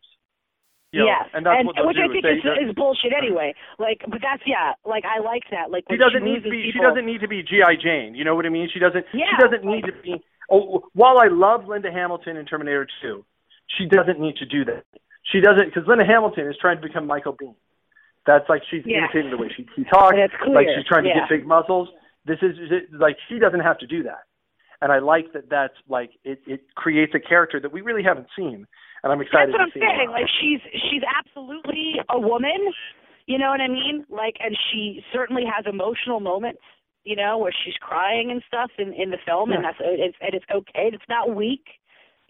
You know, yes, and that's what which. I think is, they- is bullshit anyway. Like, but that's yeah. Like I like that. Like she doesn't need to be. She doesn't need to be GI Jane. You know what I mean? She doesn't. Yeah. She doesn't need to be. Oh, while I love Linda Hamilton in Terminator 2, she doesn't need to do that. She doesn't because Linda Hamilton is trying to become Michael Biehn. That's like she's Yeah. imitating the way she, she talks. And it's clear, Like she's trying to yeah. get big muscles. This is it- like she doesn't have to do that. And I like that. That's like it. It creates a character that we really haven't seen, and I'm excited That's what I'm saying. Like she's she's absolutely a woman. You know what I mean? Like, and she certainly has emotional moments. You know, where she's crying and stuff in in the film, and that's it's and it's okay. It's not weak.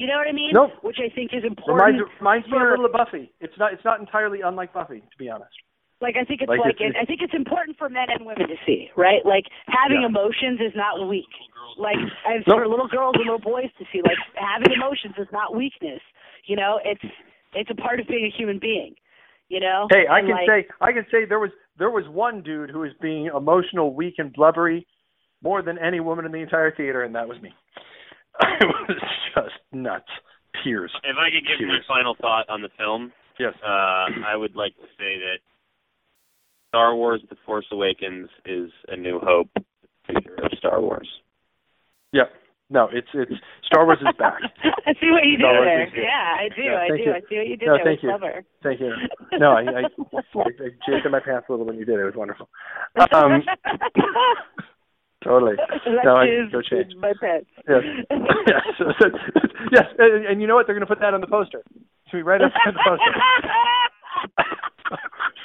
You know what I mean? Nope. Which I think is important. reminds reminds me a little of Buffy. It's not. It's not entirely unlike Buffy, to be honest. Like I think it's Like, like, it's- it, I think it's important for men and women to see, right? Like having Yeah. emotions is not weak. Like and Nope. for little girls and little boys to see, like having emotions is not weakness. You know, it's it's a part of being a human being. You know. Hey, I And, can like, say I can say there was there was one dude who was being emotional, weak, and blubbery more than any woman in the entire theater, and that was me. It was just nuts, tears. If I could give my Cheers. final thought on the film, Yes. uh, I would like to say that Star Wars: The Force Awakens is a new hope for future of Star Wars. Yeah. No, it's it's Star Wars is back. I see what you did Star Wars there. is. Yeah, I do. Yeah, I do. you. I see what you did No, there. thank you. clever. Thank you. No, I I, I, I jizzed in my pants a little when you did it. It was wonderful. Um, totally. That No, I is go change. my pet. Yes. yes. yes. And, and you know what? They're going to put that on the poster. It's gonna be right up on the poster.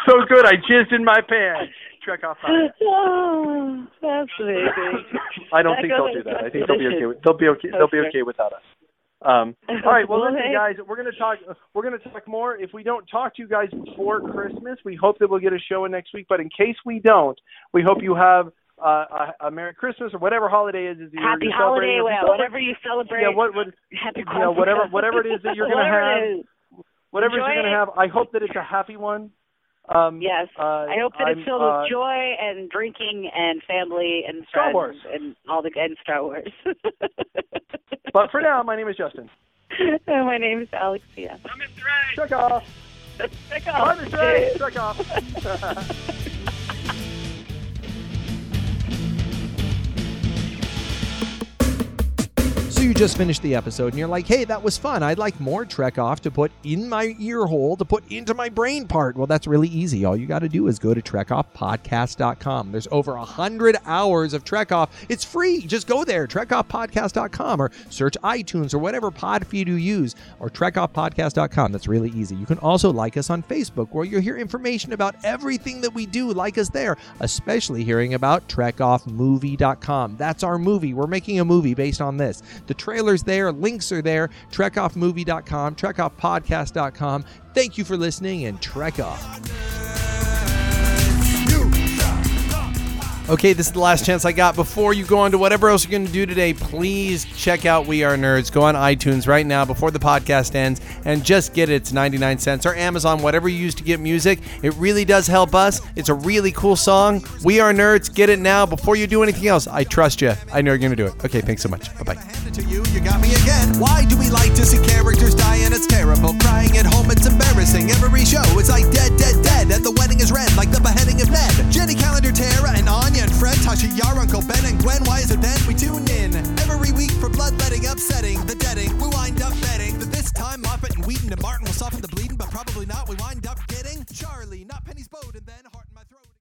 so good. I jizzed in my pants. Trek off. oh, that's amazing. I don't That think they'll do that. I think they'll be okay. With, they'll be okay. They'll be okay without us. Um, all right. Well, listen, guys, we're going to talk. We're going to talk more. If we don't talk to you guys before Christmas, we hope that we'll get a show in next week. But in case we don't, we hope you have uh, a, a Merry Christmas or whatever holiday it is. that you're, Happy you're holiday, celebrating. Well, whatever you celebrate. Yeah. What? What? Happy you know, whatever- whatever it is that you're gonna have. Whatever Enjoy you're going to have. I hope that it's a happy one. Um, Yes. Uh, I hope that I'm, it's filled uh, with joy and drinking and family and Star friends Wars. and all the and Star Wars. But for now, my name is Justin. And my name is Alexia. I'm Trek off. Trek Bye, off. Mr. A. Trek off. you just finished the episode and you're like, hey, that was fun. I'd like more Trek Off to put in my ear hole to put into my brain part. Well, that's really easy. All you got to do is go to trekoffpodcast.com. There's over a hundred hours of Trek Off. It's free. Just go there, trekoffpodcast.com, or search iTunes or whatever pod feed you use, or trekoffpodcast.com. That's really easy. You can also like us on Facebook, where you'll hear information about everything that we do. Like us there, especially hearing about trekoffmovie.com. That's our movie. We're making a movie based on this. The trailer's there, links are there, trekoffmovie.com, trekoffpodcast.com. Thank you for listening and Trek Off. Okay, this is the last chance I got. Before you go on to whatever else you're going to do today, please check out We Are Nerds. Go on iTunes right now before the podcast ends and just get it. It's 99 cents or Amazon, whatever you use to get music. It really does help us. It's a really cool song. We Are Nerds. Get it now before you do anything else. I trust you. I know you're going to do it. Okay, thanks so much. Bye bye. You, you got me again. Why do we like to see characters die and it's terrible? Crying at home, it's embarrassing. Every show is like dead, dead, dead. And the wedding is red, like the beheading of Ned. Jenny Calendar, Tara, and Tanya and Fred, Tasha, Yar, Uncle Ben, and Gwen. Why is it then we tune in every week for bloodletting, upsetting, the deading. We wind up betting that this time Moffat and Whedon and Martin will soften the bleeding, but probably not. We wind up getting Charlie, not Penny's boat, and then.